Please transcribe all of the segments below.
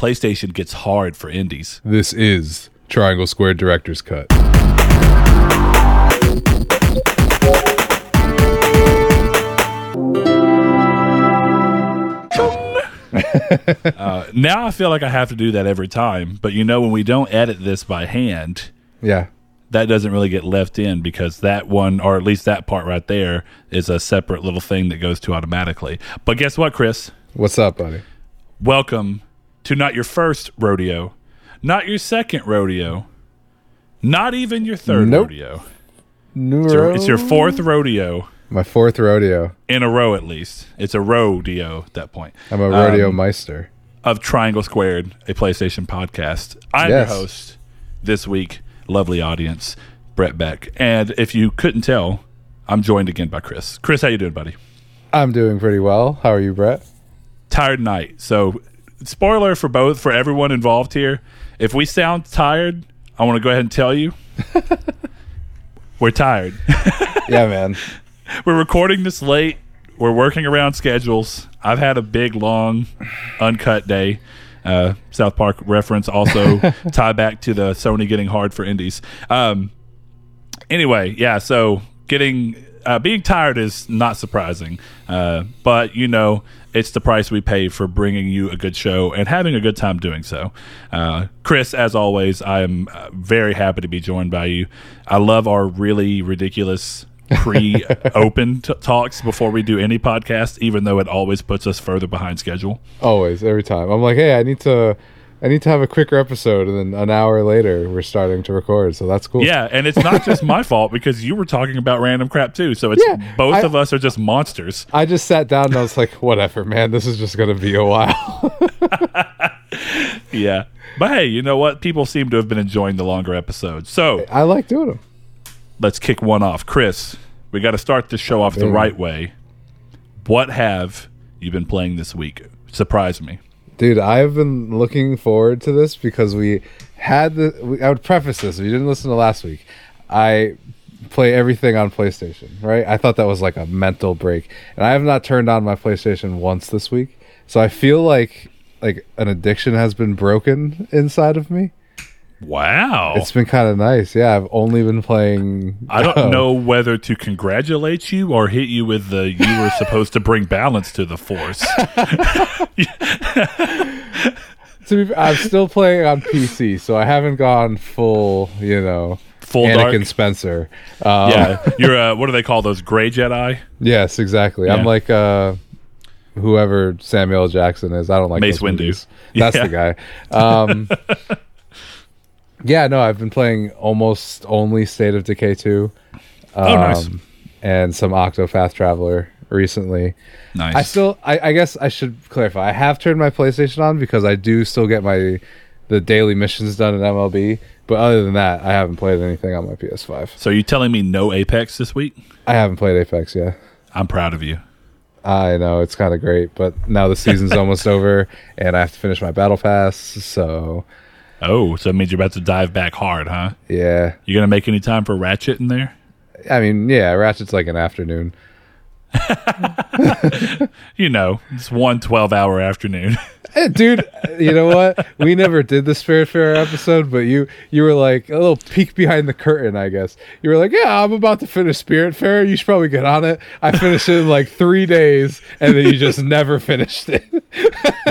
PlayStation gets hard for indies. This is Triangle Squared Director's Cut. Uh, now I feel like I have to do that every time, but you know when we don't edit this by hand, Yeah. that doesn't really get left in because that one, or at least that part right there, is a separate little thing that goes to automatically. But guess what, Chris? What's up, buddy? Welcome to not your first rodeo, not your second rodeo, not even your third Nope. rodeo. It's Neuro. your, it's your fourth rodeo My fourth rodeo. in a row, at least. It's a rodeo at that point. I'm a rodeo Um, meister. of Triangle Squared, a PlayStation podcast. I'm Yes. your host this week, lovely audience, Brett Beck. And if you couldn't tell, I'm joined again by Chris. Chris, how you doing, buddy? I'm doing pretty well. How are you, Brett? Tired night. So, spoiler for both for everyone involved here. If we sound tired, I want to go ahead and tell you we're tired. yeah, man. we're recording this late. We're working around schedules. I've had a big, long, uncut day. Uh, South Park reference also tie back to the Sony getting hard for indies. Um, anyway, yeah. So getting uh, being tired is not surprising, uh, but you know it's the price we pay for bringing you a good show and having a good time doing so. Uh, Chris, as always, I am uh, very happy to be joined by you. I love our really ridiculous pre-open t- talks before we do any podcast, even though it always puts us further behind schedule. Always, every time. I'm like, hey, I need to, I need to have a quicker episode, and then an hour later, we're starting to record. So that's cool. Yeah, and it's not just my fault because you were talking about random crap too. So it's Yeah, both I- of us are just monsters. I just sat down and I was like, whatever, man. This is just gonna be a while. Yeah. But hey, you know what? People seem to have been enjoying the longer episodes. So I like doing them. let's kick one off. Chris, we got to start this show off the right way. What have you been playing this week? Surprise me. Dude, I've been looking forward to this because we had the. We, I would preface this if you didn't listen to last week. I play everything on PlayStation, right? I thought that was like a mental break, and I have not turned on my PlayStation once this week. So I feel like like an addiction has been broken inside of me. Wow. It's been kind of nice. Yeah, I've only been playing. I don't know whether to congratulate you or hit you with the you were supposed to bring balance to the force. To be, I'm still playing on PC, so I haven't gone full. You know, Full Anakin dark. Spencer. Um, Yeah. You're uh what do they call those gray Jedi? Yes, exactly. Yeah. I'm like uh whoever Samuel Jackson is. I don't like Mace Windu. movies. That's Yeah. the guy. Um Yeah, no, I've been playing almost only State of Decay 2. Um, Oh, nice. And some Octopath Traveler recently. Nice. I still I, I guess I should clarify. I have turned my PlayStation on because I do still get my the daily missions done in MLB, but other than that, I haven't played anything on my PS5. so are you telling me no Apex this week? I haven't played Apex yet. I'm proud of you. I know it's kind of great, but now the season's almost over, and I have to finish my battle pass. So Oh, so it means you're about to dive back hard, huh? yeah, You gonna make any time for Ratchet in there? I mean, yeah, Ratchet's like an afternoon. You know, it's one 12 hour afternoon. Eh, dude. You know what? We never did the Spiritfarer episode, but you you were like a little peek behind the curtain, I guess. You were like, "Yeah, I'm about to finish Spiritfarer. You should probably get on it." I finished it in like three days, and then you just never finished it.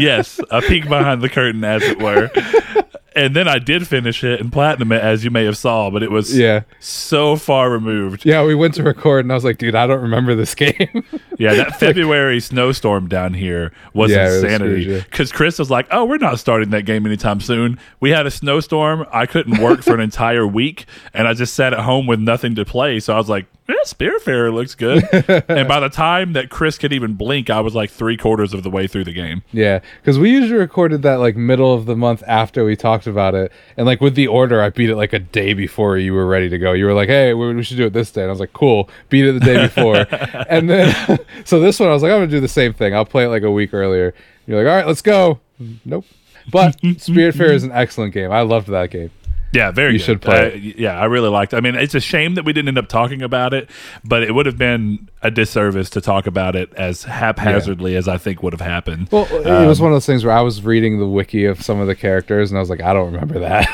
yes, a peek behind the curtain, as it were. And then I did finish it and platinum it, as you may have saw, but it was yeah, so far removed. yeah. We went to record, and I was like, "Dude, I don't remember this game." Yeah, that February snowstorm down here was Yeah, insanity. Because Chris was like, "Oh, we're not starting that game anytime soon." We had a snowstorm. I couldn't work for an entire week, and I just sat at home with nothing to play. So I was like, "Yeah, Spiritfarer looks good." and by the time that Chris could even blink, I was like three quarters of the way through the game. Yeah, because we usually recorded that like middle of the month after we talked about it, and like with the order, I beat it like a day before you were ready to go. You were like, "Hey, we, we should do it this day," and I was like, "Cool." Beat it the day before, and then so this one, I was like, "I'm gonna do the same thing. I'll play it like a week earlier." You're like, "All right, let's go." Nope. But Spiritfarer is an excellent game. I loved that game. Yeah, very. You good. should play Uh, yeah, I really liked. it. I mean, it's a shame that we didn't end up talking about it, but it would have been a disservice to talk about it as haphazardly as I think would have happened. Well, it Um, was one of those things where I was reading the wiki of some of the characters, and I was like, I don't remember that.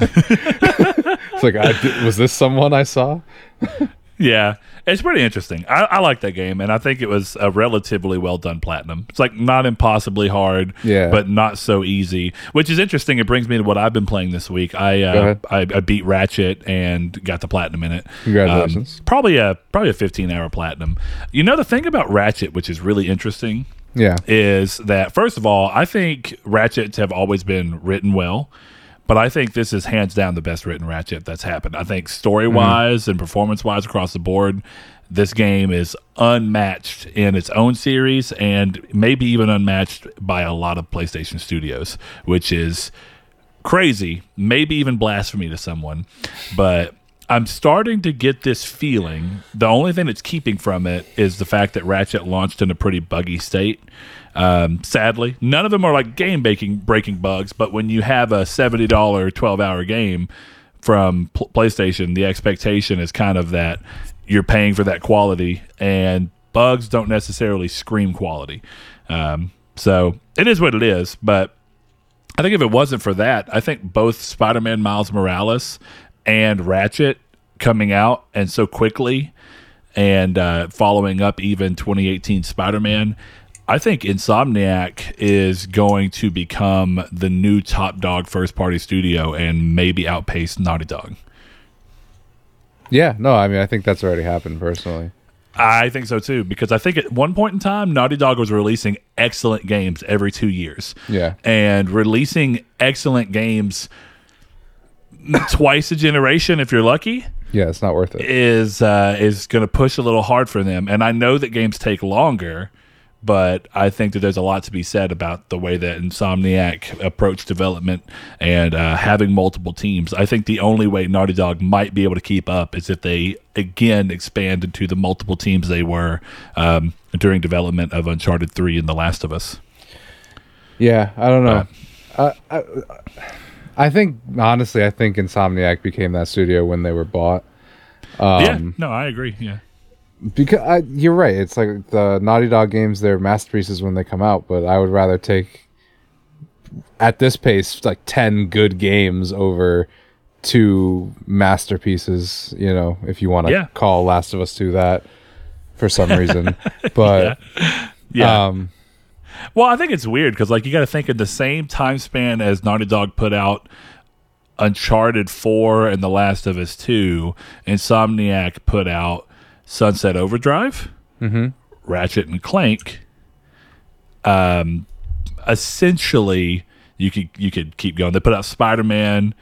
it's like, I, was this someone I saw? Yeah, it's pretty interesting. I, I like that game, and I think it was a relatively well done platinum. It's like not impossibly hard, Yeah. but not so easy. Which is interesting. It brings me to what I've been playing this week. I uh. I, I beat Ratchet and got the platinum in it. Congratulations. Um, probably a probably a fifteen hour platinum. You know the thing about Ratchet, which is really interesting, Yeah, is that first of all, I think Ratchets have always been written well, but I think this is hands down the best written Ratchet that's happened. I think story wise and performance wise across the board, this game is unmatched in its own series and maybe even unmatched by a lot of PlayStation studios, which is crazy, maybe even blasphemy to someone, but I'm starting to get this feeling. The only thing that's keeping from it is the fact that Ratchet launched in a pretty buggy state. Um, sadly, none of them are like game breaking bugs, but when you have a seventy dollar twelve hour game from Pl- PlayStation, the expectation is kind of that you're paying for that quality, and bugs don't necessarily scream quality. Um, so it is what it is, but I think if it wasn't for that, I think both Spider Man Miles Morales and Ratchet coming out and so quickly and uh, following up even 2018 Spider Man, I think Insomniac is going to become the new top dog first party studio and maybe outpace Naughty Dog. yeah. No, I mean, I think that's already happened personally. I think so too, because I think at one point in time, Naughty Dog was releasing excellent games every two years. Yeah. And releasing excellent games twice a generation, if you're lucky, Yeah, it's not worth it. is uh, is going to push a little hard for them. And I know that games take longer, but I think that there's a lot to be said about the way that Insomniac approached development and uh, having multiple teams. I think the only way Naughty Dog might be able to keep up is if they again expand into the multiple teams they were um, during development of Uncharted Three and The Last of Us. Yeah, I don't know. I, I, I think honestly, I think Insomniac became that studio when they were bought. Um, yeah, no, I agree. Yeah. because I, you're right. It's like the Naughty Dog games; they're masterpieces when they come out. But I would rather take, at this pace, like ten good games over two masterpieces. You know, if you want to Yeah. call Last of Us Two that for some reason. but Yeah. um, Well, I think it's weird because like you got to think in the same time span as Naughty Dog put out Uncharted Four and The Last of Us Two, Insomniac put out Sunset Overdrive, Ratchet and Clank. Um, essentially, you could you could keep going. They put out Spider Man.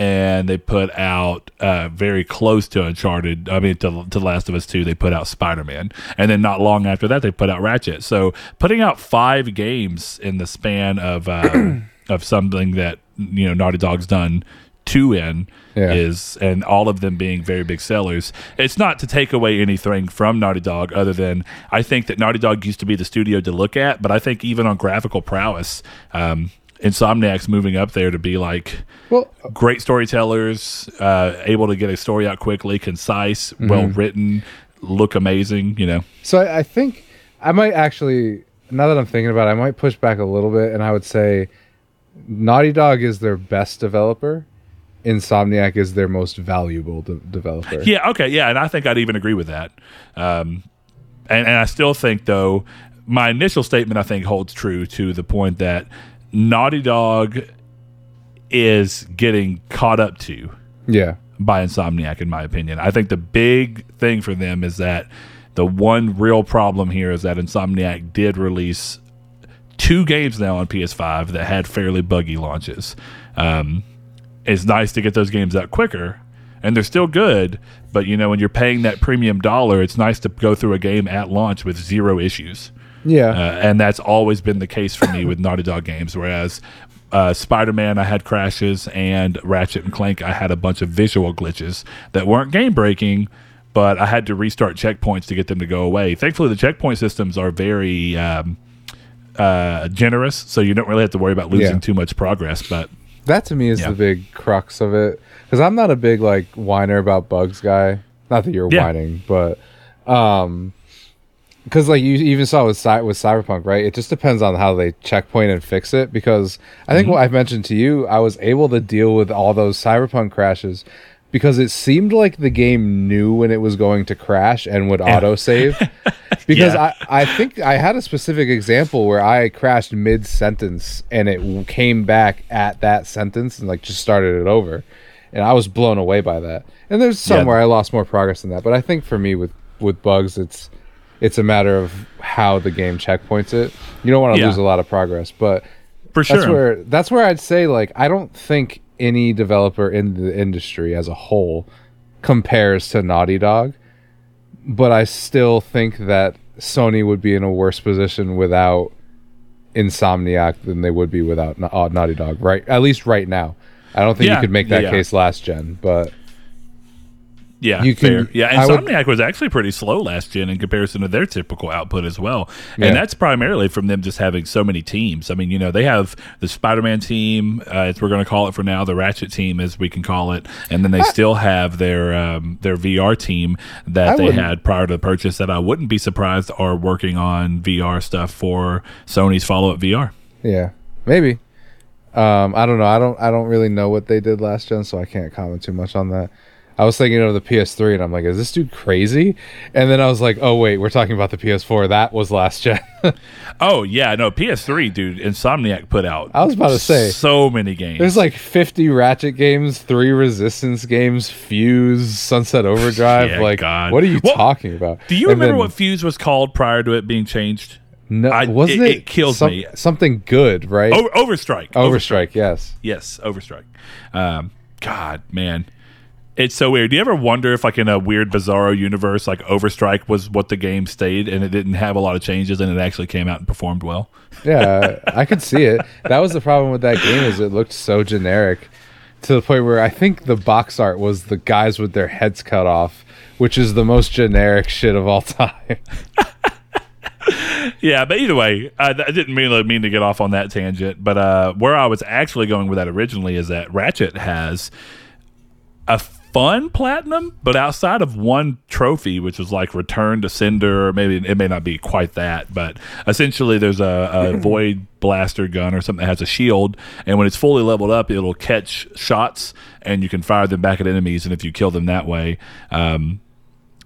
And they put out uh, very close to Uncharted. I mean, to, to Last of Us Two, they put out Spider Man, and then not long after that, they put out Ratchet. So putting out five games in the span of uh, of something that you know Naughty Dog's done two in Yeah. is, and all of them being very big sellers. It's not to take away anything from Naughty Dog, other than I think that Naughty Dog used to be the studio to look at, but I think even on graphical prowess. Um, Insomniac's moving up there to be like well, great storytellers, uh, able to get a story out quickly, concise, well written, look amazing. You know, So I, I think I might actually, now that I'm thinking about it, I might push back a little bit, and I would say Naughty Dog is their best developer. Insomniac is their most valuable de- developer. yeah, okay, yeah, and I think I'd even agree with that. Um, and, and I still think, though, my initial statement I think holds true to the point that Naughty Dog is getting caught up to Yeah. by Insomniac, in my opinion. I think the big thing for them is that the one real problem here is that Insomniac did release two games now on PS5 that had fairly buggy launches. Um, it's nice to get those games out quicker, and they're still good. But you know, when you're paying that premium dollar, it's nice to go through a game at launch with zero issues. Yeah. Uh, and that's always been the case for me with Naughty Dog games. Whereas uh, Spider Man, I had crashes, and Ratchet and Clank, I had a bunch of visual glitches that weren't game breaking, but I had to restart checkpoints to get them to go away. Thankfully, the checkpoint systems are very um, uh, generous, so you don't really have to worry about losing Yeah. too much progress. But That to me is Yeah. the big crux of it. Because I'm not a big like whiner about bugs guy. Not that you're Yeah. whining, but um, because like you even saw with Cy- with Cyberpunk, right? It just depends on how they checkpoint and fix it. Because I think mm-hmm. what I've mentioned to you, I was able to deal with all those Cyberpunk crashes because it seemed like the game knew when it was going to crash and would auto save. because Yeah. I, I think I had a specific example where I crashed mid sentence and it came back at that sentence and like just started it over. And I was blown away by that. And there's somewhere Yeah. I lost more progress than that. But I think for me with, with bugs, it's it's a matter of how the game checkpoints it. You don't want to Yeah. lose a lot of progress, but For sure. that's where that's where I'd say like I don't think any developer in the industry as a whole compares to Naughty Dog, but I still think that Sony would be in a worse position without Insomniac than they would be without Na- uh, Naughty Dog. Right, at least right now. I don't think Yeah. you could make that Yeah, yeah. case last gen, but Yeah, You can- fair. Yeah, I would- Insomniac was actually pretty slow last gen in comparison to their typical output as well, Yeah. and that's primarily from them just having so many teams. I mean, you know, they have the Spider-Man team, uh, as we're going to call it for now, the Ratchet team, as we can call it, and then they still have their um, their VR team that I they had prior to the purchase. That I wouldn't be surprised are working on VR stuff for Sony's follow-up VR. yeah, maybe. Um, I don't know. I don't. I don't really know what they did last gen, so I can't comment too much on that. I was thinking of the PS3, and I'm like, is this dude crazy? And then I was like, oh wait, we're talking about the PS4. That was last gen. Oh yeah, no PS3, dude. Insomniac put out. I was about to say. so many games. There's like 50 Ratchet games, three Resistance games, Fuse, Sunset Overdrive. Yeah, like, God. what are you Well, talking about? Do you And remember then- what Fuse was called prior to it being changed? No, I- wasn't it- it? it kills some- me. Something good, right? Over, Overstrike. Overstrike, yes. Yes, Overstrike. Um, God, man. It's so weird. Do you ever wonder if, like, in a weird, bizarro universe, like Overstrike was what the game stayed and it didn't have a lot of changes and it actually came out and performed well? Yeah, I could see it. That was the problem with that game is it looked so generic to the point where I think the box art was the guys with their heads cut off, which is the most generic shit of all time. Yeah, but either way, I, I didn't mean to, mean to get off on that tangent. But uh, where I was actually going with that originally is that Ratchet has a fun platinum, but outside of one trophy, which was like Return to Sender, or maybe it may not be quite that, but essentially there's a, a Void Blaster gun or something that has a shield, and when it's fully leveled up, it'll catch shots, and you can fire them back at enemies, and if you kill them that way, um,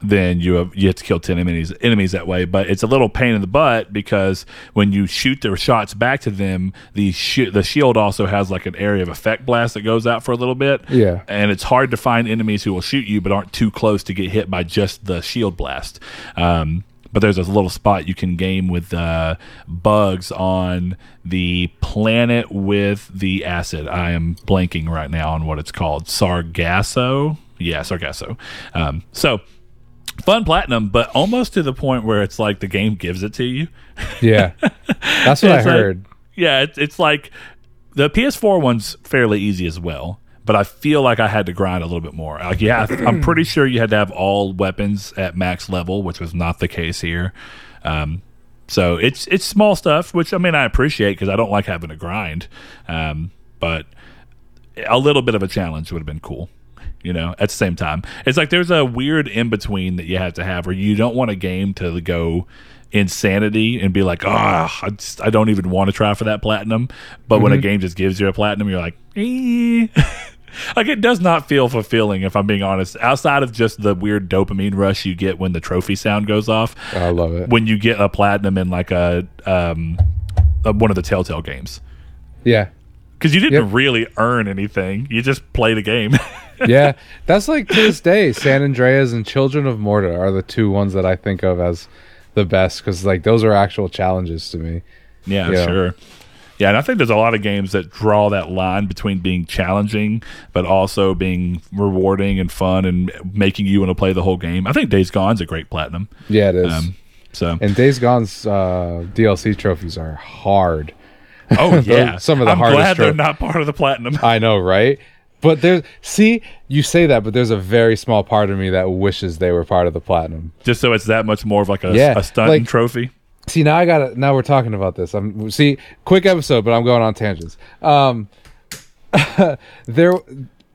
then you have, you have to kill 10 enemies enemies that way but it's a little pain in the butt because when you shoot their shots back to them the sh- the shield also has like an area of effect blast that goes out for a little bit Yeah. and it's hard to find enemies who will shoot you but aren't too close to get hit by just the shield blast um, but there's a little spot you can game with uh, bugs on the planet with the acid. I am blanking right now on what it's called. Sargasso? Yeah, Sargasso. Um, so fun platinum, but almost to the point where it's like the game gives it to you. Yeah, that's what I It's like- heard. yeah, it's, it's like the PS4 one's fairly easy as well, but I feel like I had to grind a little bit more. Like, yeah, I'm pretty sure you had to have all weapons at max level, which was not the case here. Um, so it's it's small stuff, which I mean I appreciate because I don't like having to grind, um, but a little bit of a challenge would have been cool. You know, at the same time, it's like there's a weird in between that you have to have where you don't want a game to go insanity and be like, ah, I, just- I don't even want to try for that platinum. But when a game just gives you a platinum, you're like, eh. like it does not feel fulfilling if I'm being honest. Outside of just the weird dopamine rush you get when the trophy sound goes off, I love it. when you get a platinum in like a um, uh, one of the Telltale games. Yeah, Because you didn't Yep. really earn anything; you just played a game. yeah, that's like to this day. San Andreas and Children of Morta are the two ones that I think of as the best because like those are actual challenges to me. Yeah, Yeah. sure. Yeah, and I think there's a lot of games that draw that line between being challenging but also being rewarding and fun and making you want to play the whole game. I think Days Gone's a great platinum. Yeah, it is. Um, so, and Days Gone's uh, DLC trophies are hard. oh yeah, some of the I'm hardest glad they're not part of the platinum. I know, right? But there's see, you say that, but there's a very small part of me that wishes they were part of the platinum. Just so it's that much more of like a, Yeah, a stunt like- trophy. See, now I got to Now we're talking about this. I'm see, quick episode, but I'm going on tangents. Um, there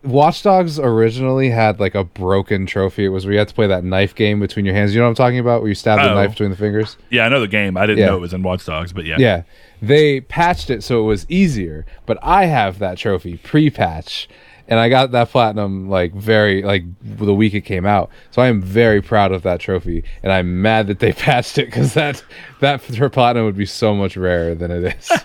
Watchdogs originally had like a broken trophy. It was where you had to play that knife game between your hands. You know what I'm talking about? Where you stab the Oh. knife between the fingers. Yeah, I know the game. I didn't Yeah. know it was in Watchdogs, but yeah. Yeah. They patched it so it was easier, but I have that trophy pre-patch and I got that platinum like very like the week it came out. So I am very proud of that trophy and I'm mad that they patched it cuz that that for platinum would be so much rarer than it is.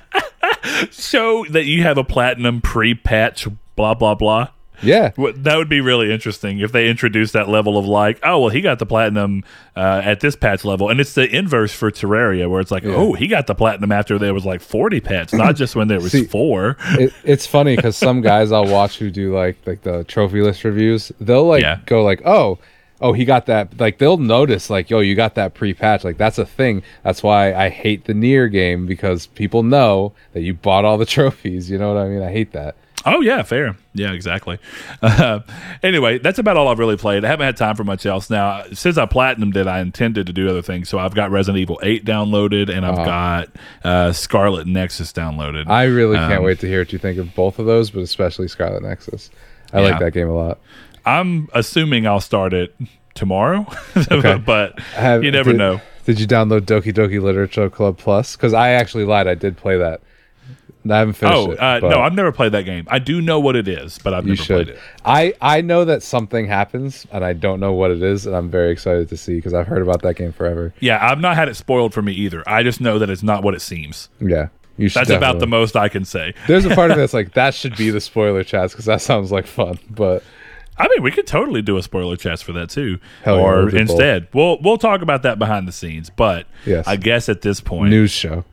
So that you have a platinum pre-patch, blah blah blah. Yeah. That would be really interesting if they introduced that level of like, oh well, he got the platinum uh, at this patch level, and it's the inverse for Terraria, where it's like, oh, he got the platinum after there was like forty pets, not just when there was See- four. it, it's funny because some guys I'll watch who do like like the trophy list reviews, they'll like Yeah. go like, oh, oh, he got that. Like they'll notice like, yo, you got that pre-patch. Like that's a thing. That's why I hate the near game because people know that you bought all the trophies. You know what I mean? I hate that. Oh yeah, fair. Yeah, exactly. Uh, anyway, that's about all I've really played. I haven't had time for much else. Now, since I platinumed it, I intended to do other things. So I've got Resident Evil Eight downloaded, and I've got uh, Scarlet Nexus downloaded. I really can't Um, wait to hear what you think of both of those, but especially Scarlet Nexus. I Yeah. like that game a lot. I'm assuming I'll start it tomorrow, but Have- you never did- know. Did you download Doki Doki Literature Club Plus? Because I actually lied. I did play that. I haven't finished Oh it. uh, no, I've never played that game. I do know what it is, but I've never should. played it. I I know that something happens, and I don't know what it is, and I'm very excited to see because I've heard about that game forever. Yeah, I've not had it spoiled for me either. I just know that it's not what it seems. Yeah, you should. That's about the most I can say. There's a part of me that's like that should be the spoiler chats because that sounds like fun, but I mean, we could totally do a spoiler chat for that too, Hell or both. instead, we'll we'll talk about that behind the scenes. But Yes. I guess at this point, news show.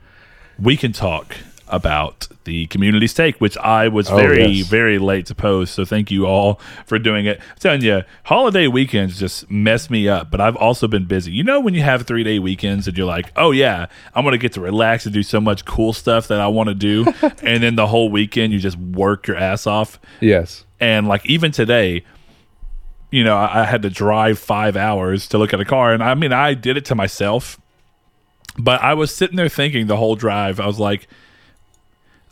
we can talk about the community stake, which I was Oh, very yes. very late to post. So thank you all for doing it. I'm telling you, holiday weekends just mess me up, but I've also been busy. You know, when you have three day weekends and you're like, oh yeah, I'm gonna get to relax and do so much cool stuff that I want to do, and then the whole weekend you just work your ass off. Yes, And like even today, you know, I, I had to drive five hours to look at a car, and I mean, I did it to myself, but I was sitting there thinking the whole drive, I was like,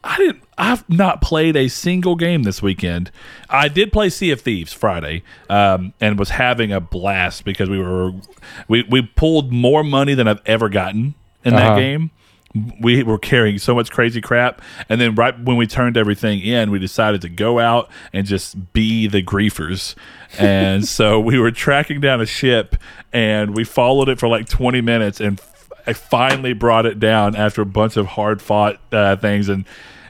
I didn't. I've not played a single game this weekend. I did play Sea of Thieves Friday, um, and was having a blast because we were we we pulled more money than I've ever gotten in that Uh-huh. game. We were carrying so much crazy crap, and then right when we turned everything in, we decided to go out and just be the griefers. And so we were tracking down a ship, and we followed it for like twenty minutes, and I finally brought it down after a bunch of hard fought uh, things, and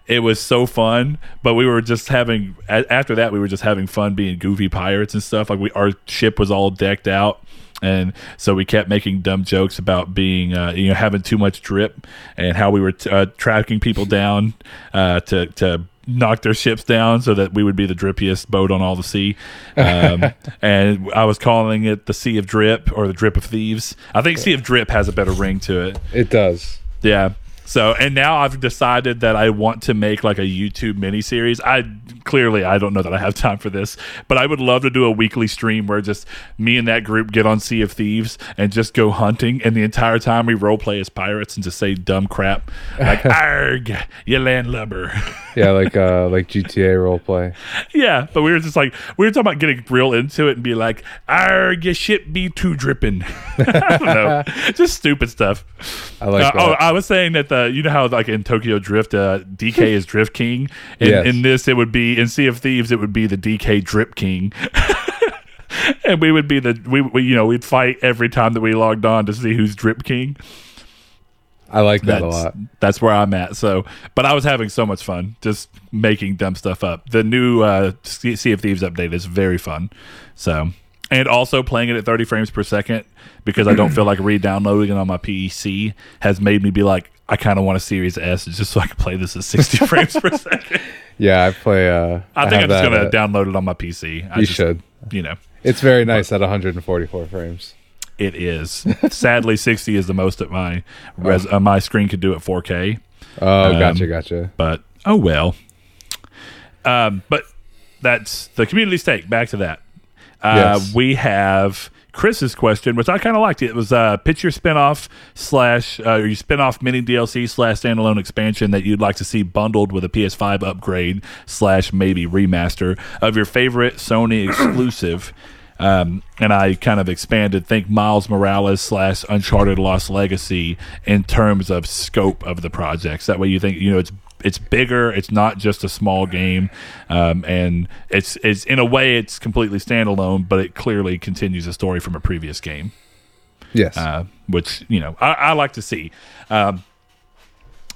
it was so fun. But we were just having after that, we were just having fun being goofy pirates and stuff. Like we, our ship was all decked out. And so we kept making dumb jokes about being, uh, you know, having too much drip, and how we were t- uh, tracking people down uh, to to knock their ships down so that we would be the drippiest boat on all the sea. Um, and I was calling it the Sea of Drip or the Drip of Thieves. I think Sea of Drip has a better ring to it. it does. Yeah. So and now I've decided that I want to make like a YouTube miniseries. I clearly I don't know that I have time for this, but I would love to do a weekly stream where just me and that group get on Sea of Thieves and just go hunting, and the entire time we role play as pirates and just say dumb crap like "Arg, you landlubber." Yeah, like uh like GTA roleplay. yeah, but we were just like we were talking about getting real into it and be like, "Arg, your ship be too dripping." I don't know, just stupid stuff. I like Uh, that. oh, I was saying that the you know how like in Tokyo Drift, uh, DK is Drift King. In, Yes. in this, it would be in Sea of Thieves, it would be the DK Drip King. and we would be the we, we you know we'd fight every time that we logged on to see who's Drip King. I like that That's, a lot. that's where I'm at. So, but I was having so much fun just making dumb stuff up. The new uh, Sea of Thieves update is very fun. So, and also playing it at 30 frames per second because I don't feel like re-downloading it on my PC has made me be like, I kind of want a Series S just so I can play this at 60 frames per second. Yeah, I play. uh I think I'm just gonna uh, download it on my PC. I You just, should. You know, It's very nice at 144 frames. it is. Sadly, 60 is the most that my res- uh, my screen could do at 4K. Oh, Um, gotcha, gotcha. but oh well. Um, but that's the community stake. Back to that. Uh, Yes. We have Chris's question, which I kind of liked. It was uh, pitch your spinoff slash uh, your spinoff mini DLC slash standalone expansion that you'd like to see bundled with a PS5 upgrade slash maybe remaster of your favorite Sony exclusive. Um, and I kind of expanded, think Miles Morales slash Uncharted Lost Legacy in terms of scope of the projects. That way, you think you know it's it's bigger. It's not just a small game, um, and it's it's in a way it's completely standalone, but it clearly continues a story from a previous game, Yes. uh, which you know I, I like to see. Um,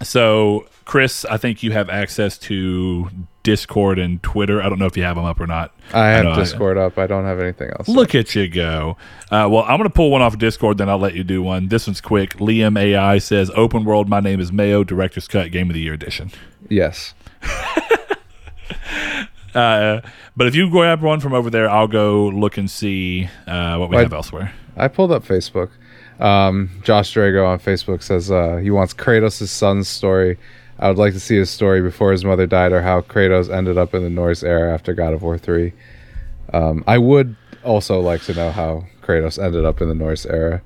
so, Chris, I think you have access to Discord and Twitter. I don't know if you have them up or not. I have know Discord up. I don't have anything else. Look at you go. Uh, well, I'm going to pull one off of Discord, then I'll let you do one. This one's quick. Liam AI says, Open World, my name is Mayo, Director's Cut, Game of the Year Edition. Yes. Uh, but if you grab one from over there, I'll go look and see uh, what we Well, have elsewhere. I pulled up Facebook. Um, Josh Drago on Facebook says uh, he wants Kratos' son's story. I would like to see his story before his mother died, or how Kratos ended up in the Norse era after God of War three. Um, I would also like to know how Kratos ended up in the Norse era.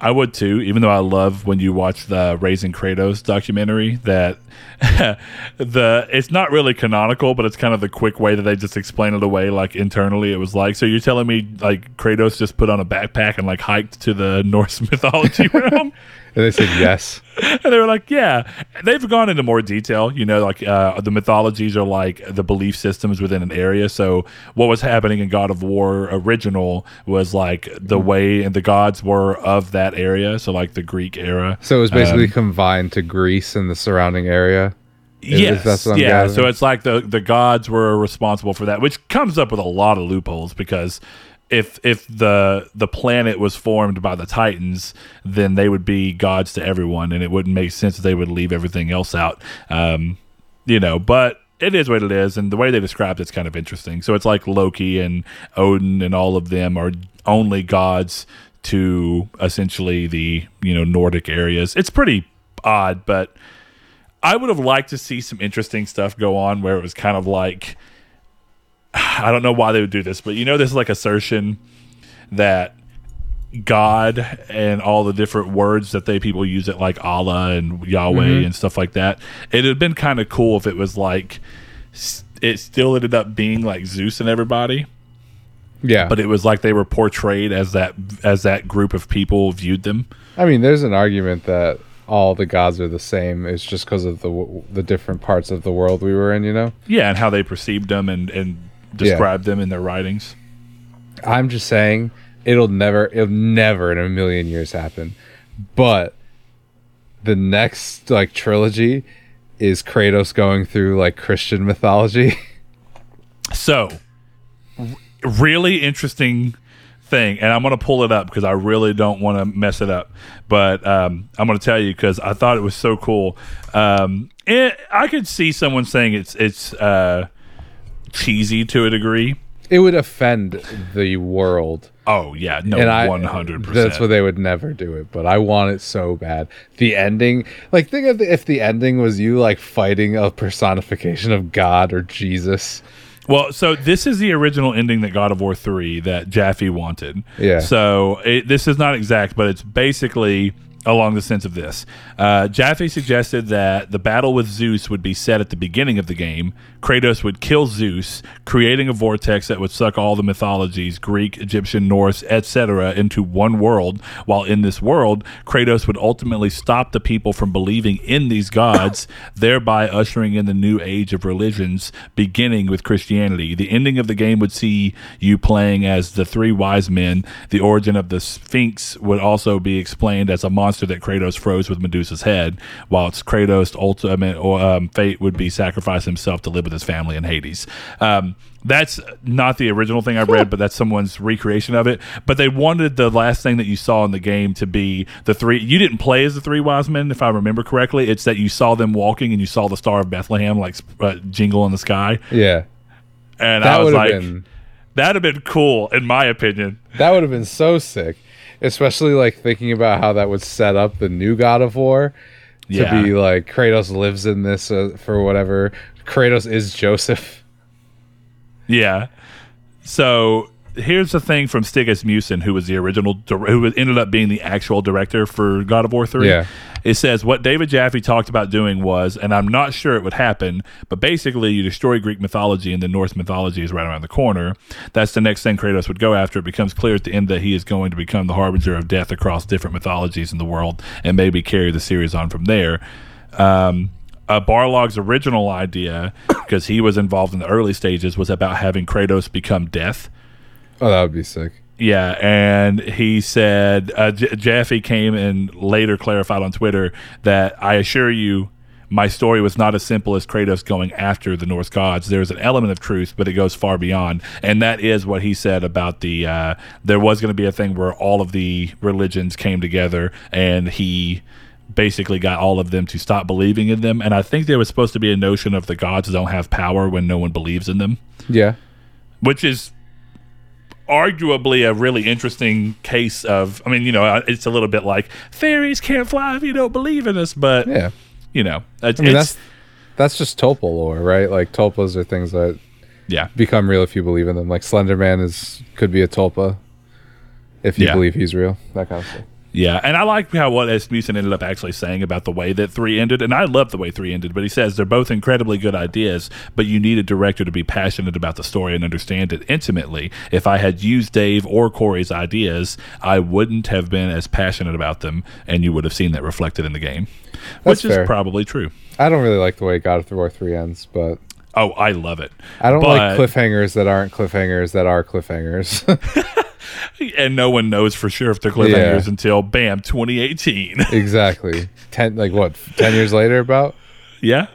I would too, even though I love when you watch the Raising Kratos documentary that the it's not really canonical, but it's kind of the quick way that they just explain it away like internally it was like so you're telling me like Kratos just put on a backpack and like hiked to the Norse mythology realm? And they said yes. and they were like, "Yeah." They've gone into more detail. You know, like uh, the mythologies are like the belief systems within an area. So what was happening in God of War original was like the way and the gods were of that area. So like the Greek era. So it was basically Um, confined to Greece and the surrounding area. Yes, yeah. gathering. So it's like the the gods were responsible for that, which comes up with a lot of loopholes because if if the the planet was formed by the Titans, then they would be gods to everyone, and it wouldn't make sense that they would leave everything else out. Um, you know, but it is what it is, and the way they described it's kind of interesting. So it's like Loki and Odin and all of them are only gods to essentially the you know Nordic areas. It's pretty odd, but I would have liked to see some interesting stuff go on where it was kind of like I don't know why they would do this, but you know, this like assertion that God and all the different words that they people use it like Allah and Yahweh mm-hmm. and stuff like that. It had been kind of cool if it was like it still ended up being like Zeus and everybody, yeah, but it was like they were portrayed as that as that group of people viewed them. I mean, there's an argument that all the gods are the same. It's just because of the the different parts of the world we were in. You know, Yeah, and how they perceived them and and described them in their writings. I'm just saying it'll never, it'll never in a million years happen. But the next like trilogy is Kratos going through like Christian mythology. So, r- really interesting thing, and I'm going to pull it up because I really don't want to mess it up. But um, I'm going to tell you because I thought it was so cool. Um, it, I could see someone saying it's it's uh, cheesy to a degree. it would offend the world. Oh yeah, no, one hundred percent. That's why they would never do it. But I want it so bad. The ending, like, think of the, if the ending was you like fighting a personification of God or Jesus. Well, so this is the original ending that God of War 3 that Jaffe wanted. Yeah. So it, this is not exact, but it's basically along the sense of this. Uh, Jaffe suggested that the battle with Zeus would be set at the beginning of the game. Kratos would kill Zeus, creating a vortex that would suck all the mythologies Greek, Egyptian, Norse, etc. into one world. While in this world, Kratos would ultimately stop the people from believing in these gods, thereby ushering in the new age of religions, beginning with Christianity. The ending of the game would see you playing as the three wise men. The origin of the Sphinx would also be explained as a monster that Kratos froze with Medusa's head, whilst Kratos' ultimate um, fate would be sacrifice himself to live with his family in Hades. Um, that's not the original thing I've read, but that's someone's recreation of it. But they wanted the last thing that you saw in the game to be the three. You didn't play as the three wise men, if I remember correctly. It's that you saw them walking and you saw the Star of Bethlehem like uh, jingle in the sky. Yeah, And that I was like, been that'd have been cool, in my opinion. that would have been so sick. Especially like thinking about how that would set up the new God of War to Yeah. be like Kratos lives in this uh, for whatever. Kratos is Joseph. Yeah. So here's the thing from Stig Asmussen, who was the original, who ended up being the actual director for God of War Three. Yeah. It says what David Jaffe talked about doing was, and I'm not sure it would happen, but basically you destroy Greek mythology and the Norse mythology is right around the corner. That's the next thing Kratos would go after. It becomes clear at the end that he is going to become the harbinger of death across different mythologies in the world and maybe carry the series on from there. Um, uh, Barlog's original idea, because he was involved in the early stages, was about having Kratos become death. Oh, that would be sick. Yeah, and he said uh, J- Jaffe came and later clarified on Twitter that I assure you, my story was not as simple as Kratos going after the Norse gods. There's an element of truth, but it goes far beyond, and that is what he said about the. Uh, there was going to be a thing where all of the religions came together, and he basically got all of them to stop believing in them. And I think there was supposed to be a notion of the gods don't have power when no one believes in them Yeah. which is arguably a really interesting case of i mean you know it's a little bit like fairies can't fly if you don't believe in us but Yeah. you know it's, I mean, it's- that's that's just Tulpa lore, right? Like Tulpas are things that yeah become real if you believe in them. Like Slender Man is could be a Tulpa if you Yeah. believe he's real. That kind of stuff. Yeah and i like how what Asmussen ended up actually saying about the way that three ended and i love the way three ended but he says they're both incredibly good ideas but you need a director to be passionate about the story and understand it intimately if i had used dave or corey's ideas i wouldn't have been as passionate about them and you would have seen that reflected in the game That's which fair. is probably true I don't really like the way God of War three ends, but Oh, I love it. I don't But- like cliffhangers that aren't cliffhangers that are cliffhangers. And no one knows for sure if they're cliffhangers Yeah. until bam, 2018. exactly. Ten like what? Ten years later, about yeah.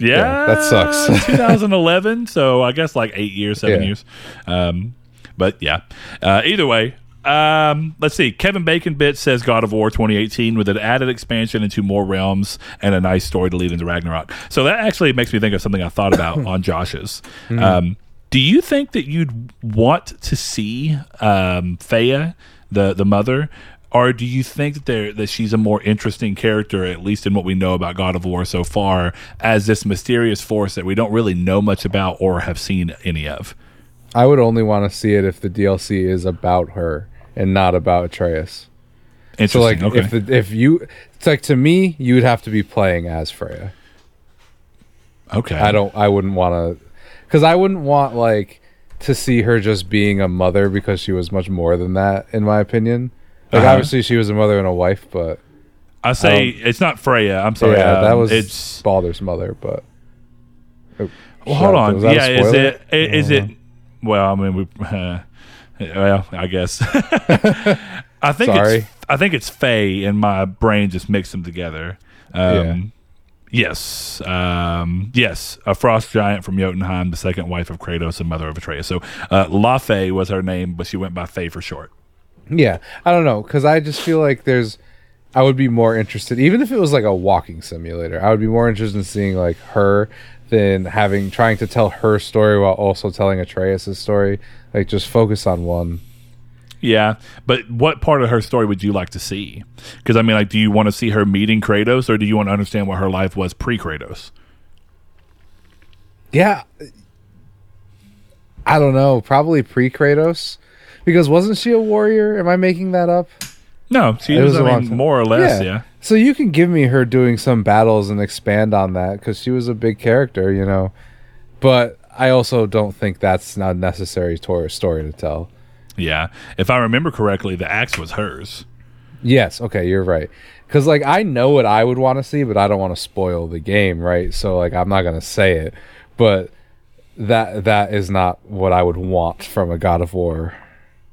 Yeah, Yeah, that sucks. 2011. So I guess like eight years, seven Yeah. years. Um, but yeah. Uh, either way, um, let's see. Kevin Bacon Bit says God of War 2018 with an added expansion into more realms and a nice story to lead into Ragnarok. So that actually makes me think of something I thought about on Josh's. Mm-hmm. Um, do you think that you'd want to see um, the the mother, or do you think that there that she's a more interesting character, at least in what we know about God of War so far, as this mysterious force that we don't really know much about or have seen any of? I would only want to see it if the DLC is about her and not about Atreus. Interesting. So like okay. if the, if you it's like to me, you would have to be playing as Freya. okay. I don't I wouldn't want cuz I wouldn't want like to see her just being a mother because she was much more than that in my opinion. Like Uh-huh. obviously she was a mother and a wife, but I say it's not Freya. I'm sorry. yeah, that um, was it's. Baldur's mother, but Oh, Well, hold on. that Yeah, is it? i- it? Well, I mean, we. Uh, well, I guess. I think Sorry. it's. I think it's Faye, and my brain just mixed them together. Um, Yes. Um, yes. A frost giant from Jotunheim, the second wife of Kratos and mother of Atreus. So, uh, Laufey was her name, but she went by Faye for short. Yeah, I don't know because I just feel like there's. I would be more interested, even if it was like a walking simulator. I would be more interested in seeing like her than having trying to tell her story while also telling Atreus' story. Like just focus on one. Yeah, but what part of her story would you like to see? Because I mean, like, do you want to see her meeting Kratos, or do you want to understand what her life was pre Kratos? Yeah, uh, I don't know. Probably pre Kratos, because wasn't she a warrior? Am I making that up? No, she It was, I mean, more or less, yeah. So you can give me her doing some battles and expand on that because she was a big character, you know. But I also don't think that's not necessary to story to tell. Yeah. If I remember correctly, the axe was hers. Yes, okay, you're right. Cuz like I know what I would want to see, but I don't want to spoil the game, right? So like I'm not going to say it, but that that is not what I would want from a God of War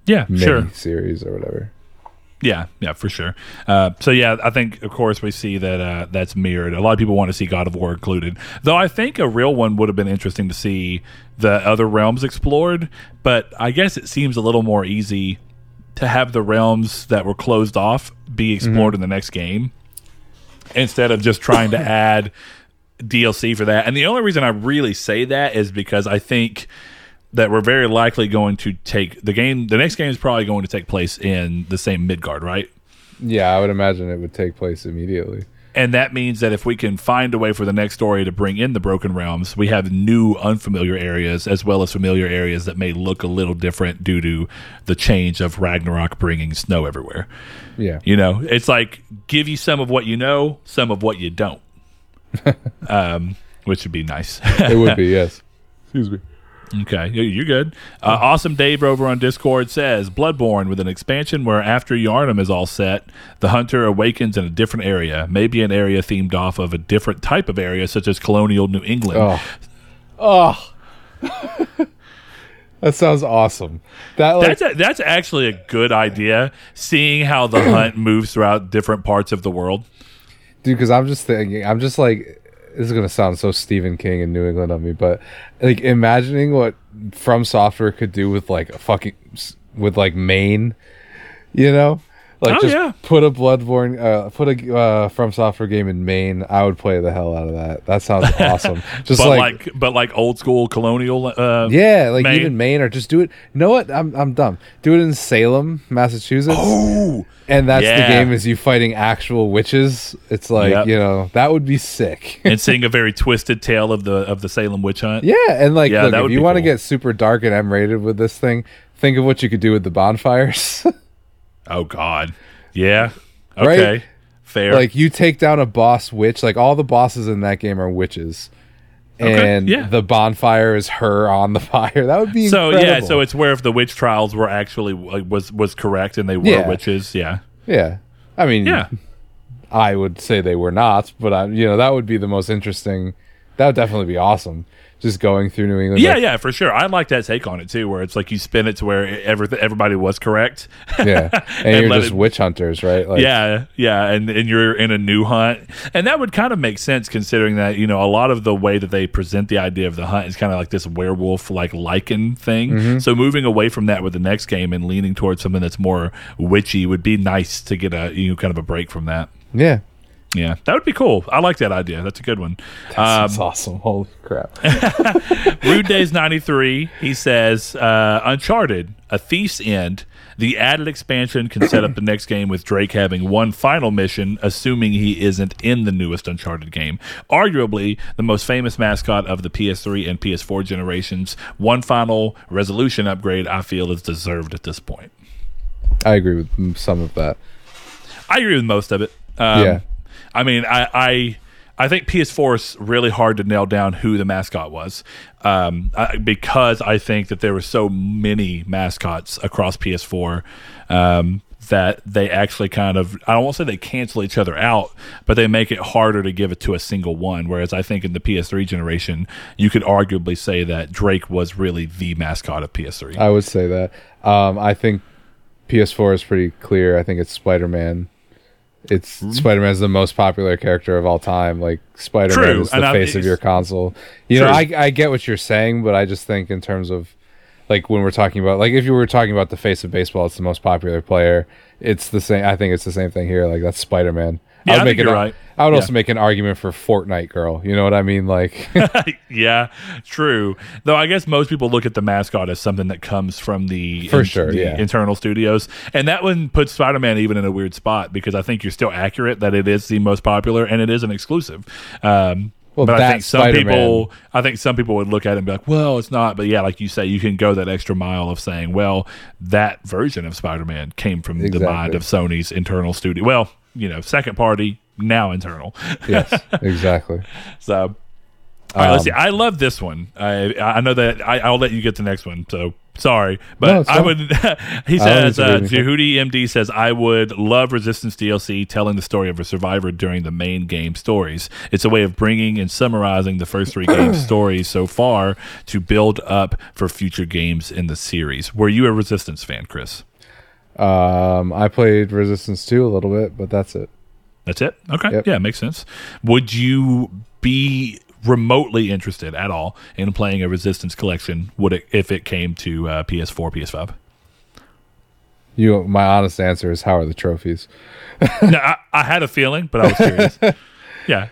Yeah, mini sure. series or whatever. Yeah, yeah, for sure. Uh, so yeah, I think of course we see that uh, that's mirrored. A lot of people want to see God of War included, though. I think a real one would have been interesting to see the other realms explored. But I guess it seems a little more easy to have the realms that were closed off be explored in the next game instead of just trying to add DLC for that. And the only reason I really say that is because I think that we're very likely going to take the game. The next game is probably going to take place in the same Midgard, right? Yeah, I would imagine it would take place immediately. And that means that if we can find a way for the next story to bring in the Broken Realms, we have new unfamiliar areas as well as familiar areas that may look a little different due to the change of Ragnarok bringing snow everywhere. Yeah. You know, it's like give you some of what you know, some of what you don't, um, which would be nice. It would be, yes. Excuse me. Okay, you- you're good. Uh, awesome Dave over on Discord says Bloodborne with an expansion where after Yharnam is all set, the hunter awakens in a different area, maybe an area themed off of a different type of area, such as colonial New England. Oh. Oh. that sounds awesome. That like That's a, that's actually a good idea. Seeing how the hunt moves throughout different parts of the world. dude because i'm just thinking i'm just like this is gonna sound so stephen king in new england of me but like imagining what from software could do with like a fucking with like maine you know like Oh, just yeah. put a bloodborne uh put a uh from software game in maine i would play the hell out of that that sounds awesome just but like, like, but like old school colonial. Uh, yeah like Maine. even maine or just do it you know what i'm i'm dumb do it in salem massachusetts Oh, and that's yeah. the game is you fighting actual witches it's like Yep. you know that would be sick and seeing a very twisted tale of the of the Salem witch hunt. Yeah, and like, Yeah, look, that if you want to cool. get super dark and M rated with this thing, think of what you could do with the bonfires. Oh God. Yeah. Right? Okay. Fair. like, you take down a boss witch. Like, all the bosses in that game are witches, Okay, and yeah. the bonfire is her on the fire. That would be so incredible. yeah. So it's where if the witch trials were actually like, was was correct and they were Yeah. witches. Yeah. yeah. I mean, Yeah. I would say they were not, but I, you know, that would be the most interesting. That would definitely be awesome. Just going through New England. Yeah, like, yeah, for sure. I like that take on it too, where it's like you spin it to where everything everybody was correct. yeah. And, And you're just it- witch hunters, right? Like, yeah, yeah, and and you're in a new hunt, and that would kind of make sense considering that you know a lot of the way that they present the idea of the hunt is kind of like this werewolf like lycan thing. Mm-hmm. So moving away from that with the next game and leaning towards something that's more witchy would be nice to get a you know kind of a break from that. yeah. Yeah, that would be cool. I like that idea. That's a good one. Um, That's awesome. Holy crap. Rude Days 93, he says, uh, Uncharted, A Thief's End. The added expansion can set up the next game with Drake having one final mission, assuming he isn't in the newest Uncharted game. Arguably, the most famous mascot of the PS3 and PS4 generations. One final resolution upgrade, I feel, is deserved at this point. I agree with some of that. I agree with most of it. Um, Yeah. I mean, I, I I think PS4 is really hard to nail down who the mascot was um, I, because I think that there were so many mascots across PS4 um, that they actually kind of I don't want to say they cancel each other out, but they make it harder to give it to a single one. Whereas I think in the PS3 generation, you could arguably say that Drake was really the mascot of PS3. I would say that. Um, I think PS4 is pretty clear. I think it's Spider Man. It's Hmm? Spider Man is the most popular character of all time. Like Spider Man True, is the face of your console. You know, I I get what you're saying, but I just think in terms of like when we're talking about like if you were talking about the face of baseball, it's the most popular player. It's the same. I think it's the same thing here. Like that's Spider Man. Yeah, I would make an, right. I would Yeah. also make an argument for Fortnite girl. You know what I mean? Like yeah, true. Though I guess most people look at the mascot as something that comes from the For sure, the yeah. internal studios, and that one puts Spider Man even in a weird spot because I think you're still accurate that it is the most popular and it is an exclusive. Um, Well, but I think some Spider-Man- people, I think some people would look at it and be like, "Well, it's not." But yeah, like you say, you can go that extra mile of saying, "Well, that version of Spider Man came from the mind of Sony's internal studio." Well, you know, second party now internal. yes, exactly. So, all right, let's Um, see. I love this one. I I know that I, I'll let you get the next one. So sorry, but No, I would. he says, uh, Jehudi MD says, I would love Resistance DLC telling the story of a survivor during the main game stories. It's a way of bringing and summarizing the first three game stories so far to build up for future games in the series. Were you a Resistance fan, Chris? Um, I played Resistance 2 a little bit, but that's it. That's it. Okay. Yep. Yeah, makes sense. Would you be remotely interested at all in playing a Resistance collection? Would it if it came to uh, PS4, PS5? You, my honest answer is, how are the trophies? no, I, I had a feeling, but I was curious. yeah.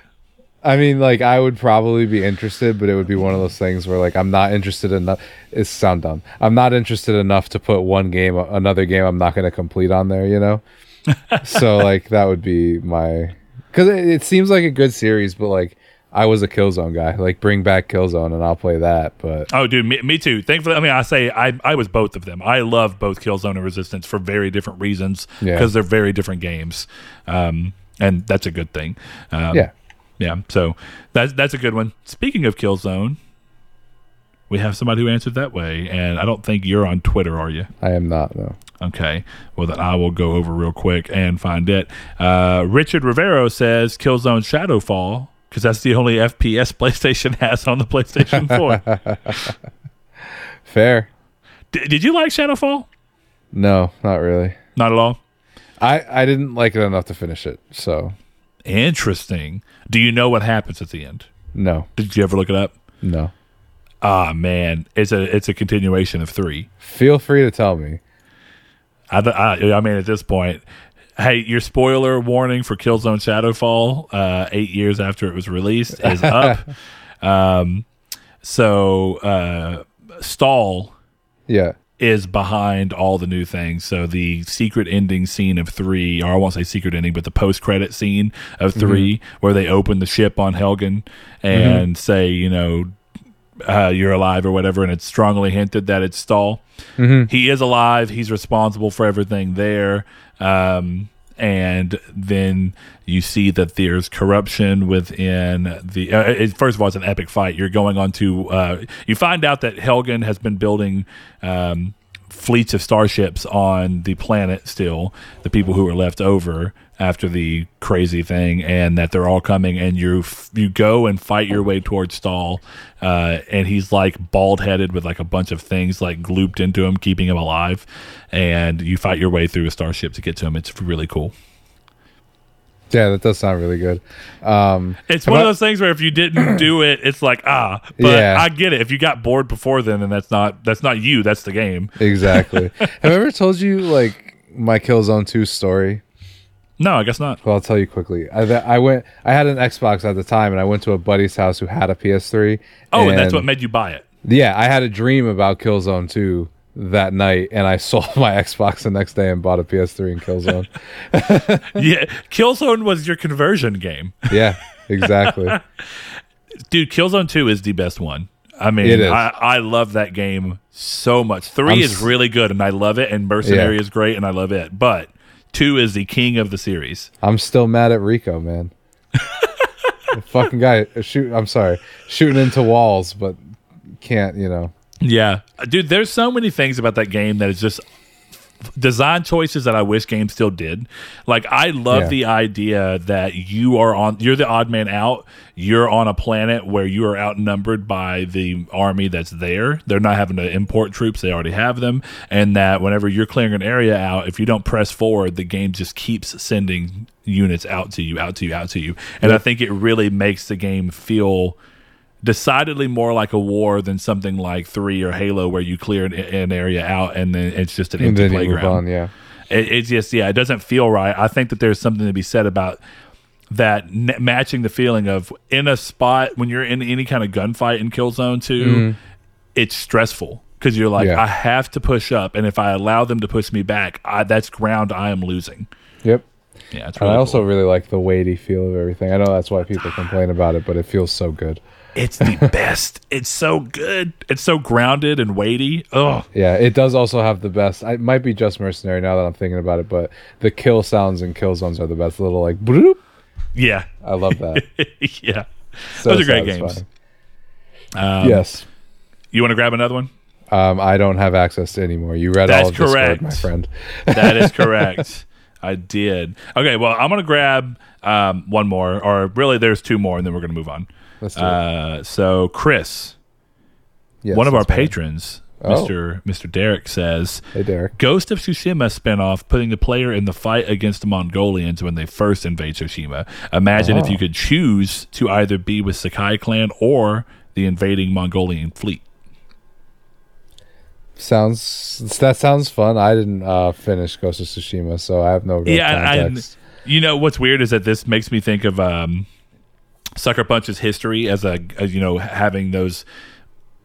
I mean, like, I would probably be interested, but it would be one of those things where, like, I'm not interested enough. It sound dumb. I'm not interested enough to put one game, another game I'm not going to complete on there. You know. so, like, that would be my because it, it seems like a good series, but like I was a Killzone guy. Like bring back Killzone and I'll play that. But Oh, dude, me, me too. Thankfully, I mean, I say I I was both of them. I love both Killzone and Resistance for very different reasons Yeah. because they're very different games, um, and that's a good thing. Um, yeah, yeah. So that's that's a good one. Speaking of Killzone, we have somebody who answered that way, and I don't think you're on Twitter, are you? I am not. No. Okay. Well, then I will go over real quick and find it. Uh, Richard Rivero says Killzone Shadowfall because that's the only FPS PlayStation has on the PlayStation 4. Fair. D- did you like Shadowfall? No, not really. Not at all. I I didn't like it enough to finish it. So Interesting. Do you know what happens at the end? no, Did you ever look it up? no. Ah, man, it's a it's a continuation of three. Feel free to tell me. I, I, I mean, at this point, hey, your spoiler warning for Killzone Shadowfall, uh, eight years after it was released, is up. um, so uh, Stahl Yeah. Is behind all the new things. So the secret ending scene of three, or I won't say secret ending, but the post credit scene of 3 where they open the ship on Helghan and say, you know, uh, you're alive or whatever, and it's strongly hinted that it's Stahl. He is alive. He's responsible for everything there. Um, and then you see that there's corruption within the. Uh, it, first of all, it's an epic fight. You're going on to. Uh, you find out that Helghan has been building. Um, fleets of starships on the planet still the people who are left over after the crazy thing and that they're all coming and you you go and fight your way towards Stahl uh, and he's like bald headed with like a bunch of things like glooped into him keeping him alive and you fight your way through a starship to get to him it's really cool Yeah, that does sound really good. Um, it's one of those things where if you didn't do it it's like ah but Yeah. I get it if you got bored before then and that's not that's not you that's the game exactly. Have I ever told you like my Killzone 2 story? No I guess not Well, I'll tell you quickly. I, th- I went. I had an Xbox at the time, and I went to a buddy's house who had a PS3. oh and that's what made you buy it Yeah, I had a dream about Killzone 2 that night, and I sold my Xbox the next day and bought a PS3 and Killzone. yeah, Killzone was your conversion game, yeah, exactly. dude. Killzone Two is the best one. I mean. I, I love that game so much. 3 I'm is really good, and I love it. And Mercenary Yeah. is great, and I love it. But two is the king of the series. I'm still mad at Rico, man. the fucking guy uh, shoot. I'm sorry, shooting into walls, but can't. You know. Yeah, dude. There's so many things about that game that is just design choices that I wish games still did. Like I love Yeah. the idea that you are on you're the odd man out. You're on a planet where you are outnumbered by the army that's there. They're not having to import troops, they already have them. And that whenever you're clearing an area out, if you don't press forward, the game just keeps sending units out to you, out to you, out to you. And I think it really makes the game feel decidedly more like a war than something like three or Halo, where you clear an, an area out and then it's just an empty playground. on. Yeah. It, it's just yeah, it doesn't feel right. I think that there's something to be said about that n- matching the feeling of in a spot when you're in any kind of gunfight in Killzone 2 mm-hmm. it's stressful because you're like Yeah. I have to push up, and if I allow them to push me back, I, that's ground I am losing. Yep. Yeah, really I also cool. really like the weighty feel of everything. I know that's why people complain about it, but it feels so good. It's the best. It's so good. It's so grounded and weighty. Oh, Yeah, it does also have the best. It might be just mercenary now that I'm thinking about it, but the kill sounds and kill zones are the best. Little like bloop. yeah, I love that. yeah. So Those are great satisfying. games. Um, yes. You want to grab another one? Um, I don't have access to anymore. You read That's all of Discord, correct. my friend. That is correct. I did. Okay, well, I'm going to grab um, one more, or really, there's two more, and then we're going to move on. Let's do it. Uh, so, Chris, Yes, one of our patrons, Oh. Mr. Mr. Derek, says Hey, Derek. Ghost of Tsushima spinoff putting the player in the fight against the Mongolians when they first invade Tsushima. Imagine if Oh. you could choose to either be with Sakai clan or the invading Mongolian fleet. Sounds that sounds fun. I didn't uh, finish Ghost of Tsushima, so I have no real Yeah, context. You know what's weird is that this makes me think of um, Sucker Punch's history as a, as, you know having those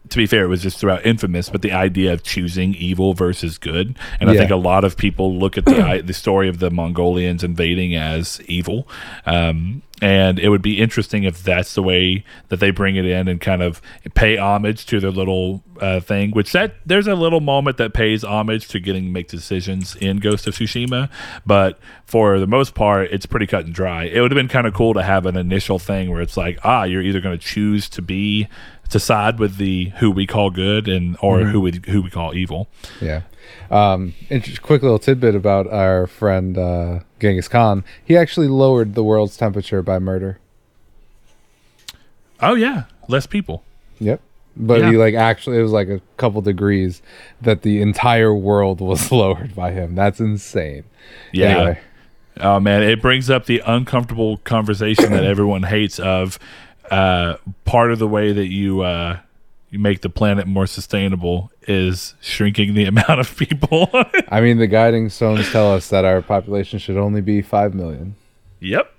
to be fair, it was just throughout Infamous, but the idea of choosing evil versus good, and I think a lot of people look at the the story of the Mongolians invading as evil, um, and it would be interesting if that's the way that they bring it in and kind of pay homage to their little uh, thing. Which that there's a little moment that pays homage to getting make decisions in Ghost of Tsushima, but for the most part, it's pretty cut and dry. It would have been kind of cool to have an initial thing where it's like, ah, you're either going to choose to be to side with the who we call good and or who we who we call evil. Yeah. Um, quick little tidbit about our friend uh, Genghis Khan. He actually lowered the world's temperature by murder. Oh yeah, less people. Yep. But Yeah. he like actually it was like a couple degrees that the entire world was lowered by him. That's insane. Yeah. Anyway, Oh man, it brings up the uncomfortable conversation that everyone hates of uh, part of the way that you uh, you make the planet more sustainable is shrinking the amount of people. I mean the guiding stones tell us that our population should only be 5 million. yep.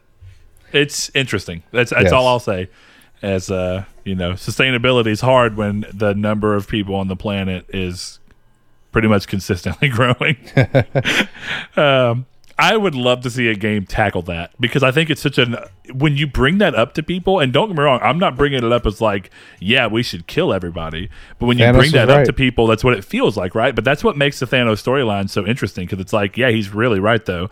It's interesting. That's that's Yes. all I'll say. As uh, you know, sustainability is hard when the number of people on the planet is pretty much consistently growing. um, I would love to see a game tackle that because I think it's such an when you bring that up to people and don't get me wrong, I'm not bringing it up as like yeah we should kill everybody, but when you Thanos bring that up to people, that's what it feels like, right? But that's what makes the Thanos storyline so interesting because it's like yeah he's really right though.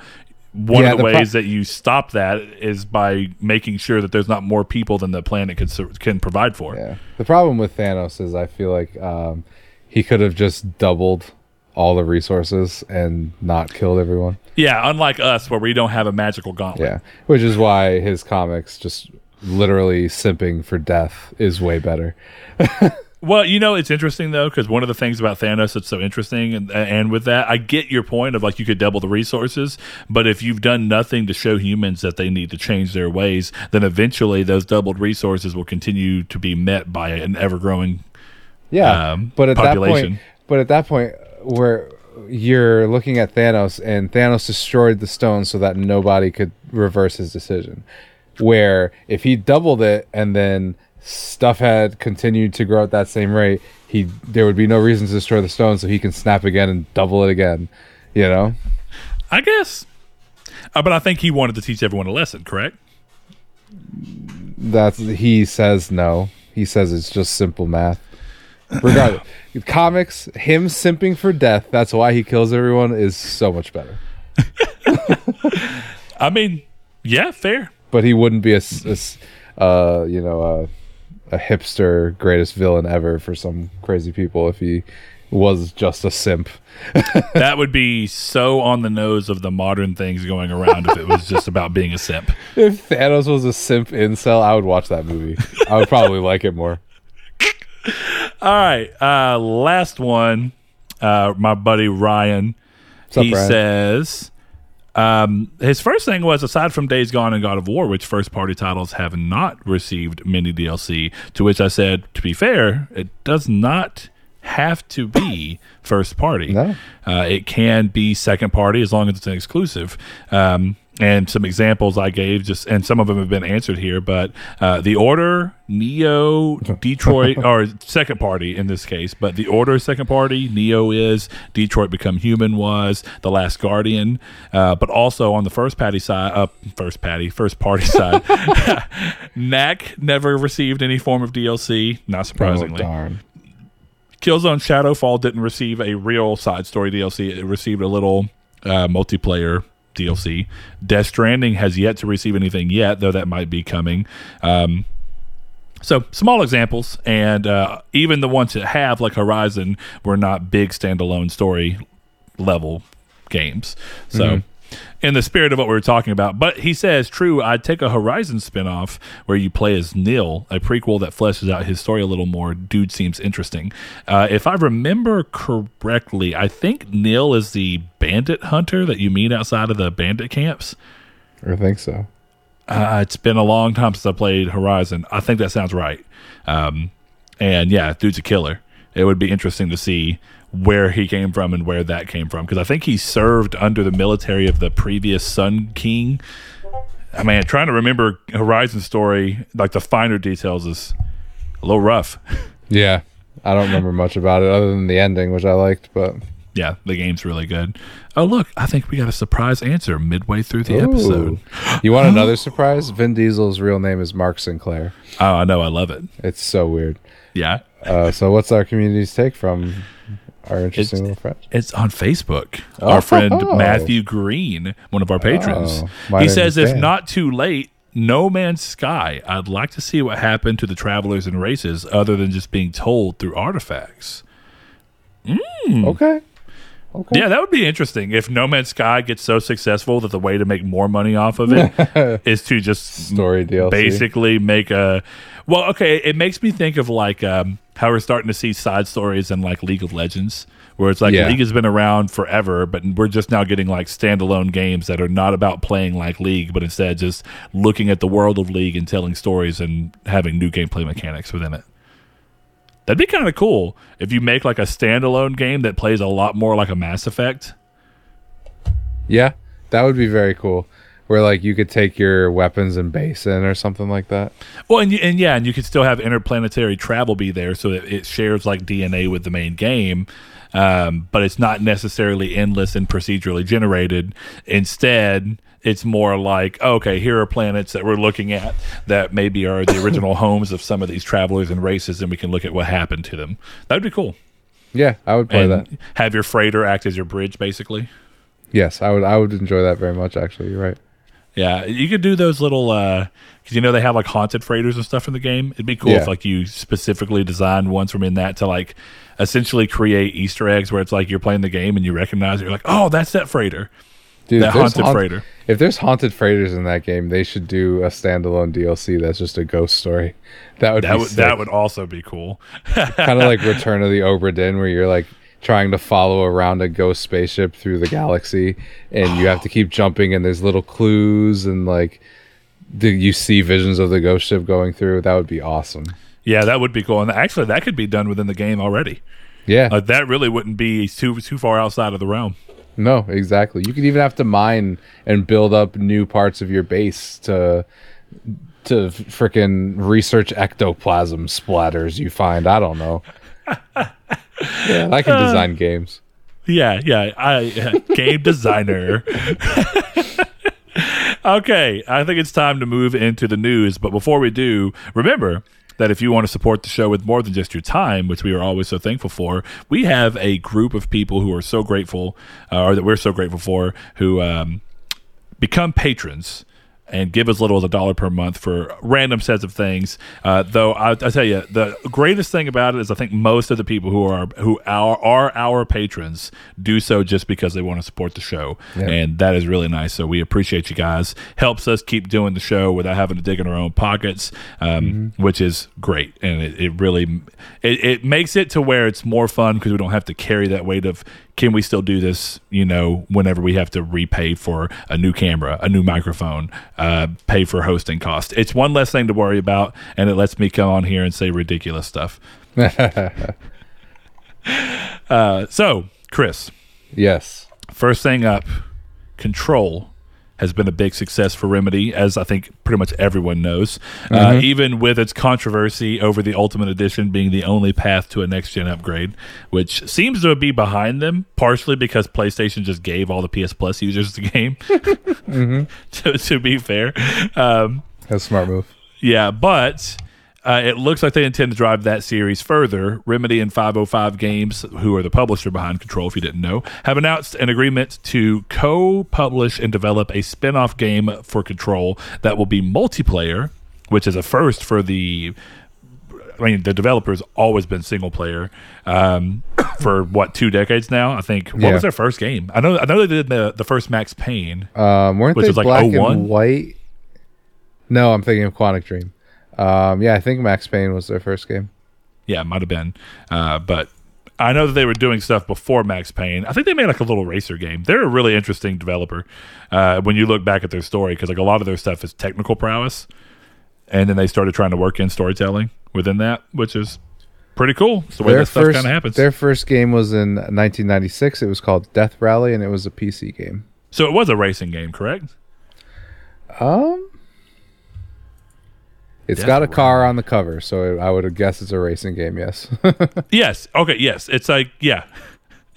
One Yeah, of the, the pro- ways that you stop that is by making sure that there's not more people than the planet can can provide for. Yeah. The problem with Thanos is I feel like um, he could have just doubled all the resources and not killed everyone. Yeah, unlike us where we don't have a magical gauntlet. Yeah. Which is why his comics just literally simping for death is way better. Well, you know, it's interesting though because one of the things about Thanos that's so interesting, and and with that, I get your point of like you could double the resources, but if you've done nothing to show humans that they need to change their ways, then eventually those doubled resources will continue to be met by an ever growing. Yeah, um, but at that population. point, but at that point, where you're looking at Thanos, and Thanos destroyed the stone so that nobody could reverse his decision. Where if he doubled it and then stuff had continued to grow at that same rate, he there would be no reason to destroy the stone, so he can snap again and double it again. You know, I guess, uh, but I think he wanted to teach everyone a lesson. Correct? that's he says no. He says it's just simple math. Regardless, comics, him simping for death, that's why he kills everyone, is so much better. I mean, yeah, fair. but he wouldn't be a, a uh, you know a, a hipster greatest villain ever for some crazy people if he was just a simp. that would be so on the nose of the modern things going around if it was just about being a simp. If Thanos was a simp incel, I would watch that movie. I would probably like it more. All right, uh, last one. Uh, my buddy Ryan, up, he Ryan? says um, his first thing was aside from Days Gone and God of War, which first party titles have not received mini DLC. To which I said, to be fair, it does not have to be first party. No. Uh, it can be second party as long as it's an exclusive. Um, and some examples I gave, just and some of them have been answered here. But uh, the Order, Nioh, Detroit, or second party in this case. But the Order second party. Nioh is Detroit Become Human was the Last Guardian. Uh, but also on the first patty side, uh, first patty, first party side, Knack never received any form of DLC. Not surprisingly. Oh, darn. Killzone Shadowfall didn't receive a real side story DLC. It received a little uh, multiplayer DLC. Death Stranding has yet to receive anything yet, though that might be coming. Um, so small examples, and uh, even the ones that have, like Horizon, were not big standalone story level games. So. In the spirit of what we were talking about, but he says, "True, I'd take a Horizon spinoff where you play as Nil, a prequel that fleshes out his story a little more. Dude seems interesting. Uh, if I remember correctly, I think Nil is the bandit hunter that you meet outside of the bandit camps. I think so. Uh, it's been a long time since I played Horizon. I think that sounds right. Um, and yeah, dude's a killer. It would be interesting to see where he came from and where that came from because I think he served under the military of the previous Sun King. I mean, trying to remember Horizon story, like the finer details, is a little rough. Yeah, I don't remember much about it other than the ending, which I liked. But Yeah, the game's really good. Oh, look, I think we got a surprise answer midway through the episode. You want another surprise? Vin Diesel's real name is Mark Sinclair. Oh, I know. I love it. It's so weird. Yeah. Uh, so, what's our community's take from our interesting little friend? It's on Facebook. Oh. Our friend oh. Matthew Green, one of our oh. patrons, Oh, he says, is if not too late, No Man's Sky. I'd like to see what happened to the travelers and races other than just being told through artifacts. Hmm. Okay. Okay. Yeah, that would be interesting if No Man's Sky gets so successful that the way to make more money off of it is to just Story DLC. basically make a well okay it makes me think of like um, how we're starting to see side stories in like league of legends where it's like Yeah. league has been around forever but we're just now getting like standalone games that are not about playing like league but instead just looking at the world of league and telling stories and having new gameplay mechanics within it that'd be kind of cool if you make like a standalone game that plays a lot more like a mass effect Yeah, that would be very cool. Where like you could take your weapons and base in or something like that. Well, and, and yeah, and you could still have interplanetary travel be there, so that it shares like DNA with the main game, um, but it's not necessarily endless and procedurally generated. Instead, it's more like okay, here are planets that we're looking at that maybe are the original homes of some of these travelers and races, and we can look at what happened to them. That'd be cool. Yeah, I would play and that. have your freighter act as your bridge, basically. Yes, I would. I would enjoy that very much. Actually, you're right. Yeah, you could do those little uh, because you know they have like haunted freighters and stuff in the game. It'd be cool Yeah. if like you specifically designed ones from in that to like essentially create Easter eggs where it's like you're playing the game and you recognize it. You're like, oh, that's that freighter, Dude, that haunted haunt- freighter. If there's haunted freighters in that game, they should do a standalone DLC that's just a ghost story. That would That would sick. that would also be cool. kind of like Return of the Obra Dinn, where you're like trying to follow around a ghost spaceship through the galaxy, and you have to keep jumping, and there's little clues, and like do you see visions of the ghost ship going through. That would be awesome. Yeah, that would be cool. And actually, that could be done within the game already. Yeah, Like that really wouldn't be too too far outside of the realm. no, exactly. You could even have to mine and build up new parts of your base to to freaking research ectoplasm splatters you find. I don't know. yeah, I can design games. Yeah, yeah. I game designer. okay, I think it's time to move into the news. But before we do, remember that if you want to support the show with more than just your time, which we are always so thankful for, we have a group of people who are so grateful, uh, or that we're so grateful for, who um, become patrons and give as little as a dollar per month for random sets of things. Uh, though I, I tell you, the greatest thing about it is I think most of the people who are who are, are our patrons do so just because they want to support the show, Yeah. and that is really nice. So we appreciate you guys. Helps us keep doing the show without having to dig in our own pockets, um, which is great, and it, it really it, it makes it to where it's more fun because we don't have to carry that weight of can we still do this you know whenever we have to repay for a new camera a new microphone uh, pay for hosting costs? It's one less thing to worry about and it lets me come on here and say ridiculous stuff. Uh, so chris. Yes. first thing up control has been a big success for Remedy, as I think pretty much everyone knows. Uh, even with its controversy over the Ultimate Edition being the only path to a next gen upgrade, which seems to be behind them, partially because PlayStation just gave all the PS Plus users the game. to, to be fair, um, That's a smart move. yeah, but uh, it looks like they intend to drive that series further. Remedy and 505 Games, who are the publisher behind Control, if you didn't know, have announced an agreement to co publish and develop a spin off game for Control that will be multiplayer, which is a first for the. I mean, the developer's always been single player um, for what two decades now. I think. What Yeah. was their first game? I know. I know they did the the first Max Payne. Um, weren't Which they was like black 01? and white? No, I'm thinking of Quantic Dream. Um, yeah, I think Max Payne was their first game. Yeah, it might have been. Uh, but I know that they were doing stuff before Max Payne. I think they made like a little racer game. They're a really interesting developer uh, when you look back at their story because like a lot of their stuff is technical prowess, and then they started trying to work in storytelling within that, which is pretty cool. It's the way that stuff kind of happens. their first game was in 1996. It was called Death Rally, and it was a PC game. So it was a racing game, correct? Um, It's Death got a car on the cover, so I would guess it's a racing game. Yes. Yes. Okay. Yes. It's like yeah.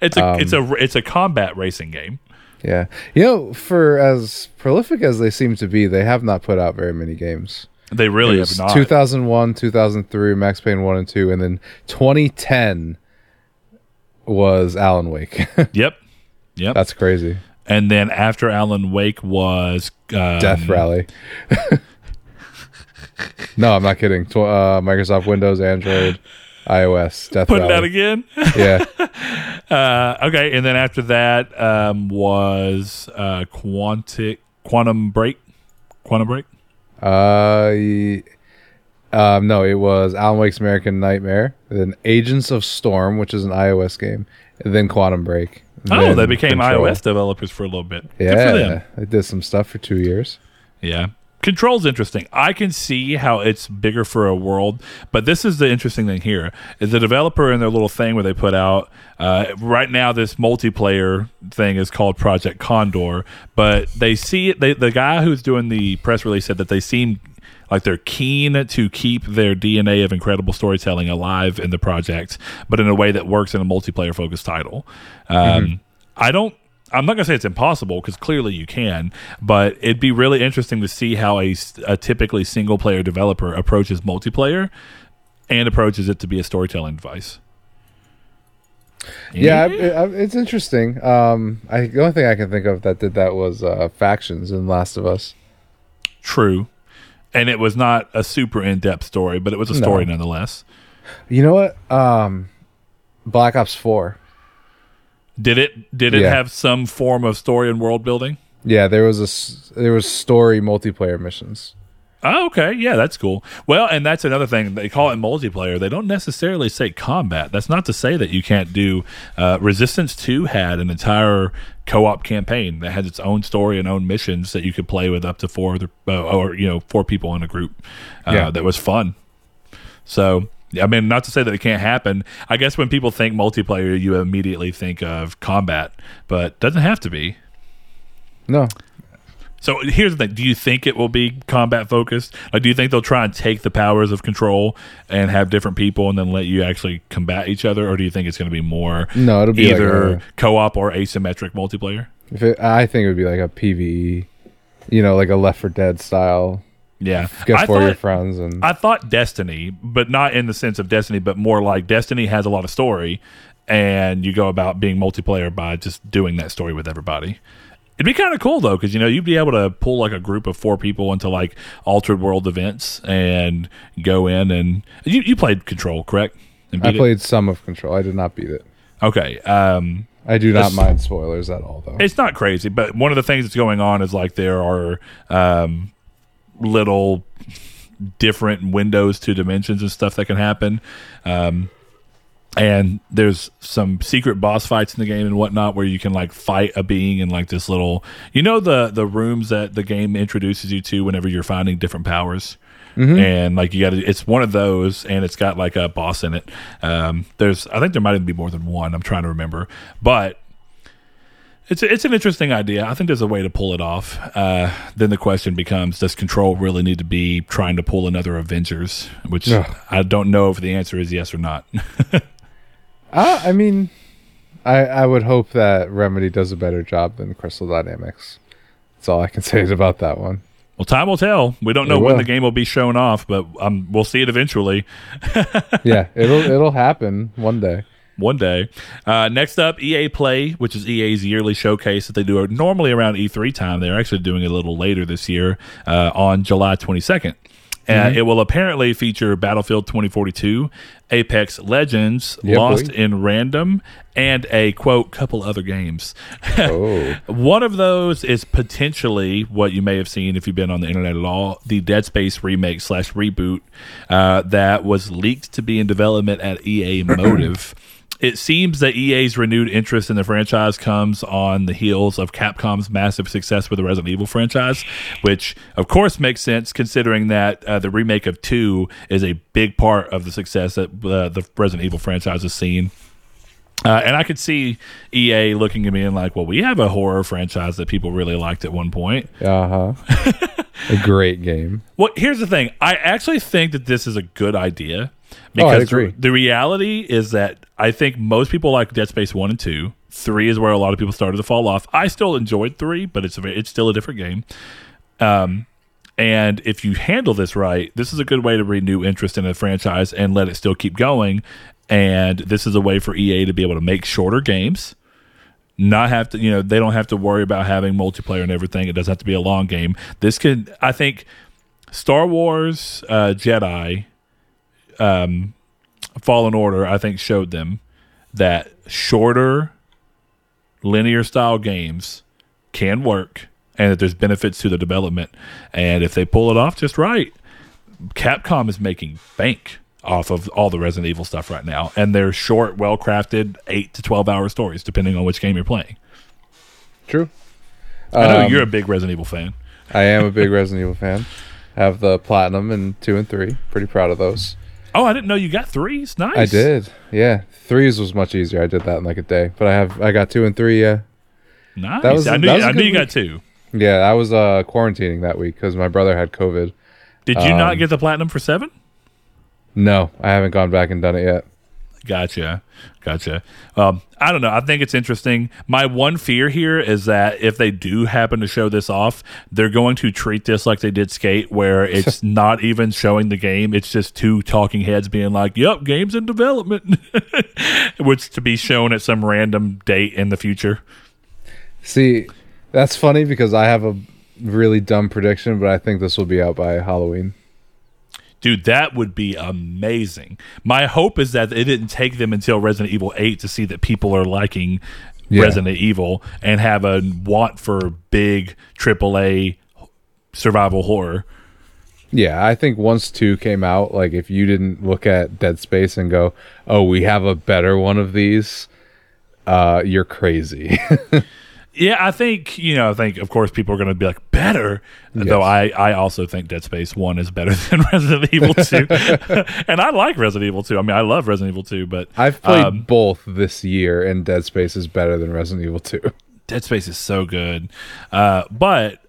it's a Um, it's a it's a combat racing game. yeah. You know, for as prolific as they seem to be, they have not put out very many games. They really have not. 2001, 2003, Max Payne 1 and 2, and then 2010 was Alan Wake. Yep. Yep. That's crazy. and then after Alan Wake was um, Death Rally. No, I'm not kidding. Tw- uh, Microsoft Windows, Android, iOS, Death Put it Rally. out again. Yeah. Uh, okay, and then after that um, was uh, Quantic Quantum Break. Quantum Break. Uh, y- um, no, it was Alan Wake's American Nightmare, then Agents of Storm, which is an iOS game, and then Quantum Break. Oh, they became Control. iOS developers for a little bit. Good for them. Yeah, they did some stuff for two years. Yeah. Control's interesting. I can see how it's bigger for a world, but this is the interesting thing here is the developer in their little thing where they put out uh, right now this multiplayer thing is called Project Condor, but they see it. They, the guy who's doing the press release said that they seem like they're keen to keep their DNA of incredible storytelling alive in the project, but in a way that works in a multiplayer focused title. Um, I don't. I'm not gonna say it's impossible because clearly you can, but it'd be really interesting to see how a, a typically single player developer approaches multiplayer and approaches it to be a storytelling device. Yeah, it- it- it's interesting. Um, I, the only thing I can think of that did that was uh, factions in Last of Us. true. And it was not a super in depth story, but it was a story No. nonetheless. You know what? Um, Black Ops Four. Did it? Did it Yeah. have some form of story and world building? Yeah, there was a there was story multiplayer missions. Oh, okay. Yeah, that's cool. Well, and that's another thing. They call it multiplayer. They don't necessarily say combat. That's not to say that you can't do. Uh, Resistance 2 had an entire co op campaign that had its own story and own missions that you could play with up to four other, uh, or, you know, four people in a group. Uh, Yeah. That was fun. So, I mean, not to say that it can't happen. I guess when people think multiplayer, you immediately think of combat, but doesn't have to be. No, So here's the thing: Do you think it will be combat focused? Like, do you think they'll try and take the powers of control and have different people, and then let you actually combat each other, or do you think it's going to be more no, it'll be either like a, co-op or asymmetric multiplayer? if it, I think it would be like a PVE, you know, like a Left 4 Dead style. Yeah, Get I for your thought, friends and I thought Destiny, but not in the sense of Destiny, but more like Destiny has a lot of story, and you go about being multiplayer by just doing that story with everybody. It'd be kind of cool though, because you know you'd be able to pull like a group of four people into like altered world events and go in and you you played Control, correct? I beat it? played some of Control. I did not beat it. Okay, um, I do not mind spoilers at all, though. it's not crazy, but one of the things that's going on is like there are um, little different windows to dimensions and stuff that can happen. Um, and there's some secret boss fights in the game and whatnot where you can like fight a being in like this little you know the the rooms that the game introduces you to whenever you're finding different powers? And like you got it's one of those and it's got like a boss in it. Um there's i think there might even be more than one. I'm trying to remember. But it's it's an interesting idea. I think there's a way to pull it off. Uh, then the question becomes: Does Control really need to be trying to pull another Avengers? Which. I don't know if the answer is yes or not. Uh, I mean, I I would hope that Remedy does a better job than Crystal Dynamics. That's all I can say about that one. well, time will tell. We don't know when the game will be shown off, but um, we'll see it eventually. Yeah, it'll it'll happen one day. One day. Uh, next up, EA Play, which is EA's yearly showcase that they do normally around E3 time. They're actually doing it a little later this year uh, on July 22nd. Uh, it will apparently feature Battlefield 2042, Apex Legends, Yeah, Lost boy. in Random, and a quote couple other games. Oh, One of those is potentially what you may have seen if you've been on the internet at all the Dead Space remake slash reboot uh, that was leaked to be in development at EA Motive. It seems that EA's renewed interest in the franchise comes on the heels of Capcom's massive success with the Resident Evil franchise, which of course makes sense considering that uh, the remake of 2 is a big part of the success that uh, the Resident Evil franchise has seen. Uh, and I could see EA looking at me and like, well, we have a horror franchise that people really liked at one point. Uh huh. a great game. Well, here's the thing. I actually think that this is a good idea because agree. the, reality is that I think most people like Dead Space one and two. Three is where a lot of people started to fall off. I still enjoyed three, but it's a, it's still a different game. Um, and if you handle this right, this is a good way to renew interest in a franchise and let it still keep going. And this is a way for EA to be able to make shorter games not have to you know they don't have to worry about having multiplayer and everything it doesn't have to be a long game this can i think star wars uh jedi um fallen order i think showed them that shorter linear style games can work and that there's benefits to the development and if they pull it off just right capcom is making bank off of all the resident evil stuff right now and they're short well crafted 8 to 12 hour stories depending on which game you're playing True. I know Um, you're a big Resident Evil fan. I am a big Resident Evil fan. Have the platinum in two and three. Pretty proud of those. Oh, I didn't know you got threes. Nice. I did. Yeah, threes was much easier. I did that in like a day. But I have I got two and three. Yeah, Nice. That was- I knew, that was I knew you got two. yeah. I was uh quarantining that week because my brother had COVID. Did you not Um, get the platinum for seven? No, I haven't gone back and done it yet. Gotcha. Gotcha. Um, I don't know. I think it's interesting. My one fear here is that if they do happen to show this off, they're going to treat this like they did Skate, where it's not even showing the game. It's just two talking heads being like, yep, game's in development, which to be shown at some random date in the future. See, that's funny because I have a really dumb prediction, but I think this will be out by Halloween. Dude, that would be amazing. My hope is that it didn't take them until Resident Evil 8 to see that people are liking Yeah. Resident Evil and have a want for big AAA survival horror. Yeah, I think once two came out, like if you didn't look at Dead Space and go, "Oh, we have a better one of these," uh, you're crazy. Yeah, I think, you know, I think, of course, people are going to be like, better. Though I, I also think Dead Space 1 is better than Resident Evil 2. and I like Resident Evil 2. I mean, I love Resident Evil 2, but I've played Um, both this year, and Dead Space is better than Resident Evil Two. Dead Space is so good. Uh, but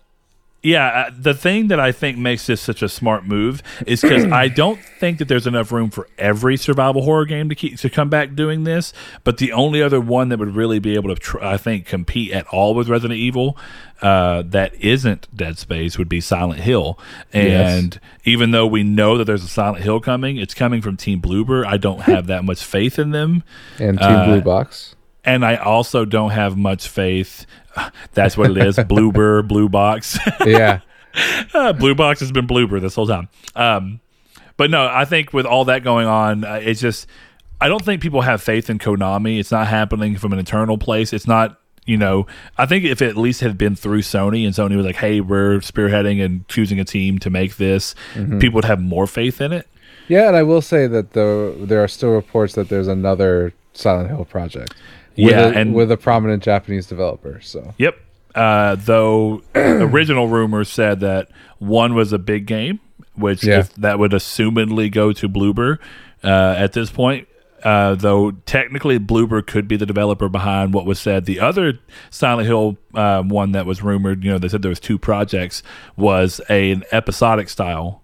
yeah, uh, the thing that I think makes this such a smart move is because I don't think that there's enough room for every survival horror game to keep to come back doing this. But the only other one that would really be able to, tr- I think, compete at all with Resident Evil uh, that isn't Dead Space would be Silent Hill. And even though we know that there's a Silent Hill coming, it's coming from Team Bloober. I don't have that much faith in them And Team Uh, Blue Box. and I also don't have much faith. That's what it is. Bloober, Blue Box. Yeah, Uh, Blue Box has been Bloober this whole time. Um, but no, I think with all that going on, uh, it's just I don't think people have faith in Konami. It's not happening from an internal place. It's not. You know, I think if it at least had been through Sony and Sony was like, "Hey, we're spearheading and choosing a team to make this," people would have more faith in it. yeah, and I will say that the there are still reports that there's another Silent Hill project. Yeah, a, and- with a prominent Japanese developer. So Yep. Uh, though original rumors said that one was a big game, which Yeah. if that would assumedly go to Bloober uh, at this point. Uh, though technically Bloober could be the developer behind what was said. The other Silent Hill um, one that was rumored, you know, they said there was two projects, was a, an episodic style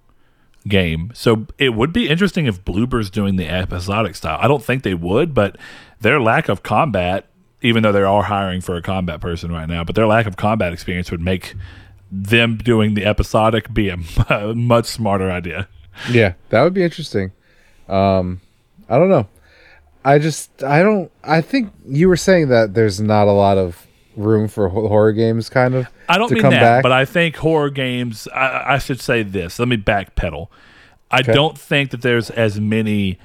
game. So it would be interesting if Bloober's doing the episodic style. I don't think they would, but their lack of combat, even though they are hiring for a combat person right now, but their lack of combat experience would make them doing the episodic be a, much smarter idea. yeah, that would be interesting. Um, I don't know. I just I don't. I think you were saying that there's not a lot of room for horror games, kind of. I don't mean that, back. but I think horror games. I, I should say this. Let me backpedal. I don't think that there's as many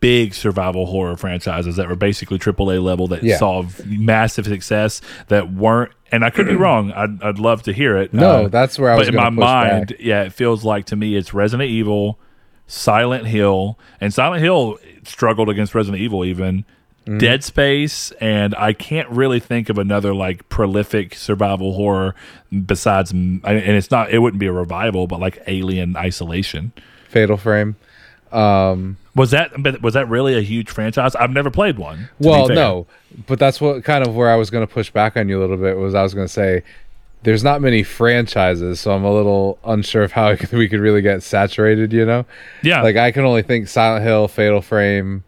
big survival horror franchises that were basically AAA level that Yeah. saw massive success that weren't. And I could be wrong. I'd, I'd love to hear it. No, Uh, that's where I was. but in my mind, back. yeah, it feels like to me it's Resident Evil, Silent Hill, and Silent Hill struggled against Resident Evil even. Mm-hmm. Dead Space, and I can't really think of another like prolific survival horror besides, and it's not, it wouldn't be a revival, but like Alien Isolation. Fatal Frame. Um, Was that was that really a huge franchise? I've never played one. Well, no, but that's what kind of where I was going to push back on you a little bit was I was going to say there's not many franchises, so I'm a little unsure of how we could really get saturated. You know, Yeah, like I can only think Silent Hill, Fatal Frame,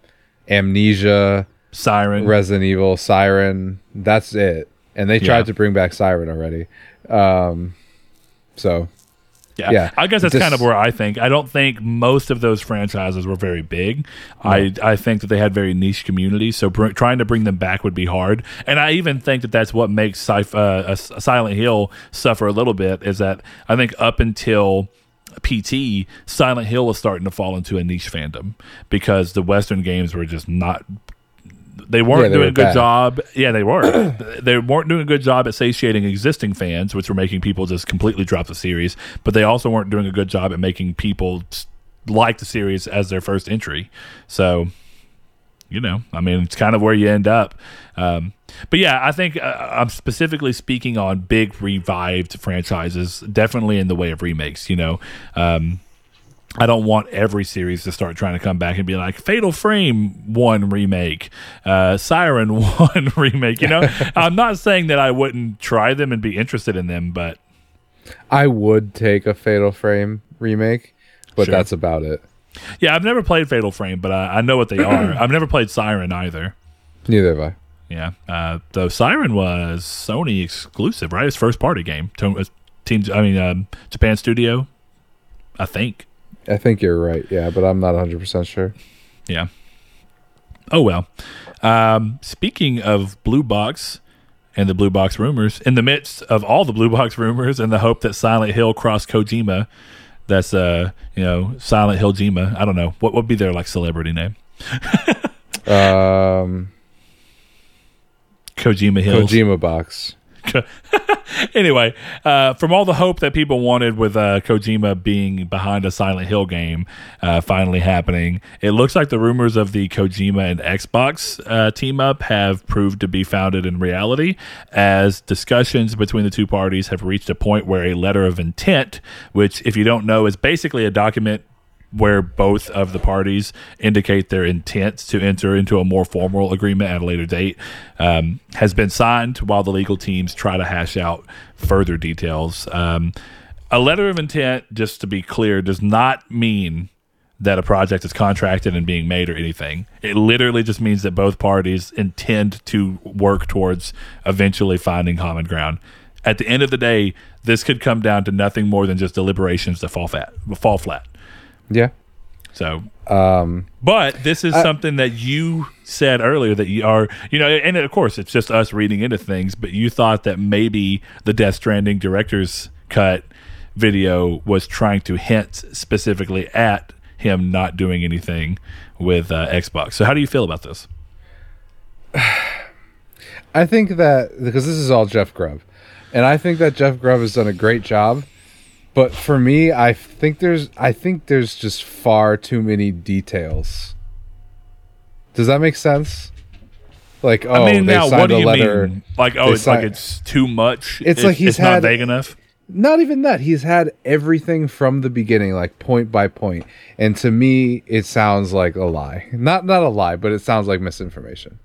Amnesia, Siren. Resident Evil, Siren. That's it. And they tried Yeah. to bring back Siren already. Um, so Yeah. Yeah. I guess that's This- kind of where I think. I don't think most of those franchises were very big. I I think that they had very niche communities, so trying to bring them back would be hard. And I even think that that's what makes sci- uh, a S- Silent Hill suffer a little bit. Is that I think up until PT, Silent Hill was starting to fall into a niche fandom because the Western games were just not. They weren't Yeah, they doing were a good bad. job. Yeah, they were. they weren't doing a good job at satiating existing fans, which were making people just completely drop the series. But they also weren't doing a good job at making people like the series as their first entry. So, you know, I mean, it's kind of where you end up. Um, but yeah, I think uh, I'm specifically speaking on big revived franchises, definitely in the way of remakes. You know, um, I don't want every series to start trying to come back and be like Fatal Frame one remake, uh, Siren one remake. You know, I'm not saying that I wouldn't try them and be interested in them, but I would take a Fatal Frame remake, but Sure. that's about it. yeah, I've never played Fatal Frame, but I, I know what they are. I've never played Siren either. Neither have I. Yeah, uh, though Siren was Sony exclusive, right? It's first party game. Uh, Team, I mean, um, Japan Studio, I think. I think you're right. Yeah, but I'm not 100% sure. Yeah. Oh well. Um, speaking of Blue Box and the Blue Box rumors, in the midst of all the Blue Box rumors and the hope that Silent Hill crossed Kojima, that's uh, you know, Silent Hill Jima. I don't know what would be their like celebrity name. Um, Kojima Hills. Kojima box. anyway, uh, from all the hope that people wanted with uh, Kojima being behind a Silent Hill game uh, finally happening, it looks like the rumors of the Kojima and Xbox uh, team up have proved to be founded in reality, as discussions between the two parties have reached a point where a letter of intent, which, if you don't know, is basically a document where both of the parties indicate their intent to enter into a more formal agreement at a later date um, has been signed while the legal teams try to hash out further details. Um, a letter of intent, just to be clear, does not mean that a project is contracted and being made or anything. It literally just means that both parties intend to work towards eventually finding common ground. At the end of the day, this could come down to nothing more than just deliberations that fall flat. Fall flat. Yeah. So, Um, but this is I- something that you said earlier that you are, you know, and of course it's just us reading into things, but you thought that maybe the Death Stranding director's cut video was trying to hint specifically at him not doing anything with uh, Xbox. So, how do you feel about this? I think that because this is all Jeff Grubb, and I think that Jeff Grubb has done a great job. But for me, I think there's I think there's just far too many details. Does that make sense? Like, oh, I mean, oh, they now signed what do a you letter. mean? Like, oh, it's like it's too much. It's like he's it's not had- vague enough. Not even that. He's had everything from the beginning, like point by point. And to me, it sounds like a lie. Not not a lie, but it sounds like misinformation.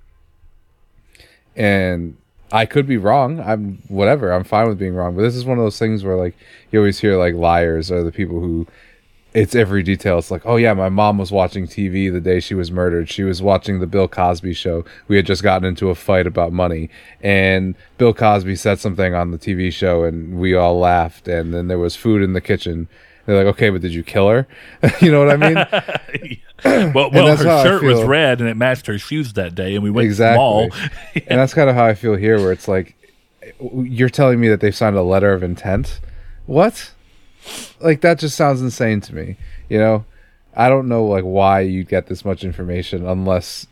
And I could be wrong. I'm whatever. I'm fine with being wrong. But this is one of those things where like you always hear like liars are the people who it's every detail. It's like, oh yeah, my mom was watching TV the day she was murdered. She was watching the Bill Cosby show. We had just gotten into a fight about money, and Bill Cosby said something on the TV show, and we all laughed. And then there was food in the kitchen. They're like, okay, but did you kill her? you know what I mean? well, well her shirt was red and it matched her shoes that day, and we went exactly. small. and that's kind of how I feel here, where it's like, you're telling me that they've signed a letter of intent. What? Like that just sounds insane to me. You know, I don't know like why you get this much information unless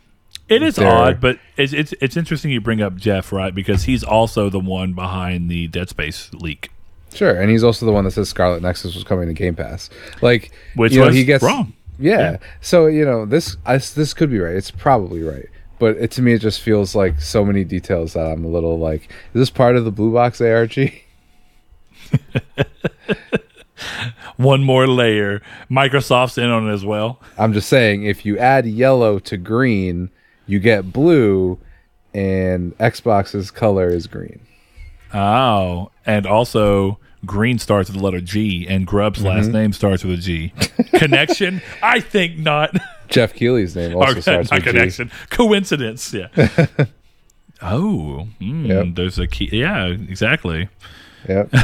It is odd, but it's, it's it's interesting you bring up Jeff, right? Because he's also the one behind the Dead Space leak, Sure, and he's also the one that says Scarlet Nexus was coming to Game Pass. Like, which you know, was he gets wrong. Yeah. Yeah. So you know this I, this could be right. It's probably right, but it, to me it just feels like so many details that I'm a little like, is this part of the Blue Box ARG? one more layer. Microsoft's in on it as well. I'm just saying, if you add yellow to green, you get blue, and Xbox's color is green. Oh, and also green starts with the letter G, and Grubb's last name starts with a G. Connection? I think not. Geoff Keighley's name also Or, starts with G. connection. Coincidence. Yeah. oh, hmm, Yep. there's a key. Yeah, exactly. Yep.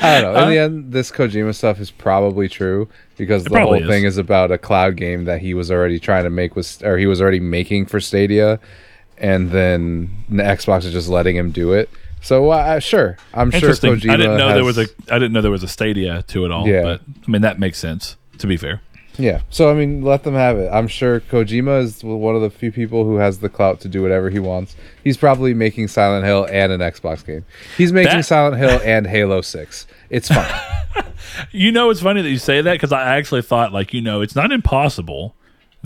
I don't know. In the end, this Kojima stuff is probably true because the whole is. thing is about a cloud game that he was already trying to make with, or he was already making for Stadia, and then the Xbox is just letting him do it. So uh, sure, I'm sure. Kojima. I didn't know there was a. I didn't know there was a Stadia to it all. Yeah. But I mean that makes sense. To be fair. Yeah. So I mean, let them have it. I'm sure Kojima is one of the few people who has the clout to do whatever he wants. He's probably making Silent Hill and an Xbox game. He's making That- Silent Hill and Halo Six. It's fine. You know, it's funny that you say that because I actually thought, like, you know, it's not impossible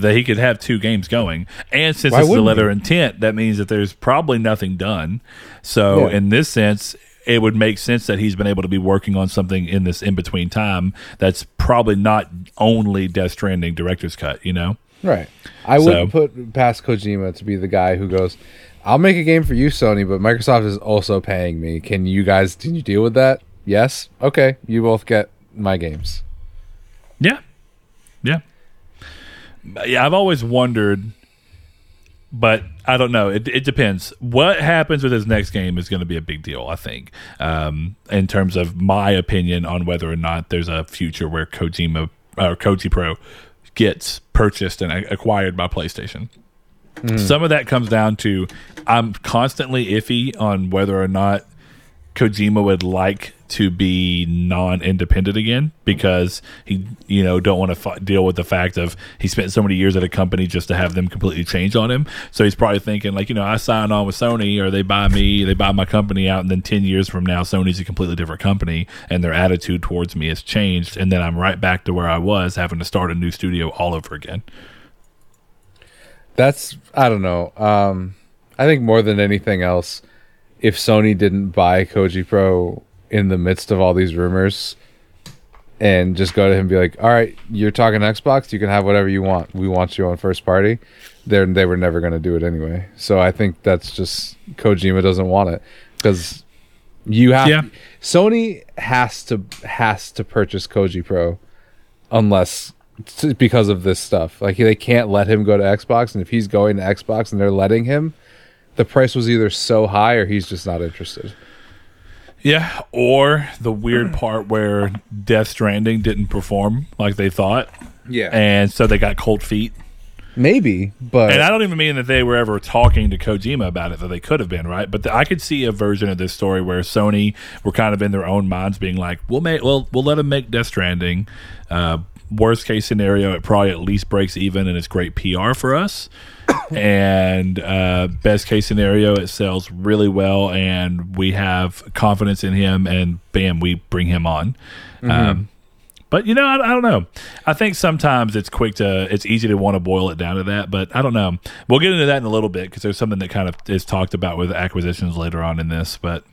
that he could have two games going. And since Why it's the letter he? intent, that means that there's probably nothing done. So, Yeah. in this sense, it would make sense that he's been able to be working on something in this in between time that's probably not only Death Stranding director's cut, you know? Right. I So- wouldn't put past Kojima to be the guy who goes, "I'll make a game for you, Sony, but Microsoft is also paying me. Can you guys can you deal with that?" Yes. Okay. You both get my games. Yeah. Yeah. Yeah, I've always wondered, but I don't know. It, it depends. What happens with his next game is going to be a big deal, I think, um, in terms of my opinion on whether or not there's a future where Kojima or Koji Pro gets purchased and acquired by PlayStation. Some of that comes down to I'm constantly iffy on whether or not Kojima would like to be non-independent again because he, you know, don't want to f- deal with the fact of he spent so many years at a company just to have them completely change on him. So he's probably thinking like, you know, I sign on with Sony or they buy me, they buy my company out, and then ten years from now, Sony's a completely different company and their attitude towards me has changed, and then I'm right back to where I was, having to start a new studio all over again. That's I don't know. Um, I think more than anything else, if Sony didn't buy Koji Pro in the midst of all these rumors, and just go to him and be like, "All right, you're talking Xbox. You can have whatever you want. We want you on first party." Then they were never going to do it anyway. So I think that's just Kojima doesn't want it because you have Yeah. Sony has to has to purchase Koji Pro unless because of this stuff. Like they can't let him go to Xbox, and if he's going to Xbox and they're letting him, the price was either so high or he's just not interested. Yeah, or the weird part where Death Stranding didn't perform like they thought, Yeah, and so they got cold feet. maybe, but And I don't even mean that they were ever talking to Kojima about it, that they could have been, right? But the, I could see a version of this story where Sony were kind of in their own minds, being like, "We'll make, well, we'll let them make Death Stranding. Uh, worst case scenario, it probably at least breaks even, and it's great PR for us. and uh, best case scenario, it sells really well, and we have confidence in him, and bam, we bring him on." Um, but you know, I, I don't know. I think sometimes it's quick to, it's easy to want to boil it down to that. But I don't know. We'll get into that in a little bit because there's something that kind of is talked about with acquisitions later on in this. But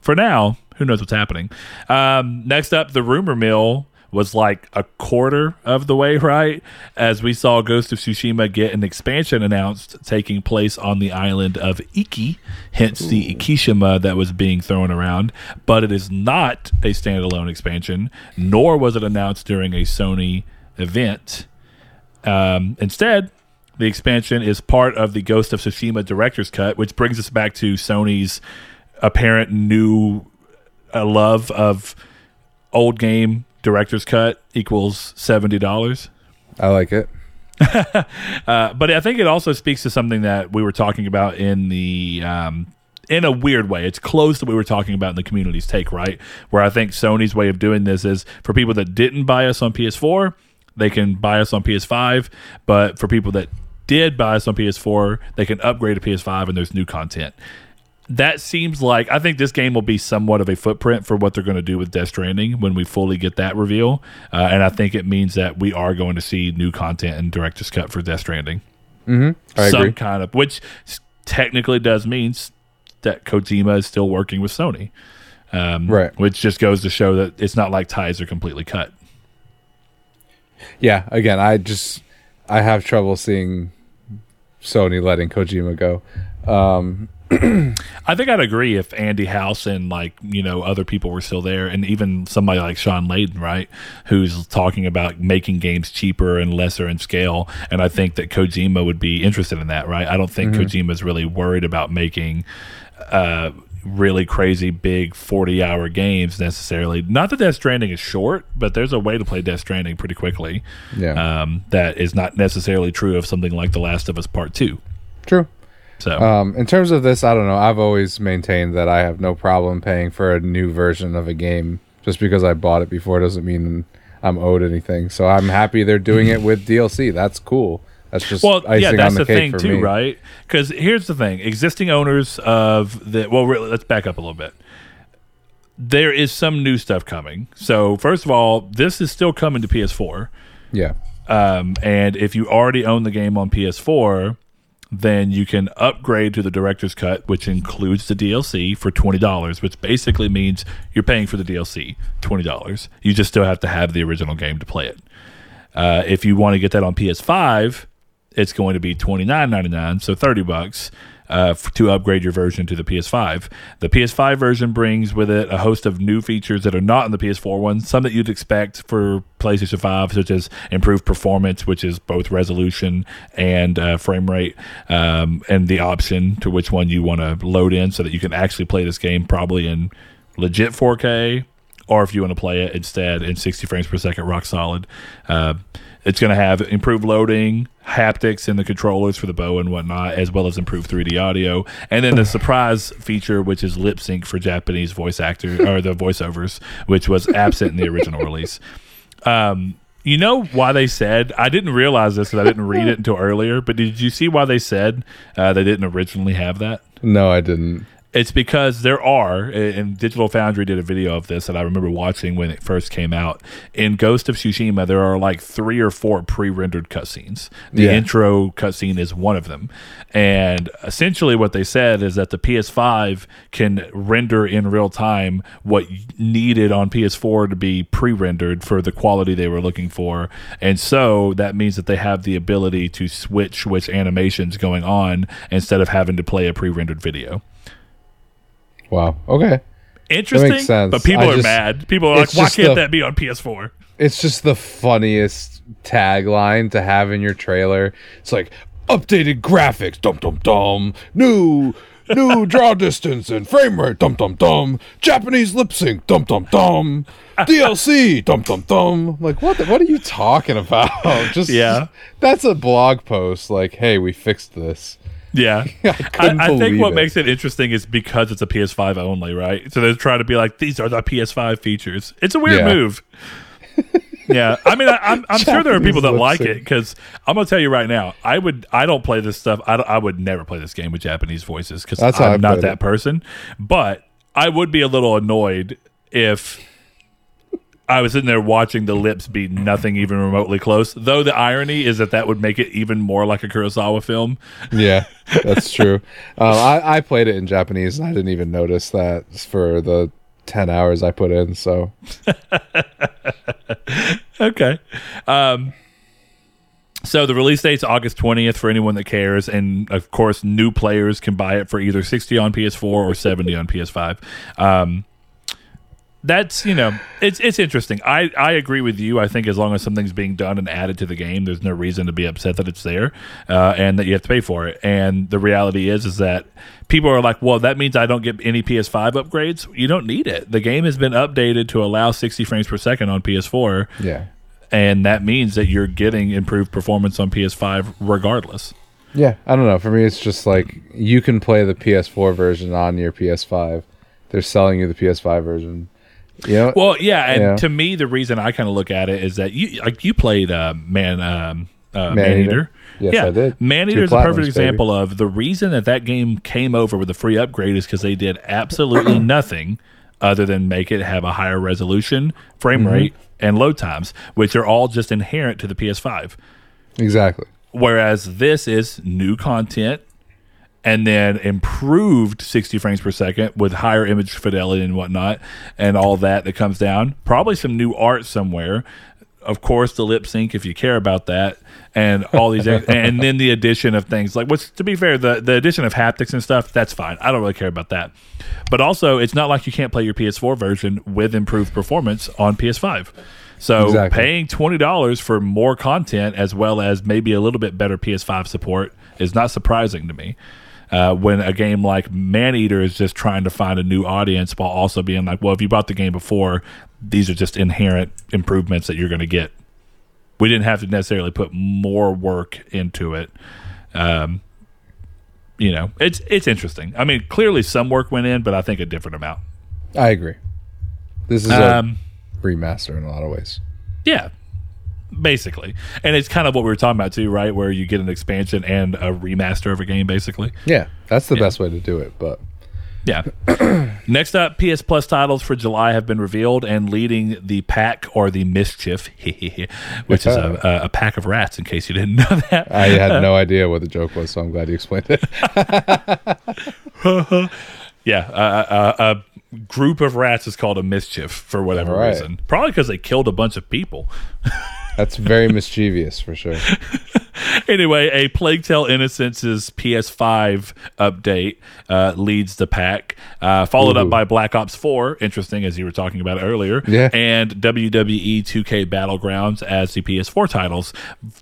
for now, who knows what's happening? Um, next up, the rumor mill was like a quarter of the way right as we saw Ghost of Tsushima get an expansion announced taking place on the island of Iki, hence the Ikishima that was being thrown around. But it is not a standalone expansion, nor was it announced during a Sony event. Um, instead, the expansion is part of the Ghost of Tsushima director's cut, which brings us back to Sony's apparent new uh, love of old game director's cut equals seventy dollars. I like it. Uh, but I think it also speaks to something that we were talking about in the um, in a weird way. It's close to what we were talking about in the community's take, right? Where I think Sony's way of doing this is for people that didn't buy us on PS4, they can buy us on PS5. But for people that did buy us on PS4, they can upgrade to PS5 and there's new content. That seems like I think this game will be somewhat of a footprint for what they're going to do with Death Stranding when we fully get that reveal, uh, and I think it means that we are going to see new content and director's cut for Death Stranding I some agree. kind of which technically does mean that Kojima is still working with Sony, um, Right. Which just goes to show that it's not like ties are completely cut. yeah, again, I just I have trouble seeing Sony letting Kojima go. Um, I think I'd agree if Andy House and like you know other people were still there, and even somebody like Shawn Layden, right, who's talking about making games cheaper and lesser in scale. And I think that Kojima would be interested in that, right? I don't think mm-hmm. Kojima's really worried about making. Uh, really crazy big 40 hour games necessarily not that death stranding is short but there's a way to play death stranding pretty quickly yeah um, that is not necessarily true of something like the last of us part two true so, um, in terms of this, I don't know. I've always maintained that I have no problem paying for a new version of a game. Just because I bought it before doesn't mean I'm owed anything. So I'm happy they're doing it with DLC. That's cool. That's just well, yeah. That's the, the thing too, me. right? Because here's the thing: existing owners of the well, really, let's back up a little bit. There is some new stuff coming. So first of all, this is still coming to PS4. Yeah. Um, and if you already own the game on PS4, then you can upgrade to the director's cut, which includes the DLC for twenty dollars, which basically means you're paying for the DLC twenty dollars. You just still have to have the original game to play it. Uh, if you want to get that on PS5, it's going to be twenty nine ninety nine, so thirty bucks uh, to upgrade your version to the PS5. The PS5 version brings with it a host of new features that are not in the PS4 one, some that you'd expect for PlayStation 5, such as improved performance, which is both resolution and uh, frame rate, um, and the option to which one you want to load in so that you can actually play this game probably in legit 4K or if you want to play it instead in 60 frames per second, rock solid. Uh, it's going to have improved loading, haptics in the controllers for the bow and whatnot, as well as improved 3D audio, and then the surprise feature, which is lip sync for Japanese voice actors or the voiceovers, which was absent in the original release. Um, you know why they said I didn't realize this because I didn't read it until earlier. But did you see why they said uh, they didn't originally have that? No, I didn't. It's because there are, and Digital Foundry did a video of this that I remember watching when it first came out. In Ghost of Tsushima, there are like three or four pre rendered cutscenes. The yeah. intro cutscene is one of them. And essentially, what they said is that the PS5 can render in real time what needed on PS4 to be pre rendered for the quality they were looking for. And so that means that they have the ability to switch which animations going on instead of having to play a pre rendered video. Wow. Okay. Interesting. But people I are just, mad. People are like, why can't the, that be on PS4? It's just the funniest tagline to have in your trailer. It's like updated graphics, dum dum dum, new new draw distance and frame rate, dum dum dum, Japanese lip sync, dum dum dum, DLC, dum dum dum. Like what? The, what are you talking about? Just yeah, that's a blog post. Like, hey, we fixed this. Yeah, I, I, I, think what it. makes it interesting is because it's a PS5 only, right? So they're trying to be like, these are the PS5 features. It's a weird yeah. move. yeah, I mean, I, am sure there are people that like it because I'm gonna tell you right now, I would, I don't play this stuff. I, I would never play this game with Japanese voices because I'm not that it. person. But I would be a little annoyed if I was sitting there watching the lips be nothing even remotely close. Though the irony is that that would make it even more like a Kurosawa film. Yeah, that's true. uh, I, I played it in Japanese and I didn't even notice that for the 10 hours I put in. So, okay. Um, so the release date's August 20th for anyone that cares, and of course, new players can buy it for either 60 on PS4 or 70 on PS5. Um, that's you know it's it's interesting. I I agree with you. I think as long as something's being done and added to the game, there's no reason to be upset that it's there uh, and that you have to pay for it. And the reality is is that people are like, well, that means I don't get any PS5 upgrades. You don't need it. The game has been updated to allow 60 frames per second on PS4. Yeah, and that means that you're getting improved performance on PS5 regardless. Yeah, I don't know. For me, it's just like you can play the PS4 version on your PS5. They're selling you the PS5 version yeah. Well, yeah, and yeah. to me, the reason I kind of look at it is that you like you played uh, man um, uh, Maneater. Yes, yeah. I did. Maneater is a perfect example baby. of the reason that that game came over with a free upgrade is because they did absolutely nothing other than make it have a higher resolution, frame mm-hmm. rate, and load times, which are all just inherent to the PS5. Exactly. Whereas this is new content and then improved 60 frames per second with higher image fidelity and whatnot and all that that comes down probably some new art somewhere of course, the lip sync if you care about that, and all these, and then the addition of things like what's to be fair, the the addition of haptics and stuff. That's fine. I don't really care about that. But also, it's not like you can't play your PS4 version with improved performance on PS5. So Exactly. paying twenty dollars for more content as well as maybe a little bit better PS5 support is not surprising to me. Uh, when a game like Maneater is just trying to find a new audience while also being like, well, if you bought the game before, these are just inherent improvements that you're going to get. We didn't have to necessarily put more work into it. Um, you know, it's it's interesting. I mean, clearly some work went in, but I think a different amount. I agree. This is a Um, remaster in a lot of ways. Yeah, basically, and it's kind of what we were talking about too, right? Where you get an expansion and a remaster of a game, basically. Yeah, that's the best way to do it. But Yeah. Next up, PS Plus titles for July have been revealed, and leading the pack or the mischief, which is a, a, a pack of rats. In case you didn't know that, I had no idea what the joke was, so I'm glad you explained it. yeah, uh, uh, a group of rats is called a mischief for whatever right. reason. Probably because they killed a bunch of people. That's very mischievous for sure. anyway, a Plague Tale Innocence's PS5 update uh, leads the pack, uh, followed up by Black Ops 4, interesting as you were talking about earlier, Yeah. and WWE 2K Battlegrounds as the PS4 titles.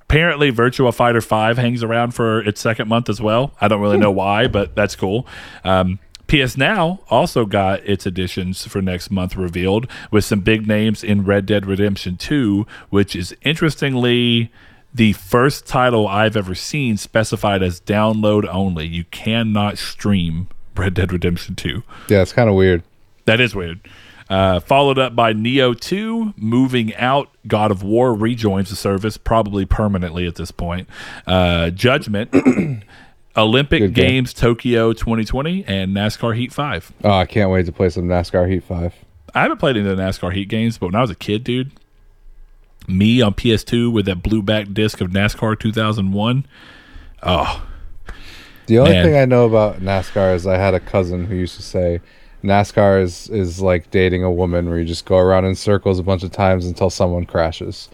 Apparently, Virtua Fighter 5 hangs around for its second month as well. I don't really know why, but that's cool. Um, PS Now also got its additions for next month revealed with some big names in Red Dead Redemption 2, which is interestingly the first title I've ever seen specified as download only. You cannot stream Red Dead Redemption 2. Yeah, it's kind of weird. That is weird. Uh, followed up by Nioh 2, moving out. God of War rejoins the service, probably permanently at this point. Uh, Judgment, Olympic Good game. Games Tokyo 2020, and NASCAR Heat 5. Oh, I can't wait to play some NASCAR Heat Five. I haven't played any of the NASCAR Heat games, but when I was a kid, dude, me on PS2 with that blue back disc of NASCAR 2001. Oh, The only Man. thing I know about NASCAR is I had a cousin who used to say NASCAR is is like dating a woman where you just go around in circles a bunch of times until someone crashes.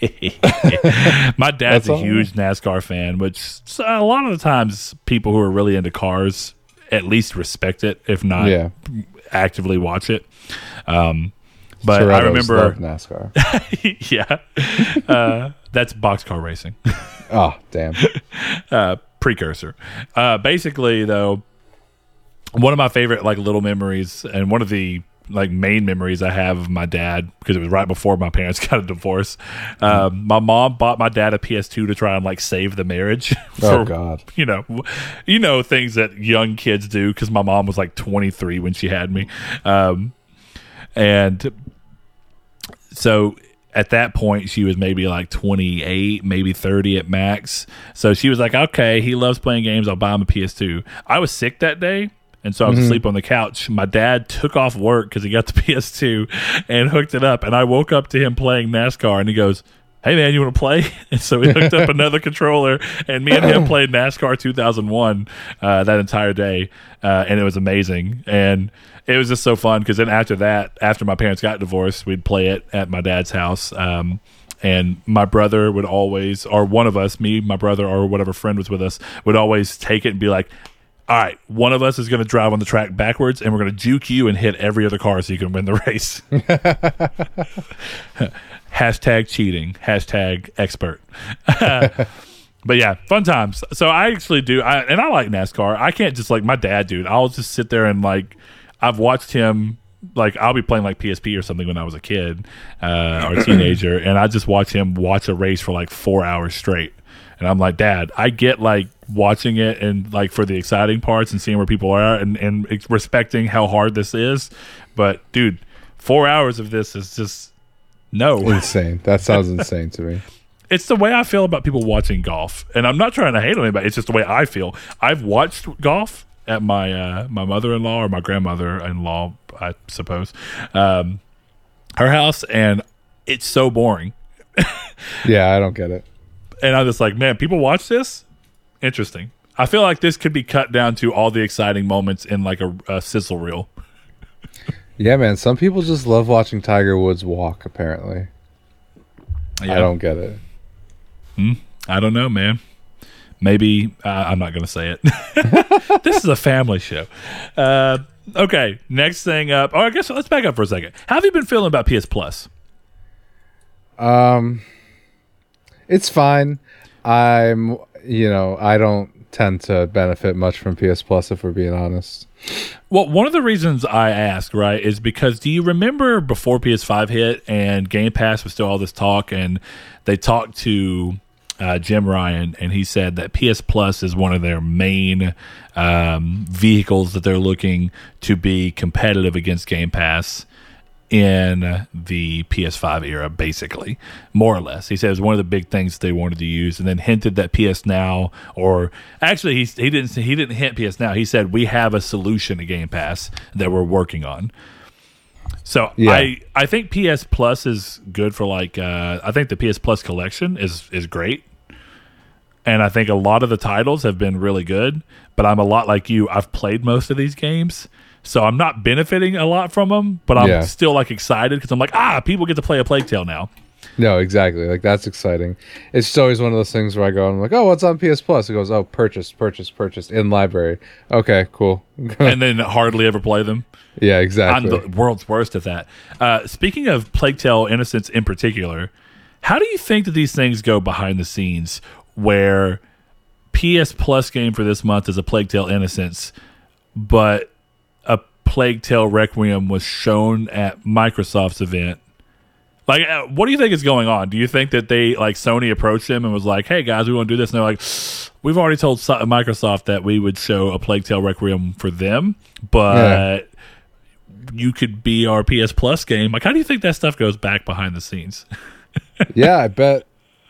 My dad's a huge NASCAR fan, which a lot of the times people who are really into cars at least respect it, if not Yeah. actively watch it. Um, but I remember, NASCAR. yeah, uh, that's boxcar racing. oh, damn. uh, precursor. Uh, basically, though, one of my favorite like little memories, and one of the like main memories I have of my dad because it was right before my parents got a divorce. Um, my mom bought my dad a PS2 to try and like save the marriage. Oh God. You know, you know things that young kids do because my mom was like 23 when she had me, um, and so at that point she was maybe like 28 maybe 30 at max so she was like okay he loves playing games i'll buy him a ps2 i was sick that day and so i was asleep on the couch. My dad took off work because he got the ps2 and hooked it up. And i woke up to him playing nascar and he goes hey man you want to play? And so we hooked up another controller and me and him played nascar 2001 uh, that entire day uh, and it was amazing. And it was just so fun because then after that after my parents got divorced we'd play it at my dad's house um, and my brother would always or one of us me my brother or whatever friend was with us would always take it and be like all right, one of us is going to drive on the track backwards, and we're going to juke you and hit every other car so you can win the race. hashtag cheating. Hashtag expert. but yeah, fun times. So I actually do, I, and I like NASCAR. I can't just like my dad, dude. I'll just sit there and like I've watched him. Like I'll be playing like PSP or something when I was a kid uh, or a teenager, and I just watch him watch a race for like four hours straight. And I'm like, Dad, I get like watching it and like for the exciting parts and seeing where people are and, and respecting how hard this is. But dude, four hours of this is just no. Insane. That sounds insane to me. It's the way I feel about people watching golf. And I'm not trying to hate on anybody. It's just the way I feel. I've watched golf at my uh, my mother in law or my grandmother in law, I suppose, um, her house, and it's so boring. Yeah, I don't get it. And I'm just like, man, people watch this. Interesting. I feel like this could be cut down to all the exciting moments in like a, a sizzle reel. Yeah, man. Some people just love watching Tiger Woods walk. Apparently, I don't get it. I don't know, man. Maybe uh, I'm not going to say it. this is a family show. Uh, okay, next thing up. Oh, I guess let's back up for a second. How have you been feeling about PS Plus? Um, it's fine. I'm, you know, I don't tend to benefit much from PS Plus if we're being honest. Well, one of the reasons I ask, right, is because do you remember before PS5 hit and Game Pass was still all this talk, and they talked to uh, Jim Ryan, and he said that PS Plus is one of their main um, vehicles that they're looking to be competitive against Game Pass in the PS5 era, basically, more or less. He said it was one of the big things they wanted to use, and then hinted that PS Now, or actually, he he didn't he didn't hint PS Now. He said we have a solution to Game Pass that we're working on. So Yeah. I I think PS Plus is good for like uh, I think the PS Plus collection is is great, and I think a lot of the titles have been really good. But I'm a lot like you. I've played most of these games, so I'm not benefiting a lot from them. But I'm Yeah. still like excited because I'm like, ah, people get to play a Plague Tale now. No, exactly. Like that's exciting. It's just always one of those things where I go and I'm like, oh, what's on PS Plus? It goes, oh, purchased, purchased, purchased in library. Okay, cool. and then hardly ever play them. yeah, exactly. I'm the world's worst at that. Uh, speaking of Plague Tale Innocence in particular, how do you think that these things go behind the scenes where PS Plus game for this month is a Plague Tale Innocence, but Plague Tale Requiem was shown at Microsoft's event? Like, uh, what do you think is going on? Do you think that they, like, Sony approached them and was like, hey, guys, we want to do this? And they're like, we've already told Microsoft that we would show a Plague Tale Requiem for them, but you could be our PS Plus game. Like, how do you think that stuff goes back behind the scenes? yeah, I bet.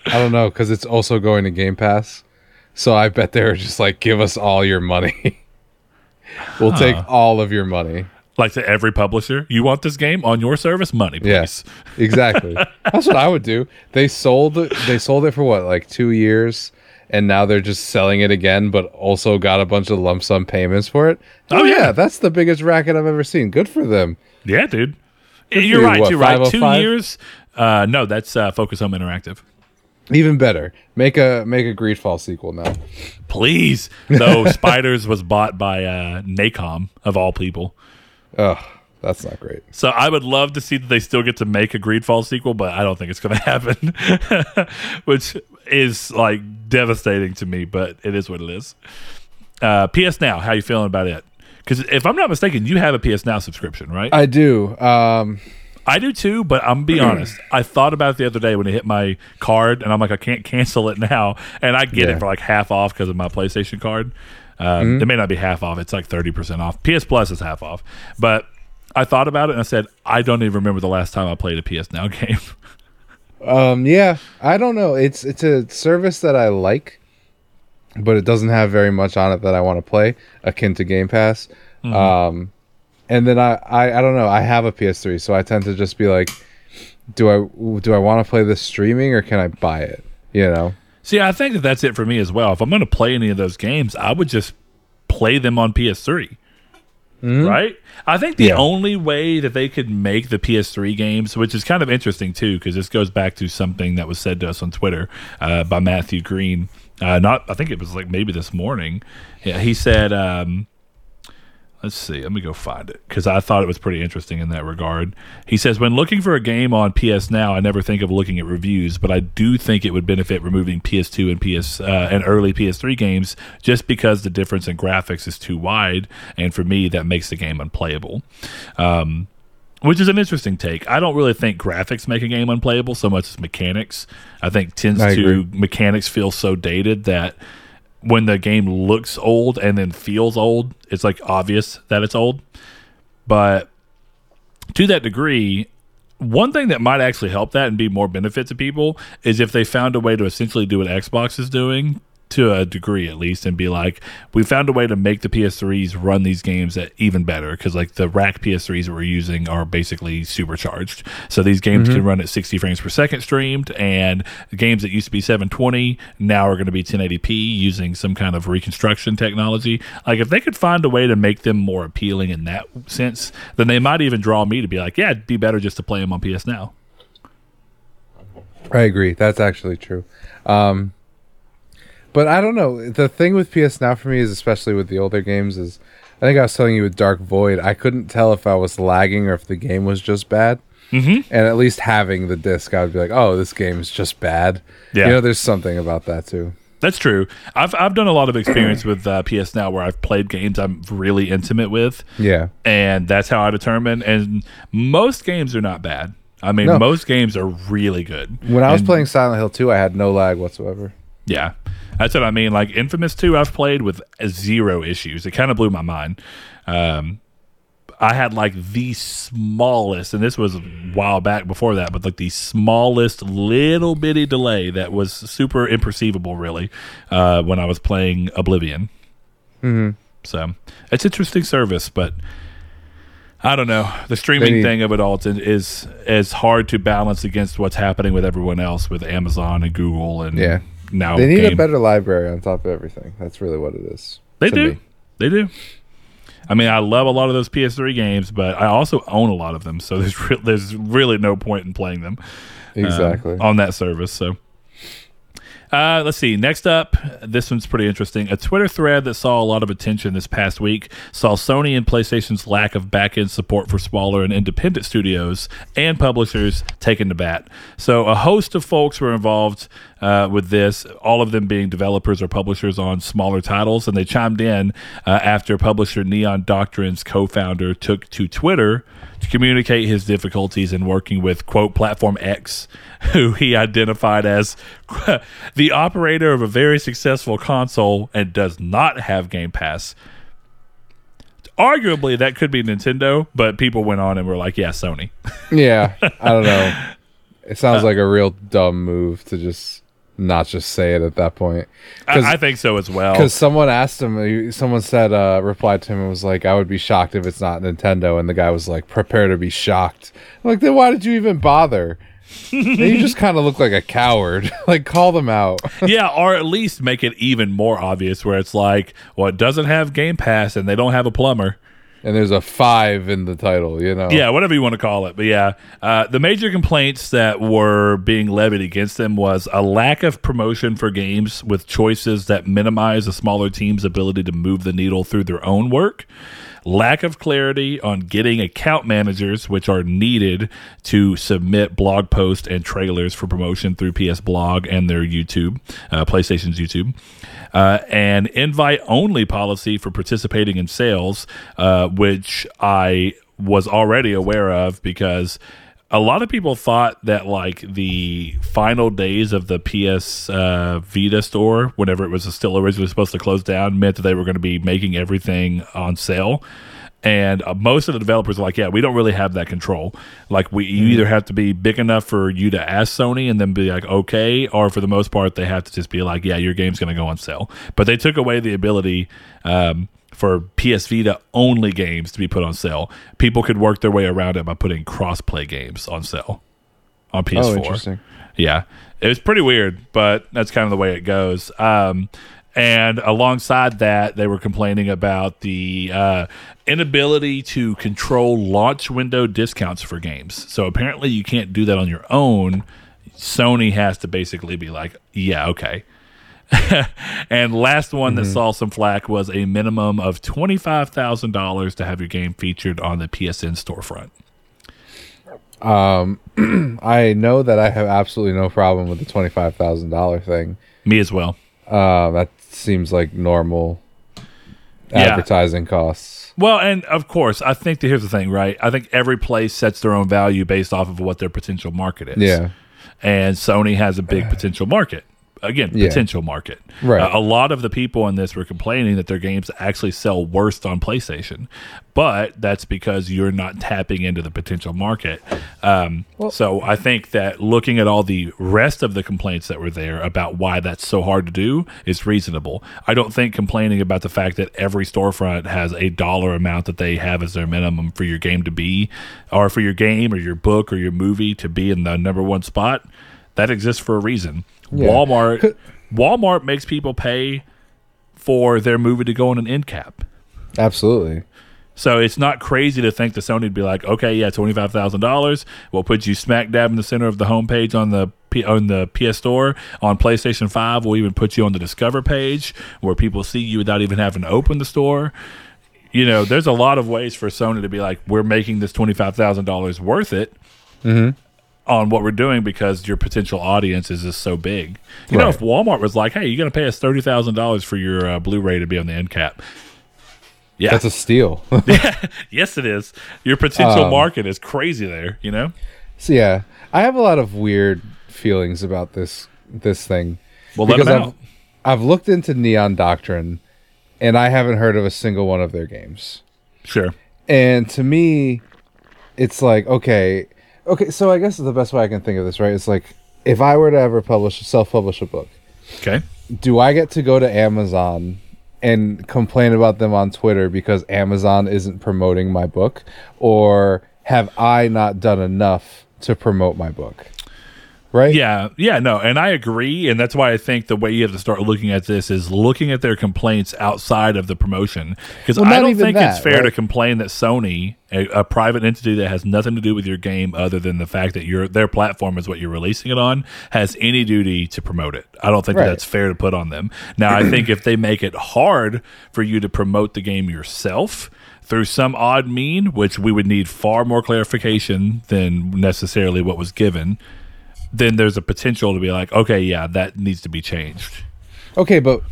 I don't know because it's also going to Game Pass, so I bet they were just like, give us all your money. we'll take all of your money. Like to every publisher, you want this game on your service? Money, please. Yes, exactly. That's what I would do. They sold. They sold it for what, like two years, and now they're just selling it again, but also got a bunch of lump sum payments for it. Oh, Oh, yeah. yeah. that's the biggest racket I've ever seen. Good for them. Yeah, dude. Good You're right. What, You're right. Two years. Uh, no, that's uh, Focus Home Interactive. Even better. Make a make a Greedfall sequel now. Please. Though Spiders was bought by uh, Nacon of all people. Ugh, that's not great. So I would love to see that they still get to make a Greedfall sequel, but I don't think it's going to happen, which is like devastating to me. But it is what it is. Uh, PS Now, how you feeling about it? Because if I'm not mistaken, you have a PS Now subscription, right? I do. Um, I do too, but I'm be honest. I thought about it the other day when it hit my card, and I'm like, I can't cancel it now, and I get Yeah. it for like half off because of my PlayStation card. Um, It may not be half off; it's like thirty percent off. PS Plus is half off, but I thought about it and I said, I don't even remember the last time I played a PS Now game. um, yeah, I don't know. It's it's a service that I like, but it doesn't have very much on it that I want to play, akin to Game Pass. Um, and then I, I I don't know. I have a PS3, so I tend to just be like, do I do I want to play this streaming or can I buy it? You know. See, I think that that's it for me as well. If I'm going to play any of those games, I would just play them on PS3. Right? I think the Yeah. only way that they could make the PS3 games, which is kind of interesting too, because this goes back to something that was said to us on Twitter uh, by Matthew Green. Uh, not, I think it was like maybe this morning. Yeah, he said, um, Let's see. Let me go find it because I thought it was pretty interesting in that regard. He says, when looking for a game on PS Now, I never think of looking at reviews, but I do think it would benefit removing PS2 and PS uh, and early PS3 games just because the difference in graphics is too wide, and for me, that makes the game unplayable. Um, which is an interesting take. I don't really think graphics make a game unplayable so much as mechanics. I think tends I to mechanics feel so dated that when the game looks old and then feels old, it's like obvious that it's old. But to that degree, one thing that might actually help that and be more benefit to people is if they found a way to essentially do what Xbox is doing to a degree at least and be like we found a way to make the PS3s run these games at even better because like the rack PS3s that we're using are basically supercharged so these games can run at 60 frames per second streamed and games that used to be 720 now are going to be 1080p using some kind of reconstruction technology like if they could find a way to make them more appealing in that sense then they might even draw me to be like yeah it'd be better just to play them on PS now I agree. That's actually true. Um, but I don't know. The thing with PS Now for me is, especially with the older games, is I think I was telling you with Dark Void, I couldn't tell if I was lagging or if the game was just bad. Mm-hmm. And at least having the disc, I would be like, "Oh, this game is just bad." Yeah. You know, there's something about that too. That's true. I've I've done a lot of experience with uh, PS Now where I've played games I'm really intimate with, Yeah. and that's how I determine. And most games are not bad. I mean, No. most games are really good. When I was And- playing Silent Hill 2, I had no lag whatsoever. Yeah, that's what I mean. Like Infamous Two, I've played with zero issues. It kind of blew my mind. Um, I had like the smallest, and this was a while back before that, but like the smallest little bitty delay that was super imperceivable, really, uh, when I was playing Oblivion. Mm-hmm. So it's interesting service, but I don't know. The streaming need- thing of it all is, is is hard to balance against what's happening with everyone else with Amazon and Google and Yeah. Now They need a better library on top of everything. That's really what it is. They do. me. They do. I mean, I love a lot of those PS3 games, but I also own a lot of them, so there's re- there's really no point in playing them uh, Exactly. on that service. So, uh, let's see. Next up, this one's pretty interesting. A Twitter thread that saw a lot of attention this past week saw Sony and PlayStation's lack of back end support for smaller and independent studios and publishers taken to bat. So, a host of folks were involved uh, with this, all of them being developers or publishers on smaller titles, and they chimed in uh, after publisher Neon Doctrine's co founder took to Twitter to communicate his difficulties in working with quote platform X, who he identified as the operator of a very successful console and does not have Game Pass. Arguably, that could be Nintendo, but people went on and were like, "Yeah, Sony." yeah. I don't know. It Uh, sounds like a real dumb move to just not just say it at that point. I, I think so as well. Because someone asked him, someone said, uh, replied to him and was like, I would be shocked if it's not Nintendo. And the guy was like, prepare to be shocked. I'm like, then why did you even bother? You just kind of look like a coward. like, call them out. yeah, or at least make it even more obvious, where it's like, well, it doesn't have Game Pass and they don't have a plumber. And there's a five in the title, you know? Yeah, whatever you want to call it. But yeah, uh, the major complaints that were being levied against them was a lack of promotion for games with choices that minimize a smaller team's ability to move the needle through their own work. Lack of clarity on getting account managers, which are needed to submit blog posts and trailers for promotion through PS Blog and their YouTube, uh, PlayStation's YouTube uh, an invite only policy for participating in sales, uh, which I was already aware of because a lot of people thought that like the final days of the PS uh, Vita store, whenever it was still originally supposed to close down, meant that they were going to be making everything on sale. And uh, most of the developers are like, yeah, we don't really have that control. Like, we you either have to be big enough for you to ask Sony and then be like, okay, or for the most part, they have to just be like, yeah, your game's going to go on sale. But they took away the ability um, for PS Vita only games to be put on sale. People could work their way around it by putting cross-play games on sale on PS4. Oh, interesting. Yeah, it was pretty weird, but that's kind of the way it goes. Um, and alongside that, they were complaining about the uh, inability to control launch window discounts for games. So apparently, you can't do that on your own. Sony has to basically be like, yeah, okay. and last one that saw some flack was a minimum of $25,000 to have your game featured on the PSN storefront. Um, I know that I have absolutely no problem with the $25,000 thing. Me as well. Uh, that seems like normal Yeah. advertising costs. Well, and of course, I think that here's the thing, right? I think every place sets their own value based off of what their potential market is. Yeah. And Sony has a big potential market. Again, Yeah. potential market. Right. Uh, a lot of the people in this were complaining that their games actually sell worse on PlayStation, but that's because you're not tapping into the potential market. Um, so I think that looking at all the rest of the complaints that were there about why that's so hard to do is reasonable. I don't think complaining about the fact that every storefront has a dollar amount that they have as their minimum for your game to be, or for your game or your book or your movie to be in the number one spot. That exists for a reason. Yeah. Walmart Walmart makes people pay for their movie to go on an end cap. Absolutely. So it's not crazy to think that Sony would be like, okay, yeah, twenty five thousand dollars. We'll put you smack dab in the center of the homepage on the P- on the PS Store on PlayStation Five. We'll even put you on the Discover page where people see you without even having to open the store. You know, there's a lot of ways for Sony to be like, we're making this twenty five thousand dollars worth it. Mm-hmm. On what we're doing because your potential audience is just so big. You know, if Walmart was like, "Hey, you're going to pay us thirty thousand dollars for your uh, Blu-ray to be on the end cap," yeah, That's a steal. yes, it is. Your potential Um, market is crazy there. You know. so yeah, I have a lot of weird feelings about this this thing. Well, let 'em I've out. I've looked into Neon Doctrine, and I haven't heard of a single one of their games. Sure. And to me, it's like okay, okay. So I guess the best way I can think of this, right? It's like if I were to ever publish self-publish a book, Okay. do I get to go to Amazon and complain about them on Twitter because Amazon isn't promoting my book, or have I not done enough to promote my book? Right? Yeah, yeah, no, and I agree, and that's why I think the way you have to start looking at this is looking at their complaints outside of the promotion, because Well, I don't think it's that, fair to complain that Sony, a, a private entity that has nothing to do with your game other than the fact that your their platform is what you're releasing it on, has any duty to promote it. I don't think that that's fair to put on them. Now, I think if they make it hard for you to promote the game yourself. Through some odd mean, which we would need far more clarification than necessarily what was given, then there's a potential to be like, okay, yeah, that needs to be changed. Okay, but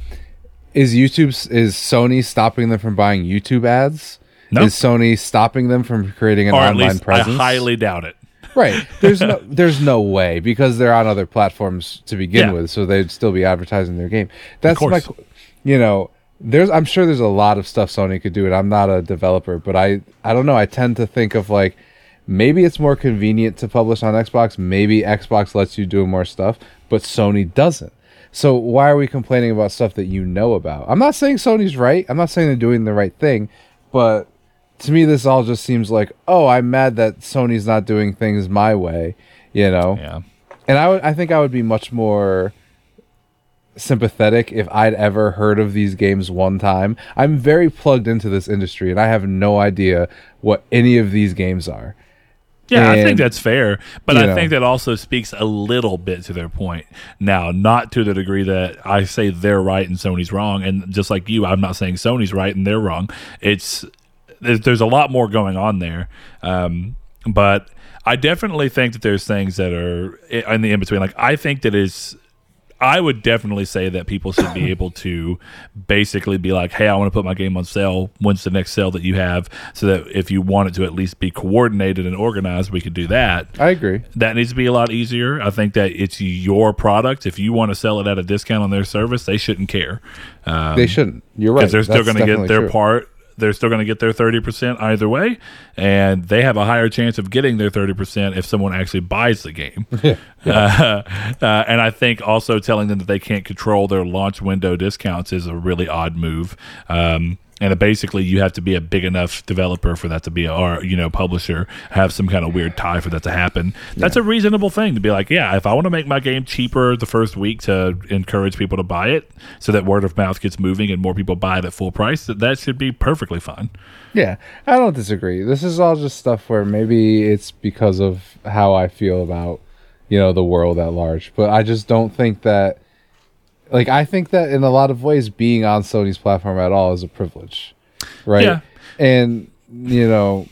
is YouTube is Sony stopping them from buying YouTube ads? No. Is Sony stopping them from creating an Or online presence? I highly doubt it. right. There's no there's no way because they're on other platforms to begin Yeah. with, so they'd still be advertising their game. That's my you know, there's I'm sure there's a lot of stuff Sony could do and I'm not a developer, but I I don't know, I tend to think of like maybe it's more convenient to publish on Xbox, maybe Xbox lets you do more stuff, but Sony doesn't. So why are we complaining about stuff that you know about? I'm not saying Sony's right. I'm not saying they're doing the right thing, but to me this all just seems like, "Oh, I'm mad that Sony's not doing things my way." You know? Yeah. And I I think I would be much more sympathetic if I'd ever heard of these games one time. I'm very plugged into this industry and I have no idea what any of these games are. Yeah, I think that's fair, but I know. think that also speaks a little bit to their point. Now, not to the degree that I say they're right and Sony's wrong, and just like you, I'm not saying Sony's right and they're wrong. It's there's, there's a lot more going on there, um, but I definitely think that there's things that are in the in between. Like I think that is I would definitely say that people should be able to basically be like, "Hey, I want to put my game on sale. When's the next sale that you have?" So that if you want it to at least be coordinated and organized, we could do that. I agree. That needs to be a lot easier. I think that it's your product. If you want to sell it at a discount on their service, they shouldn't care Um, They shouldn't. You're right. because they're still going to get their true. part. They're still going to get their thirty percent either way, and they have a higher chance of getting their thirty percent if someone actually buys the game. uh, uh, and I think also telling them that they can't control their launch window discounts is a really odd move. Um, and basically, you have to be a big enough developer for that to be, a, or you know, publisher have some kind of weird tie for that to happen. That's a reasonable thing to be like, yeah, if I want to make my game cheaper the first week to encourage people to buy it, so that word of mouth gets moving and more people buy it at full price, that that should be perfectly fine. Yeah, I don't disagree. This is all just stuff where maybe it's because of how I feel about, you know, the world at large. But I just don't think that like I think that in a lot of ways being on Sony's platform at all is a privilege. Right? Yeah. And you know,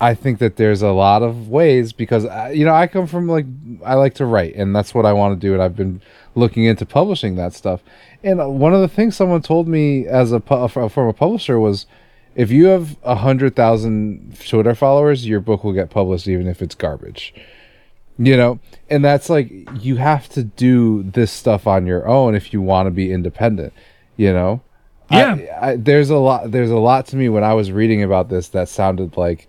I think that there's a lot of ways because I, you know, I come from like I like to write and that's what I want to do and I've been looking into publishing that stuff. And uh, one of the things someone told me as a from a publisher was if you have a hundred thousand Twitter followers, your book will get published even if it's garbage. You know, and that's like you have to do this stuff on your own if you want to be independent. You know, Yeah. I, I, there's a lot. There's a lot to me when I was reading about this that sounded like.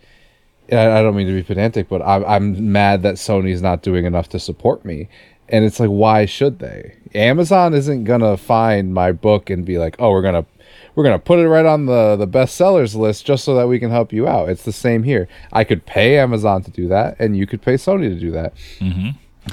I I don't mean to be pedantic, but I'm, I'm mad that Sony's not doing enough to support me. And it's like, why should they? Amazon isn't gonna find my book and be like, oh, we're gonna we're gonna put it right on the the bestsellers list just so that we can help you out. It's the same here. I could pay Amazon to do that, and you could pay Sony to do that.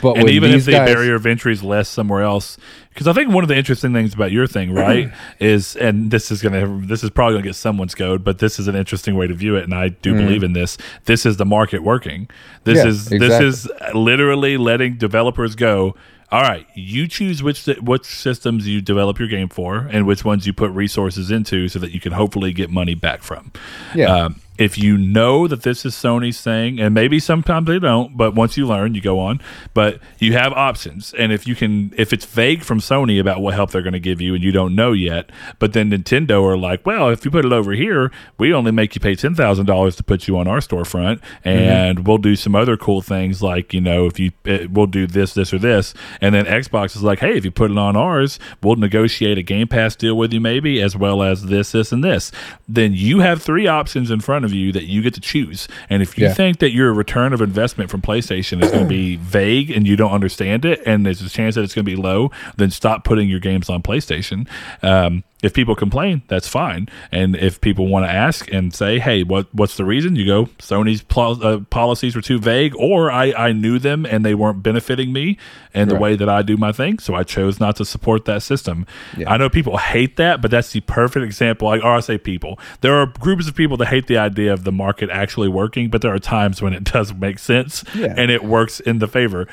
But and even if the guys- barrier of entry is less somewhere else, because I think one of the interesting things about your thing, right, is and this is gonna this is probably gonna get someone's code, but this is an interesting way to view it, and I do believe in this. This is the market working. This Mm-hmm. Yeah, is exactly. this is literally letting developers go. All right, you choose which which systems you develop your game for, and which ones you put resources into, so that you can hopefully get money back from. Yeah. Um, if you know that this is Sony's thing, and maybe sometimes they don't, but once you learn, you go on. But you have options, and if you can, if it's vague from Sony about what help they're going to give you, and you don't know yet, but then Nintendo are like, well, if you put it over here, we only make you pay ten thousand dollars to put you on our storefront, mm-hmm. and we'll do some other cool things like you know if you it, we'll do this, this, or this, and then Xbox is like, hey, if you put it on ours, we'll negotiate a Game Pass deal with you, maybe as well as this, this, and this. Then you have three options in front of you that you get to choose. And if you Yeah. think that your return of investment from PlayStation is going to be vague and you don't understand it, and there's a chance that it's going to be low, then stop putting your games on PlayStation. Um, if people complain, that's fine. And if people want to ask and say, "Hey, what what's the reason?" You go, "Sony's pol- uh, policies were too vague, or I, I knew them and they weren't benefiting me in the way that I do my thing, so I chose not to support that system." Yeah. I know people hate that, but that's the perfect example. Like, or I say people. There are groups of people that hate the idea of the market actually working, but there are times when it does make sense Yeah. and it works in the favor.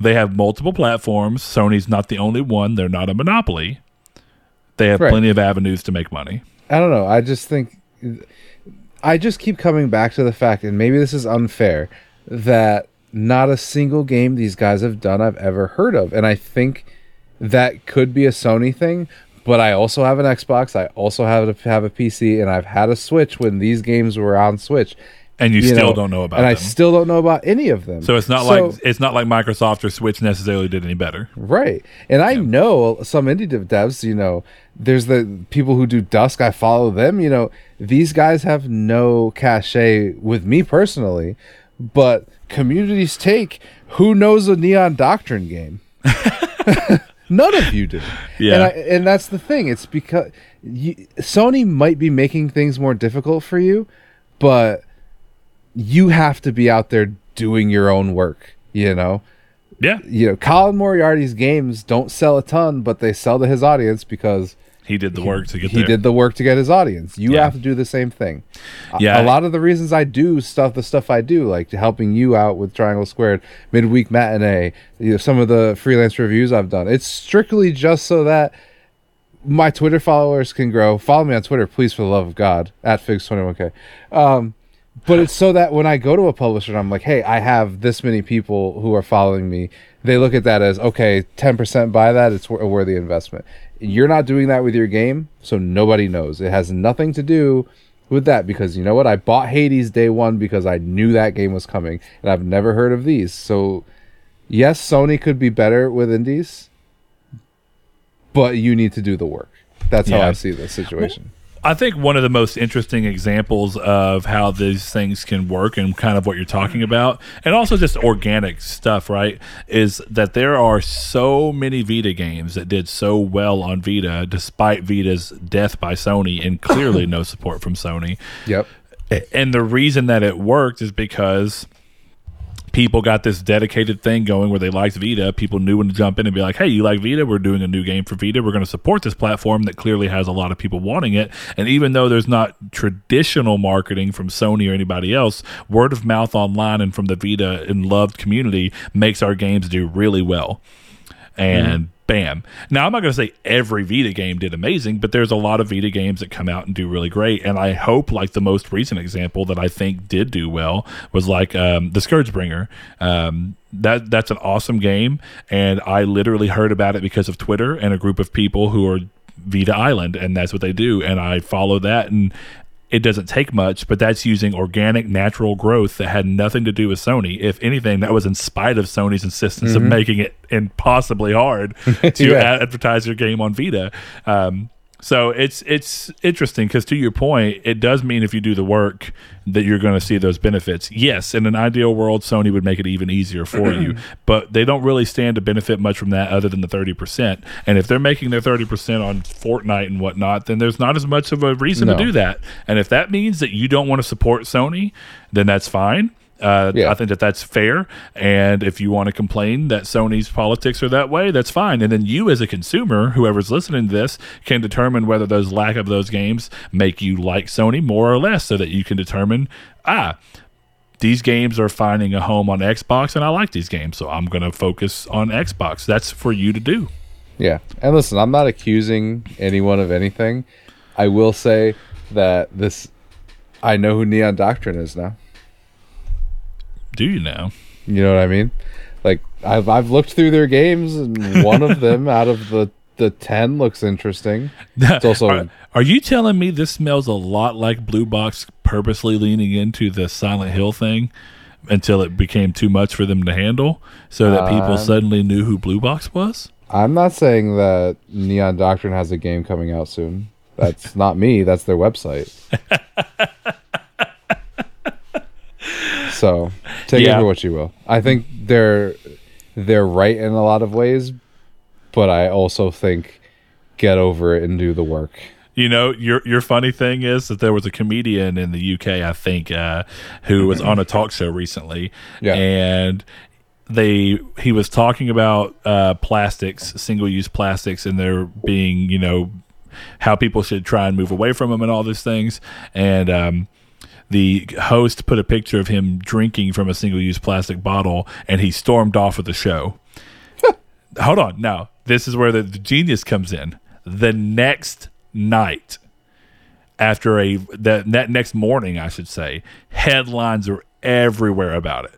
They have multiple platforms. Sony's not the only one. They're not a monopoly. They have Right. plenty of avenues to make money. I don't know. I just think I just keep coming back to the fact, and maybe this is unfair, that not a single game these guys have done I've ever heard of, and I think that could be a Sony thing. But I also have an Xbox. I also have a, have a PC, and I've had a Switch when these games were on Switch. And you, you still know, don't know about and them. I still don't know about any of them. so it's not like it's not like Microsoft or Switch necessarily did any better. Right. And I know some indie dev- devs, you know, there's the people who do Dusk, I follow them, you know, these guys have no cachet with me personally, but communities take who knows a Neon Doctrine game? None of you do. Yeah. And, I, and that's the thing. It's because you, Sony might be making things more difficult for you, but you have to be out there doing your own work, you know? Yeah, you know, Colin Moriarty's games don't sell a ton, but they sell to his audience because he did the work to get he there. did the work to get his audience. You Yeah. have to do the same thing. A- Yeah. A, lot of the reasons I do stuff, the stuff I do, like helping you out with Triangle Squared, midweek matinee, you know, some of the freelance reviews I've done, it's strictly just so that my Twitter followers can grow. Follow me on Twitter, please, for the love of God, at Figs21K. Um, but it's so that when I go to a publisher and I'm like, hey, I have this many people who are following me, they look at that as, okay, 10% buy that, it's a worthy investment. You're not doing that with your game, so nobody knows. It has nothing to do with that because you know what? I bought Hades day one because I knew that game was coming, and I've never heard of these. So, yes, Sony could be better with indies, but you need to do the work. That's how Yeah. I see the situation. I think one of the most interesting examples of how these things can work and kind of what you're talking mm-hmm. about, and also just organic stuff, right? Is that there are so many Vita games that did so well on Vita despite Vita's death by Sony and clearly no support from Sony. Yep. And the reason that it worked is because people got this dedicated thing going where they liked Vita. People knew when to jump in and be like, hey, you like Vita? We're doing a new game for Vita. We're going to support this platform that clearly has a lot of people wanting it. And even though there's not traditional marketing from Sony or anybody else, word of mouth online and from the Vita and loved community makes our games do really well. And bam. Now, I'm not going to say every Vita game did amazing, but there's a lot of Vita games that come out and do really great. And I hope, like the most recent example that I think did do well was like um, the Scourgebringer. Um, that that's an awesome game, and I literally heard about it because of Twitter and a group of people who are Vita Island, and that's what they do. And I follow that, and it doesn't take much, but that's using organic, natural growth that had nothing to do with Sony. If anything, that was in spite of Sony's insistence of making it impossibly hard to Yeah. advertise your game on Vita. Um, so it's it's interesting because to your point, it does mean if you do the work that you're going to see those benefits. Yes, in an ideal world, Sony would make it even easier for you, but they don't really stand to benefit much from that other than the thirty percent. And if they're making their thirty percent on Fortnite and whatnot, then there's not as much of a reason No. to do that. And if that means that you don't want to support Sony, then that's fine. Uh, Yeah. I think that that's fair. And if you want to complain that Sony's politics are that way, that's fine. And then you, as a consumer, whoever's listening to this, can determine whether those lack of those games make you like Sony more or less, so that you can determine ah. These games are finding a home on Xbox, and I like these games, so I'm going to focus on Xbox. That's for you to do. Yeah. And listen, I'm not accusing anyone of anything. I will say that this I know who Neon Doctrine is now. Do you now? You know what I mean? Like I've I've looked through their games and one of them out of the the 10 looks interesting. It's also are, are you telling me this smells a lot like Blue Box purposely leaning into the Silent Hill thing until it became too much for them to handle, so that people Um, suddenly knew who Blue Box was? I'm not saying that Neon Doctrine has a game coming out soon. That's not me, that's their website. so, take Yeah. it for what you will. I think they're they're right in a lot of ways, but I also think get over it and do the work. You know, your your funny thing is that there was a comedian in the UK, I think, uh, who was on a talk show recently, Yeah. and they he was talking about uh, plastics, single use plastics, and there being you know how people should try and move away from them and all these things, and um, the host put a picture of him drinking from a single use plastic bottle, and he stormed off of the show. Hold on, now this is where the, the genius comes in. The next night, after a that, that next morning, I should say, headlines are everywhere about it.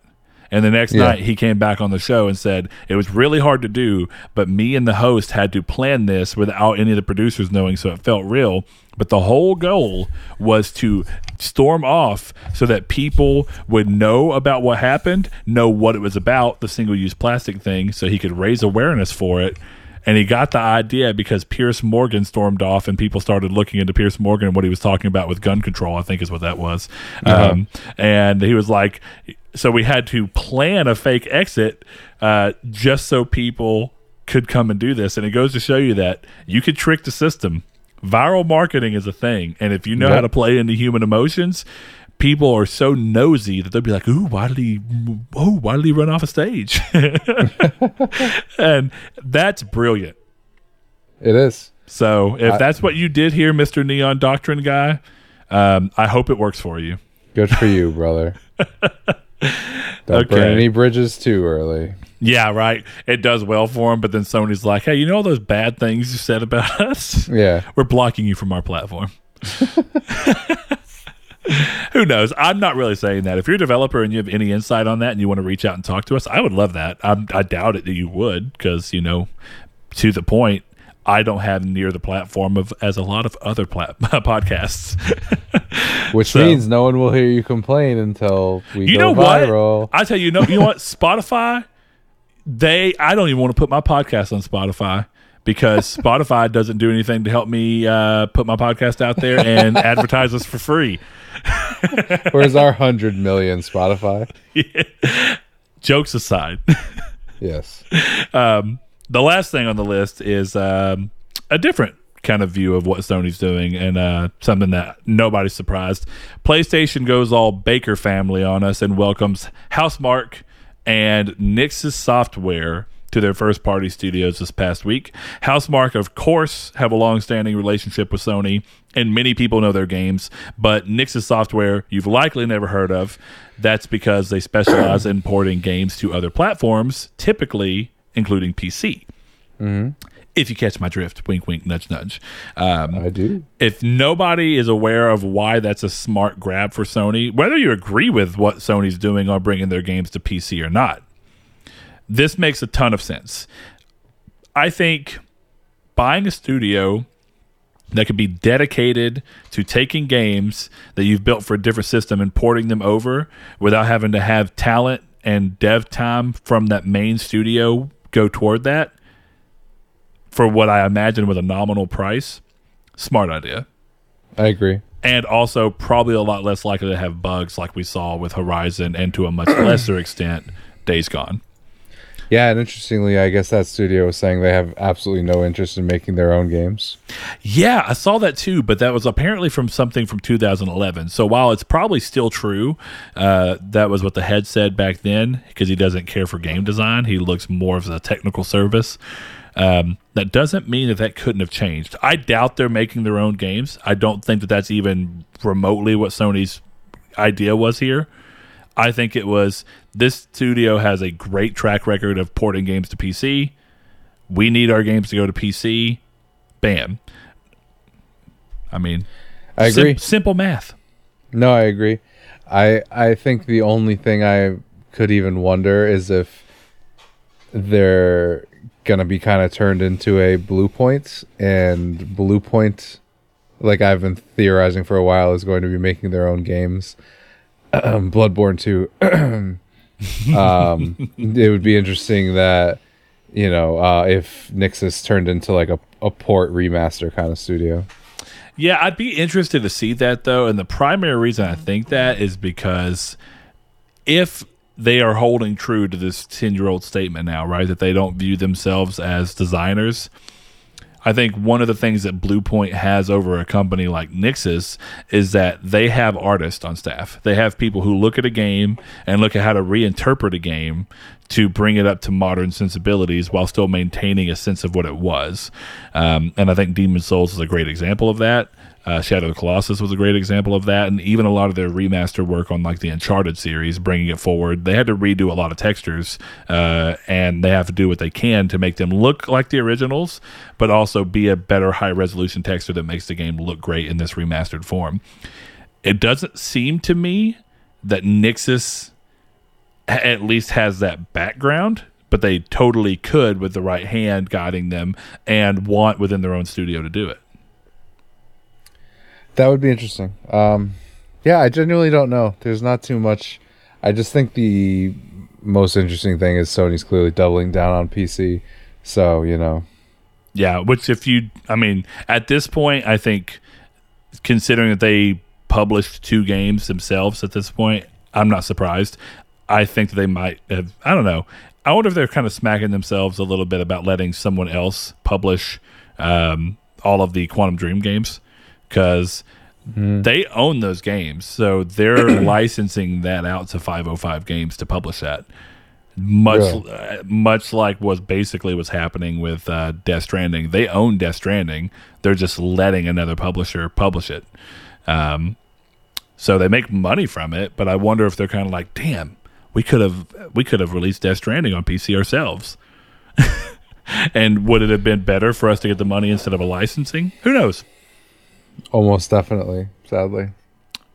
And the next Yeah. night, he came back on the show and said it was really hard to do, but me and the host had to plan this without any of the producers knowing, so it felt real. But the whole goal was to storm off so that people would know about what happened, know what it was about, the single use plastic thing, so he could raise awareness for it. And he got the idea because Piers Morgan stormed off, and people started looking into Piers Morgan and what he was talking about with gun control. I think is what that was. Um, and he was like, so we had to plan a fake exit uh, just so people could come and do this. And it goes to show you that you could trick the system. Viral marketing is a thing, and if you know Yep. how to play into human emotions, people are so nosy that they'll be like, "Ooh, why did he? Oh, why did he run off a stage?" and that's brilliant. It is. So if I- that's what you did here, Mister Neon Doctrine guy, um, I hope it works for you. Good for you, brother. Don't burn any bridges too early. Yeah, right. It does well for him, but then Sony's like, "Hey, you know all those bad things you said about us? Yeah. We're blocking you from our platform." Who knows? I'm not really saying that. If you're a developer and you have any insight on that and you want to reach out and talk to us, I would love that. I'm, I doubt it that you would because, you know, to the point, I don't have near the platform of as a lot of other plat- podcasts. Which So- means no one will hear you complain until we you go know viral. what? I tell you, you know, you know what? Spotify, they, I don't even want to put my podcast on Spotify because Spotify doesn't do anything to help me uh, put my podcast out there and advertise us for free. Where's our hundred million Spotify? Jokes aside, Yes. the last thing on the list is um, a different kind of view of what Sony's doing and uh, something that nobody's surprised. PlayStation goes all Baker family on us and welcomes Housemarque and Nixxes software to their first party studios this past week. Housemarque, of course, have a long-standing relationship with Sony, and many people know their games. But Nixxes software, you've likely never heard of. That's because they specialize in porting games to other platforms, typically including PC. Mm-hmm. If you catch my drift, wink, wink, nudge, nudge. Um, I do. if nobody is aware of why that's a smart grab for Sony, whether you agree with what Sony's doing on bringing their games to PC or not, this makes a ton of sense. I think buying a studio that could be dedicated to taking games that you've built for a different system and porting them over without having to have talent and dev time from that main studio go toward that for what I imagine was a nominal price. Smart idea I agree. and also probably a lot less likely to have bugs like we saw with Horizon and to a much lesser extent Days Gone. Yeah, and interestingly, I guess that studio was saying they have absolutely no interest in making their own games. Yeah, I saw that too, but that was apparently from something from 2011. So while it's probably still true, uh, that was what the head said back then because he doesn't care for game design. He looks more of a technical service. Um, that doesn't mean that that couldn't have changed. I doubt they're making their own games. I don't think that that's even remotely what Sony's idea was here. I think it was this studio has a great track record of porting games to PC. We need our games to go to PC. Bam. I mean, I sim- agree. simple math. No, I agree. I I think the only thing I could even wonder is if they're gonna be kind of turned into a Blue Point, and Blue Point, like I've been theorizing for a while, is going to be making their own games. Bloodborne two. um, it would be interesting that you know uh, if Nixxes turned into like a, a port remaster kind of studio. Yeah, I'd be interested to see that though, and the primary reason I think that is because if they are holding true to this 10-year-old statement now, right, that they don't view themselves as designers, I think one of the things that Bluepoint has over a company like Nixxes is that they have artists on staff. They have people who look at a game and look at how to reinterpret a game to bring it up to modern sensibilities while still maintaining a sense of what it was. Um, and I think Demon's Souls is a great example of that. Uh, Shadow of the Colossus was a great example of that, and even a lot of their remaster work on like the Uncharted series, bringing it forward. They had to redo a lot of textures, uh, and they have to do what they can to make them look like the originals, but also be a better high resolution texture that makes the game look great in this remastered form. It doesn't seem to me that Nixxes at least has that background, but they totally could with the right hand guiding them and want within their own studio to do it. That would be interesting. Um, yeah, I genuinely don't know. There's not too much. I just think the most interesting thing is Sony's clearly doubling down on PC. So you know, Yeah, which if you, I mean, at this point, I think considering that they published two games themselves at this point, I'm not surprised. I think they might have, I don't know. I wonder if they're kind of smacking themselves a little bit about letting someone else publish um, all of the Quantic Dream games because they own those games. So they're licensing that out to 505 games to publish that much Really? uh, much like was basically what's happening with uh, Death Stranding. They own Death Stranding. They're just letting another publisher publish it. Um, so they make money from it, but I wonder if they're kind of like, damn, we could have we could have released Death Stranding on PC ourselves. and would it have been better for us to get the money instead of a licensing? Who knows? Almost definitely. Sadly,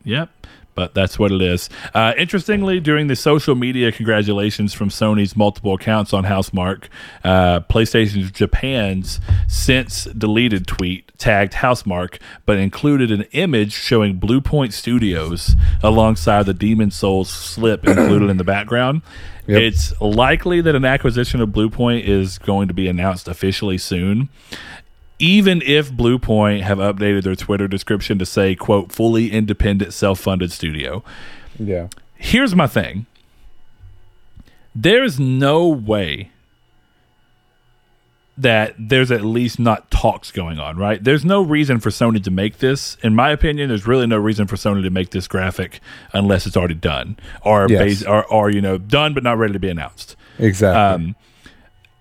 Yep. But that's what it is. Uh, interestingly, during the social media congratulations from Sony's multiple accounts on Housemarque, uh, PlayStation Japan's since deleted tweet tagged Housemarque, but included an image showing Bluepoint Studios alongside the Demon's Souls slip included in the background. Yep. It's likely that an acquisition of Bluepoint is going to be announced officially soon even if Bluepoint have updated their Twitter description to say, quote, fully independent, self funded studio. yeah. Here's my thing there's no way that there's at least not talks going on, right? There's no reason for Sony to make this. In my opinion, there's really no reason for Sony to make this graphic unless it's already done or, Yes. bas- or, or you know, done but not ready to be announced Exactly. um,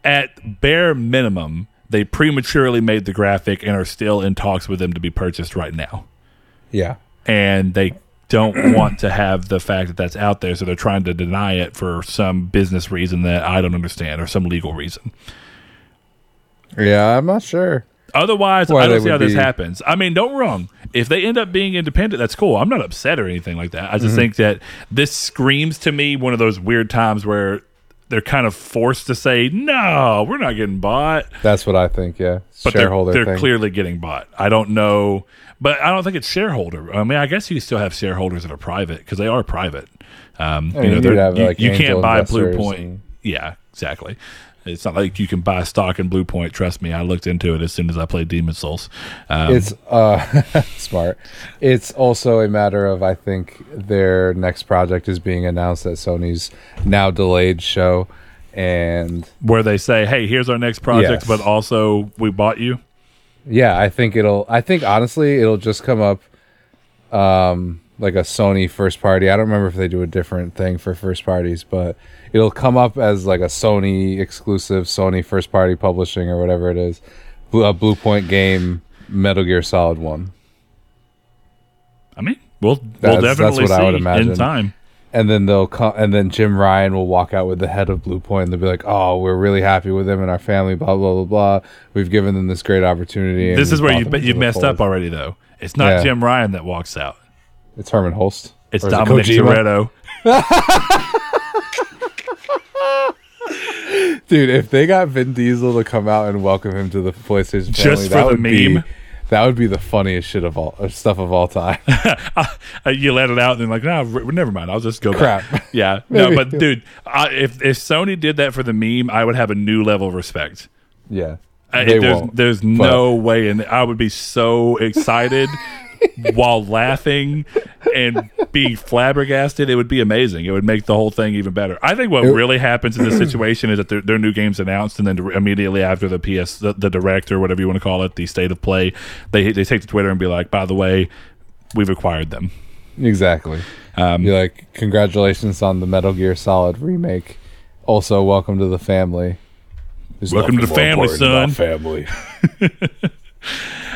at bare minimum, they prematurely made the graphic and are still in talks with them to be purchased right now. yeah. And they don't want to have the fact that that's out there, so they're trying to deny it for some business reason that I don't understand or some legal reason. Yeah. I'm not sure. Otherwise, Why I don't see how this be- happens. I mean, don't wrong. If they end up being independent, that's cool. I'm not upset or anything like that. I Mm-hmm. just think that this screams to me one of those weird times where they're kind of forced to say, "No, we're not getting bought." That's what I think. Yeah. but Shareholder they're, they're clearly getting bought. I don't know, but I don't think it's shareholder. I mean, I guess you still have shareholders that are private because they are private. Um, I mean, you know, you'd they're- have, you, like, you can't buy Blue Point. and- Yeah, exactly. It's not like you can buy stock in Blue Point. Trust me, I looked into it as soon as I played Demon's Souls. Um, It's uh smart. It's also a matter of I think their next project is being announced at Sony's now delayed show, and Where they say, "Hey, here's our next project, Yes. but also we bought you." yeah, I think it'll. I think honestly, it'll just come up, um, like a Sony first party. I don't remember if they do a different thing for first parties, but it'll come up as like a Sony exclusive, Sony first party publishing or whatever it is, Blue, a Blue Point game, Metal Gear Solid One. I mean, we'll That's- we'll that's definitely what I would see imagine. in time. and then they'll come and then Jim Ryan will walk out with the head of Blue Point and they'll be like, "Oh, we're really happy with him and our family, blah blah blah blah. We've given them this great opportunity." and This is where you them you messed up already, though. It's not Yeah. Jim Ryan that walks out. It's Hermen Hulst. It's Or it Dominic Kojima? Toretto. Dude, if they got Vin Diesel to come out and welcome him to the PlayStation Just family, for that the would be that would be the funniest shit of all uh, stuff of all time. Uh, you let it out, and then like, no, nah, never mind. I'll just go Crap. back. Yeah, no, but dude, I, if if Sony did that for the meme, I would have a new level of respect. yeah, I- they there's won't. there's no way, and I would be so excited while laughing and being flabbergasted. It would be amazing. It would make the whole thing even better. I think what really happens in this situation is that their, their new game's announced, and then immediately after the PS, the, the direct or whatever you want to call it, the state of play, they they take to Twitter and be like, by the way, we've acquired them. exactly. Um, Be like, congratulations on the Metal Gear Solid remake. Also, welcome to the family. There's Welcome to the family, about Family.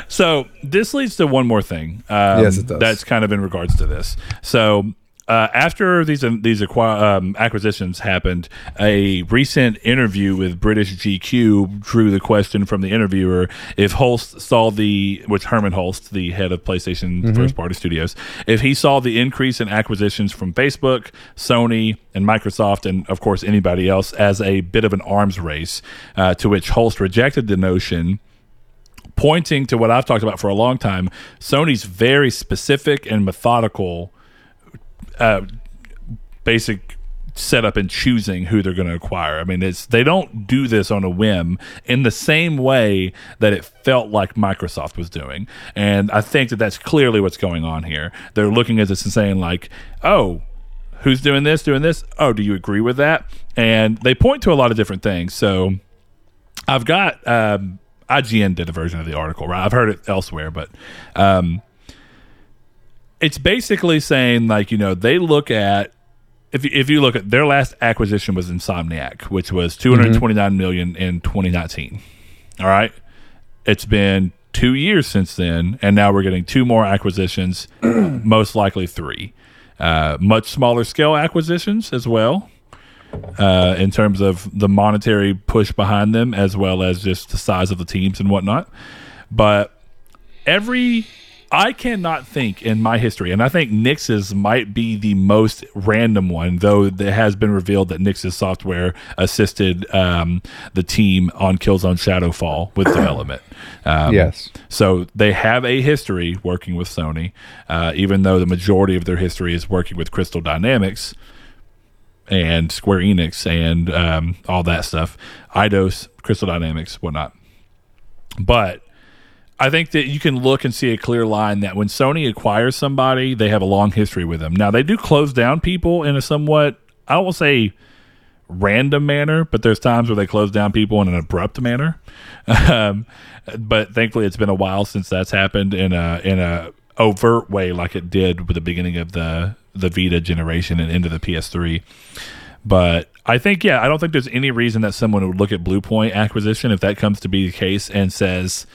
So this leads to one more thing. Um, Yes, it does. That's kind of in regards to this. So uh, after these these acqui- um, acquisitions happened, a recent interview with British GQ drew the question from the interviewer if Hulst saw the, which Hermen Hulst, the head of PlayStation Mm-hmm. first party studios, if he saw the increase in acquisitions from Facebook, Sony, and Microsoft, and of course anybody else as a bit of an arms race. Uh, to which Hulst rejected the notion pointing to what I've talked about for a long time. Sony's very specific and methodical, uh, basic setup in choosing who they're going to acquire. I mean, it's they don't do this on a whim in the same way that it felt like Microsoft was doing. And I think that that's clearly what's going on here. They're looking at this and saying like, "Oh, who's doing this, doing this? Oh, do you agree with that?" And they point to a lot of different things. So I've got um, IGN did a version of the article, right? I've heard it elsewhere, but um, it's basically saying like you know they look at if you, if you look at their last acquisition was Insomniac, which was two million in 2019. All right, it's been two years since then, and now we're getting two more acquisitions, most likely three. Uh, much smaller scale acquisitions as well uh, in terms of the monetary push behind them, as well as just the size of the teams and whatnot. But every I cannot think in my history, and I think Nixxes might be the most random one, though it has been revealed that Nixxes software assisted um, the team on Killzone Shadowfall with development. Um, yes. so they have a history working with Sony, uh, even though the majority of their history is working with Crystal Dynamics and Square Enix and um, all that stuff, Eidos, Crystal Dynamics, whatnot. But I think that you can look and see a clear line that when Sony acquires somebody, they have a long history with them. Now they do close down people in a somewhat, I to say random manner, but there's times where they close down people in an abrupt manner. Um, but thankfully, it's been a while since that's happened in a in a overt way, like it did with the beginning of the the Vita generation and into the PS3. But I think, yeah, I don't think there's any reason that someone would look at Blue Point acquisition if that comes to be the case and says,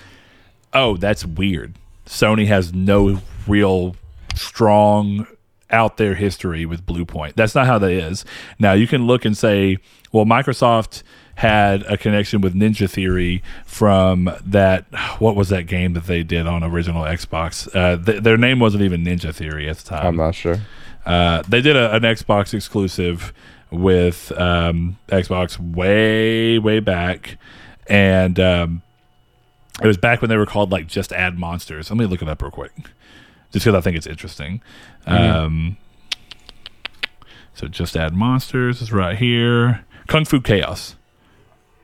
"Oh, that's weird." Sony has no real strong out there history with Blue Point. That's not how that is. Now you can look and say, well, Microsoft had a connection with Ninja Theory from that. What was that game that they did on original Xbox? Uh, th- their name wasn't even Ninja Theory at the time. I'm not sure. Uh, they did a, an Xbox exclusive with um, Xbox way, way back, and um, it was back when they were called like Just Add Monsters. Let me look it up real quick, just because I think it's interesting. Um, so Just Add Monsters is right here. Kung Fu Chaos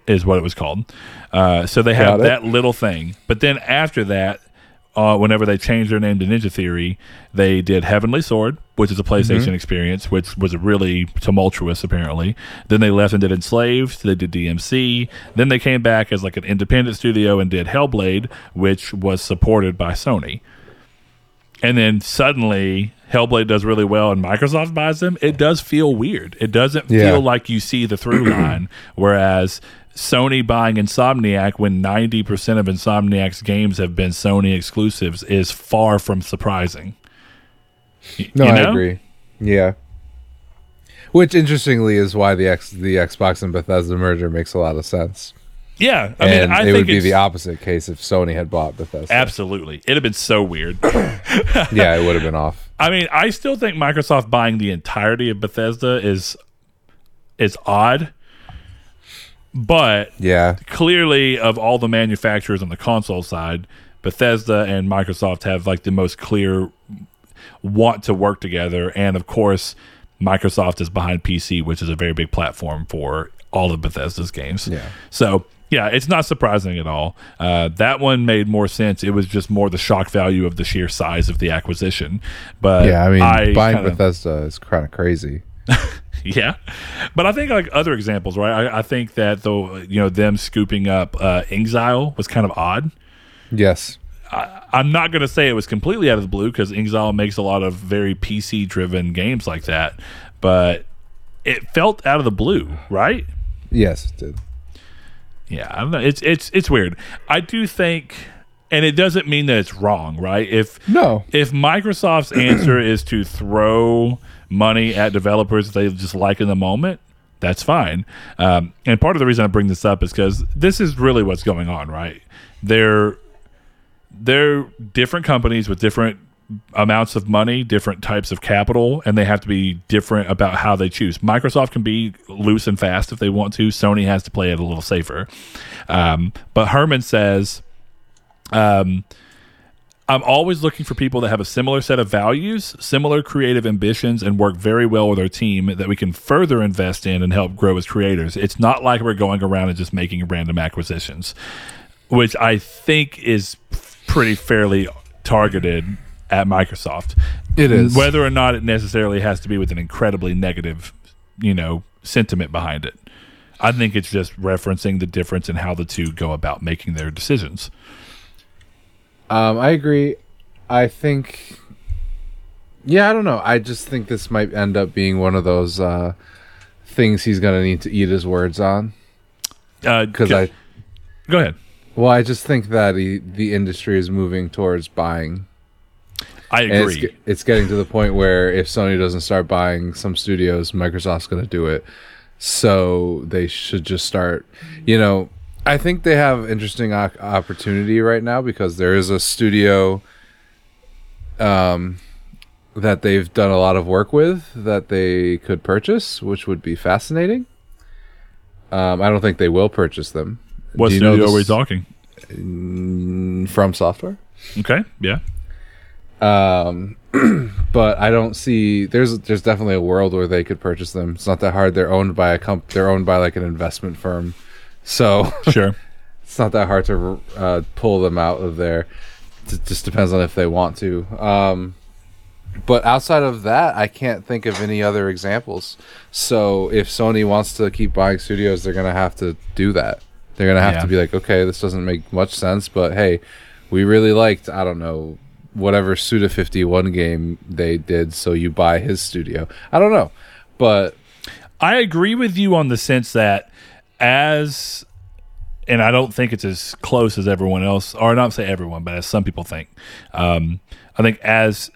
is what it was called. Uh, so they have it. that little thing, but then after that, uh, whenever they changed their name to Ninja Theory, they did Heavenly Sword, which is a PlayStation Mm-hmm. experience, which was really tumultuous apparently. Then they left and did Enslaved. They did DMC. Then they came back as like an independent studio and did Hellblade, which was supported by Sony. And then suddenly Hellblade does really well and Microsoft buys them. It does feel weird. It doesn't Yeah. feel like you see the through line. Whereas Sony buying Insomniac when 90% of Insomniac's games have been Sony exclusives is far from surprising. Y- No, you I agree. Yeah. Which interestingly is why the X the Xbox and Bethesda merger makes a lot of sense. Yeah. I and mean, I it would be the opposite case if Sony had bought Bethesda. Absolutely. It'd have been so weird. yeah, it would have been off. I mean, I still think Microsoft buying the entirety of Bethesda is is odd. But Yeah. clearly of all the manufacturers on the console side, Bethesda and Microsoft have like the most clear want to work together and of course Microsoft is behind PC, which is a very big platform for all of Bethesda's games. Yeah. So yeah, it's not surprising at all. Uh, that one made more sense. It was just more the shock value of the sheer size of the acquisition. But Yeah, I mean, buying kinda- Bethesda is kind of crazy. yeah, but I think like other examples, right? I, I think that though you know them scooping up uh, inXile was kind of odd. Yes. I'm not going to say it was completely out of the blue because inXile makes a lot of very PC driven games like that, but it felt out of the blue, right? Yes, it did. Yeah, I don't know. It's it's it's weird. I do think, and it doesn't mean that it's wrong, right? If No. if Microsoft's answer is to throw money at developers they just like in the moment, that's fine. Um, and part of the reason I bring this up is because this is really what's going on, right? They're they're different companies with different amounts of money, different types of capital, and they have to be different about how they choose. Microsoft can be loose and fast if they want to. Sony has to play it a little safer. Um, but Hermen says, um, I'm always looking for people that have a similar set of values, similar creative ambitions, and work very well with our team that we can further invest in and help grow as creators. It's not like we're going around and just making random acquisitions, which I think is pretty fairly targeted at Microsoft. It is. Whether or not it necessarily has to be with an incredibly negative, you know, sentiment behind it. I think it's just referencing the difference in how the two go about making their decisions. Um, I agree. I think. Yeah, I don't know. I just think this might end up being one of those uh, things he's going to need to eat his words on. Because Because I, go ahead. well, I just think that he, the industry is moving towards buying. I And it's, agree. it's getting to the point where if Sony doesn't start buying some studios, Microsoft's going to do it. So they should just start. You know, I think they have interesting o- opportunity right now because there is a studio um, that they've done a lot of work with that they could purchase, which would be fascinating. Um, I don't think they will purchase them. What Do you know studio are we talking? From software. Okay, yeah. Um, but I don't see there's there's definitely a world where they could purchase them. It's not that hard. They're owned by a comp. They're owned by like an investment firm, so Sure. it's not that hard to uh, pull them out of there. It just depends on if they want to. Um, but outside of that, I can't think of any other examples. So if Sony wants to keep buying studios, they're gonna have to do that. They're gonna have Yeah. to be like, okay, this doesn't make much sense, but hey, we really liked I don't know whatever Suda fifty one game they did, so you buy his studio. I don't know, but I agree with you on the sense that as and I don't think it's as close as everyone else, or not say everyone, but as some people think. Um, I think as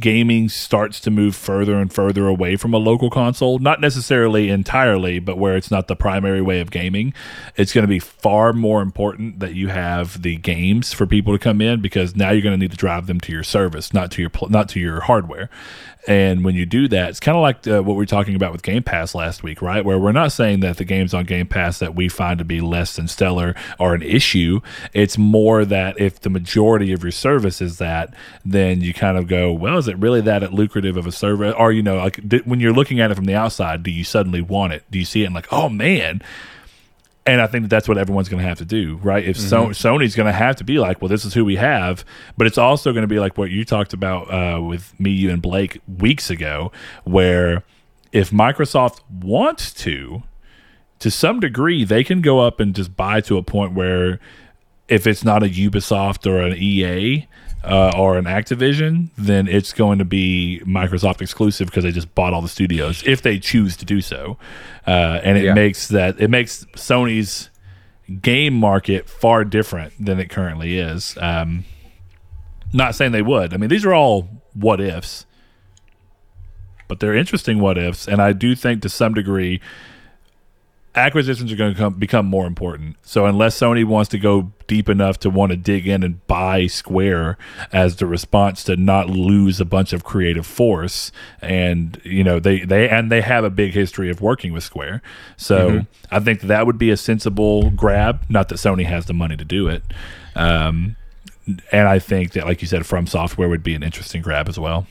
gaming starts to move further and further away from a local console, not necessarily entirely, but where it's not the primary way of gaming, it's going to be far more important that you have the games for people to come in because now you're going to need to drive them to your service, not to your not to your hardware. And when you do that, it's kind of like uh, what we were talking about with Game Pass last week, right? Where we're not saying that the games on Game Pass that we find to be less than stellar are an issue. It's more that if the majority of your service is that, then you kind of go, well, is it really that lucrative of a service? Or, you know, like di- when you're looking at it from the outside, do you suddenly want it? Do you see it and like, oh man, And I think that that's what everyone's going to have to do, right? If so, Sony's going to have to be like, well, this is who we have, but it's also going to be like what you talked about uh, with me, you, and Blake weeks ago, where if Microsoft wants to, to some degree, they can go up and just buy to a point where if it's not a Ubisoft or an EA uh, or an Activision, then it's going to be Microsoft exclusive because they just bought all the studios if they choose to do so, uh, and it Yeah. makes that it makes Sony's game market far different than it currently is. Um, not saying they would. I mean, these are all what ifs, but they're interesting what ifs, and I do think to some degree acquisitions are going to come, become more important. So unless Sony wants to go deep enough to want to dig in and buy Square as the response to not lose a bunch of creative force, and you know they they and they have a big history of working with Square, so I think that would be a sensible grab. Not that Sony has the money to do it. Um, and I think that, like you said, From Software would be an interesting grab as well.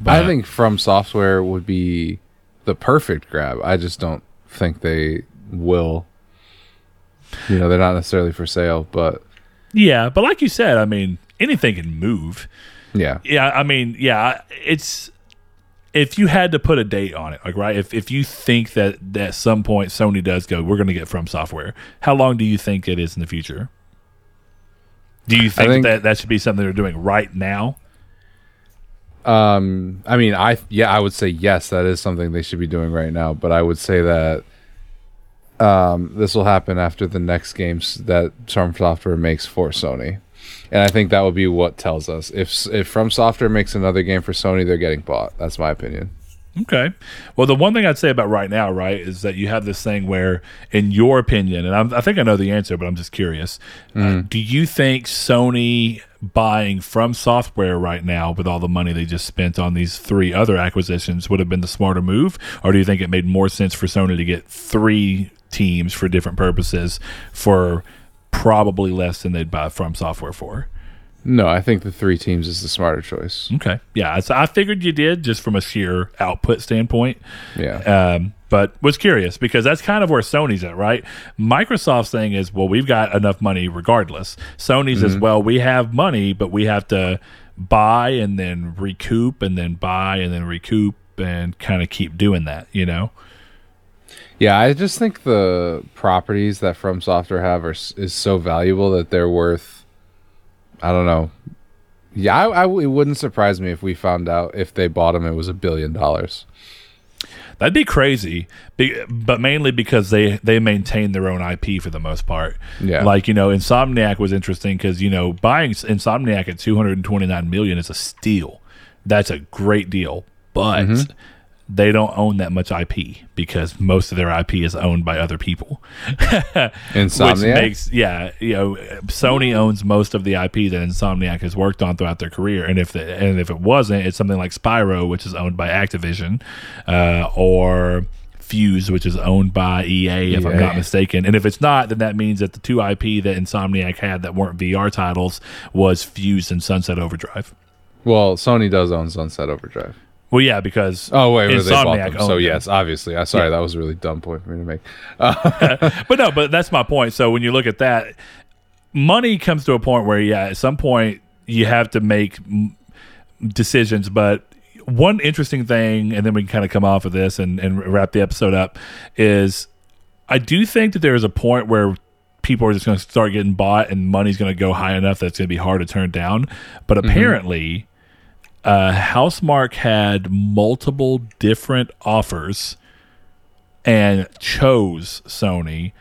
But, I think From Software would be the perfect grab. I just don't think they will. You know, they're not necessarily for sale, but Yeah, but like you said, I mean, anything can move. yeah. Yeah, I mean, yeah, it's if you had to put a date on it, like right, if if you think that, that at some point Sony does go, we're going to get from software. How long do you think it is in the future? Do you think, think- that that should be something they're doing right now? Um, I mean, I yeah, I would say yes, that is something they should be doing right now. But I would say that um, this will happen after the next games that From Software makes for Sony, and I think that would be what tells us if if From Software makes another game for Sony, they're getting bought. That's my opinion. Okay. Well, the one thing I'd say about right now, right, is that you have this thing where, in your opinion, and I'm, I think I know the answer, but I'm just curious. Uh, do you think Sony buying From Software right now with all the money they just spent on these three other acquisitions would have been the smarter move? Or do you think it made more sense for Sony to get three teams for different purposes for probably less than they'd buy From Software for? No, I think the three teams is the smarter choice. Okay. Yeah. So I figured you did just from a sheer output standpoint. Yeah. Um, but was curious because that's kind of where Sony's at, right? Microsoft's thing is, well, we've got enough money regardless. Sony's as well, we have money, but we have to buy and then recoup and then buy and then recoup and kind of keep doing that, you know? Yeah, I just think the properties that From Software have are is so valuable that they're worth. I don't know. Yeah, I it wouldn't surprise me if we found out if they bought them, it was a billion dollars. That'd be crazy, but mainly because they they maintain their own IP for the most part. Yeah. like you know, Insomniac was interesting because you know buying Insomniac at two hundred and twenty nine million is a steal. That's a great deal, but Mm-hmm. They don't own that much IP because most of their IP is owned by other people. Which Insomniac. makes yeah, you know, Sony owns most of the IP that Insomniac has worked on throughout their career, and if the, and if it wasn't, it's something like Spyro, which is owned by Activision, uh, or Fuse, which is owned by EA, if I'm not mistaken. And if it's not, then that means that the two IP that Insomniac had that weren't VR titles was Fuse and Sunset Overdrive. well, Sony does own Sunset Overdrive. Well, yeah, because Oh wait, wait they bought them. So them. yes, obviously. I sorry, that was a really dumb point for me to make. but no, but that's my point. So when you look at that, money comes to a point where, yeah, at some point you have to make decisions. But one interesting thing, and then we can kind of come off of this and, and wrap the episode up, is I do think that there is a point where people are just going to start getting bought and money's going to go high enough that it's going to be hard to turn down. But mm-hmm. apparently, uh, Housemarque had multiple different offers and chose Sony.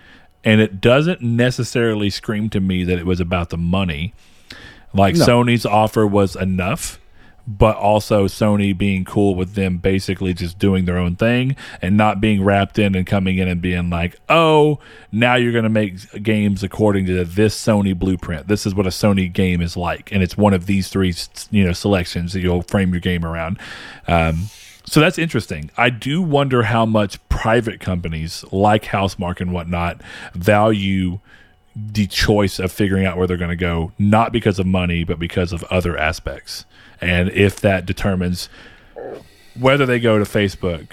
And it doesn't necessarily scream to me that it was about the money. Like No. Sony's offer was enough, but also Sony being cool with them basically just doing their own thing and not being wrapped in and coming in and being like, oh, now you're going to make games according to this Sony blueprint. This is what a Sony game is like. And it's one of these three, you know, selections that you'll frame your game around. Um, so that's interesting. I do wonder how much private companies like Housemarque and whatnot value the choice of figuring out where they're going to go, not because of money, but because of other aspects. And if that determines whether they go to Facebook,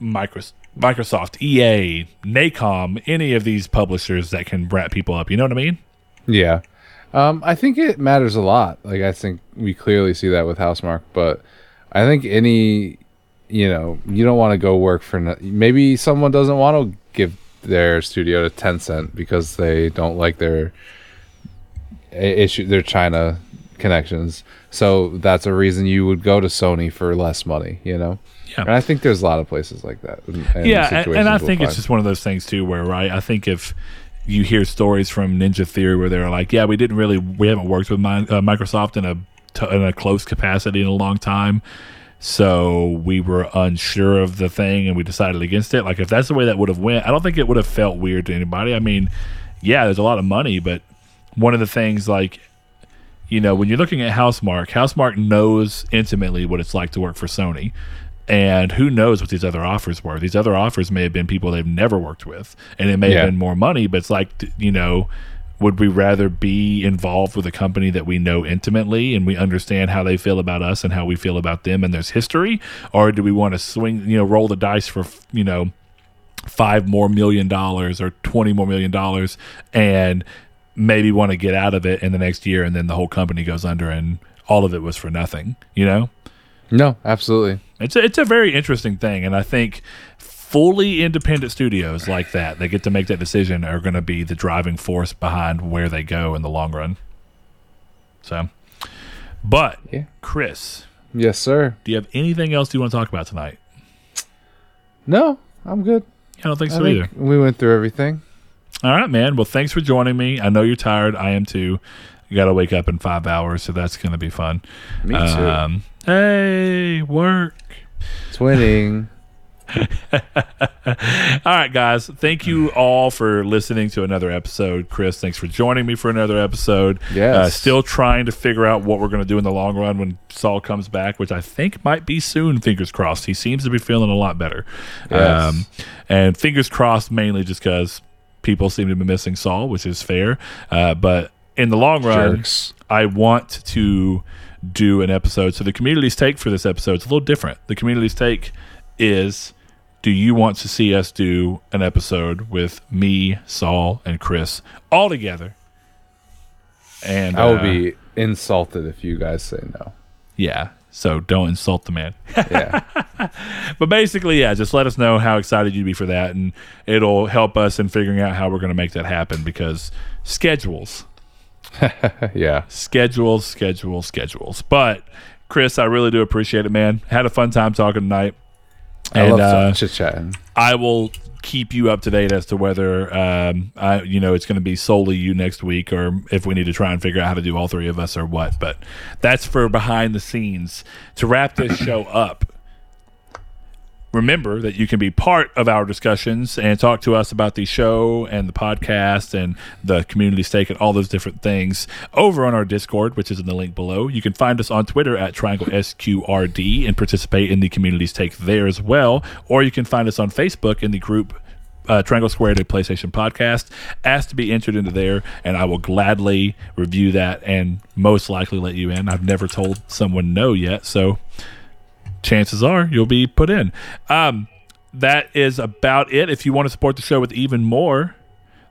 Micros- Microsoft, EA, Nacon, any of these publishers that can wrap people up. You know what I mean? Yeah. Um, I think it matters a lot. Like I think we clearly see that with Housemarque, but I think any, you know, you don't want to go work for. no- Maybe someone doesn't want to give their studio to Tencent because they don't like their issue, their China connections. So that's a reason you would go to Sony for less money. You know. Yeah. And I think there's a lot of places like that. and- and yeah, and, and I we'll think it's just one of those things too, where right, I think if you hear stories from Ninja Theory where they're like, yeah, we didn't really, we haven't worked with mi- uh, Microsoft in a t- in a close capacity in a long time, so we were unsure of the thing and we decided against it. Like if that's the way that would have went, I don't think it would have felt weird to anybody. I mean, yeah, there's a lot of money, but one of the things like you know, when you're looking at Housemarque, Housemarque knows intimately what it's like to work for Sony. And who knows what these other offers were? These other offers may have been people they've never worked with, and it may Yeah. have been more money. But it's like, you know, would we rather be involved with a company that we know intimately and we understand how they feel about us and how we feel about them and there's history, or do we want to swing, you know, roll the dice for, you know, five more million dollars or 20 more million dollars and maybe want to get out of it in the next year and then the whole company goes under and all of it was for nothing you know no, absolutely. it's a, it's a very interesting thing and i think fully independent studios like that that get to make that decision are going to be the driving force behind where they go in the long run so but Yeah. chris Yes, sir. do you have anything else you want to talk about tonight No, I'm good. i don't think I so think either we went through everything. All right, man. Well, thanks for joining me. I know you're tired. I am too. You got to wake up in five hours, so that's going to be fun. Me too. Um, hey, work. It's winning. All right, guys. Thank you all for listening to another episode. Chris, thanks for joining me for another episode. Yes. Uh, still trying to figure out what we're going to do in the long run when Saul comes back, which I think might be soon. Fingers crossed. He seems to be feeling a lot better. Um, and fingers crossed, mainly just because people seem to be missing Saul, which is fair. Uh, but in the long run, Jerks. I want to do an episode. So the community's take for this episode is a little different. The community's take is do you want to see us do an episode with me, Saul, and Chris all together? And I will uh, be insulted if you guys say no. yeah. So don't insult the man. Yeah. But basically, yeah, just let us know how excited you'd be for that, and it'll help us in figuring out how we're going to make that happen because schedules. yeah. schedules, schedules, schedules. But Chris, I really do appreciate it, man. Had a fun time talking tonight, I and love uh, chatting. I will keep you up to date as to whether um, I, you know, it's going to be solely you next week, or if we need to try and figure out how to do all three of us or what. But that's for behind the scenes. To wrap this show up, remember that you can be part of our discussions and talk to us about the show and the podcast and the community stake and all those different things over on our Discord, which is in the link below. You can find us on Twitter at Triangle SQRD and participate in the community stake there as well. Or you can find us on Facebook in the group uh, Triangle Squared, a PlayStation podcast. Ask to be entered into there, and I will gladly review that and most likely let you in. I've never told someone no yet, so chances are you'll be put in. Um, that is about it. If you want to support the show with even more,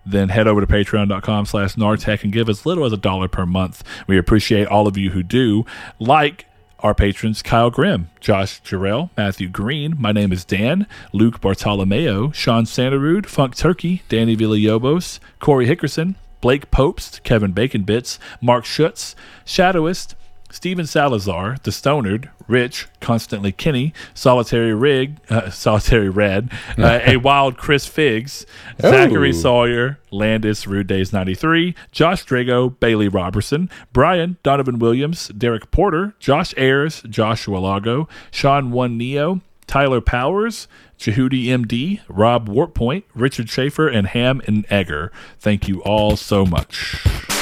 then head over to patreon.com slash nartech and give as little as a dollar per month. We appreciate all of you who do. Like our patrons Kyle Grimm, Josh Jarrell, Matthew Green. My name is Dan, Luke Bartolomeo, Sean Sanderud, Funk Turkey, Danny Villalobos, Corey Hickerson, Blake Popst, Kevin Bacon Bits, Mark Schutz, Shadowist, Steven Salazar, The Stonard, Rich, Constantly Kenny, Solitary Rig, uh, Solitary Red, uh, A Wild Chris Figs, Zachary Sawyer, Landis, Rude Days 93, Josh Drago, Bailey Robertson, Brian, Donovan Williams, Derek Porter, Josh Ayers, Joshua Lago, Sean One Neo, Tyler Powers, Jehudi MD, Rob Wartpoint, Richard Schaefer, and Ham and Egger. Thank you all so much.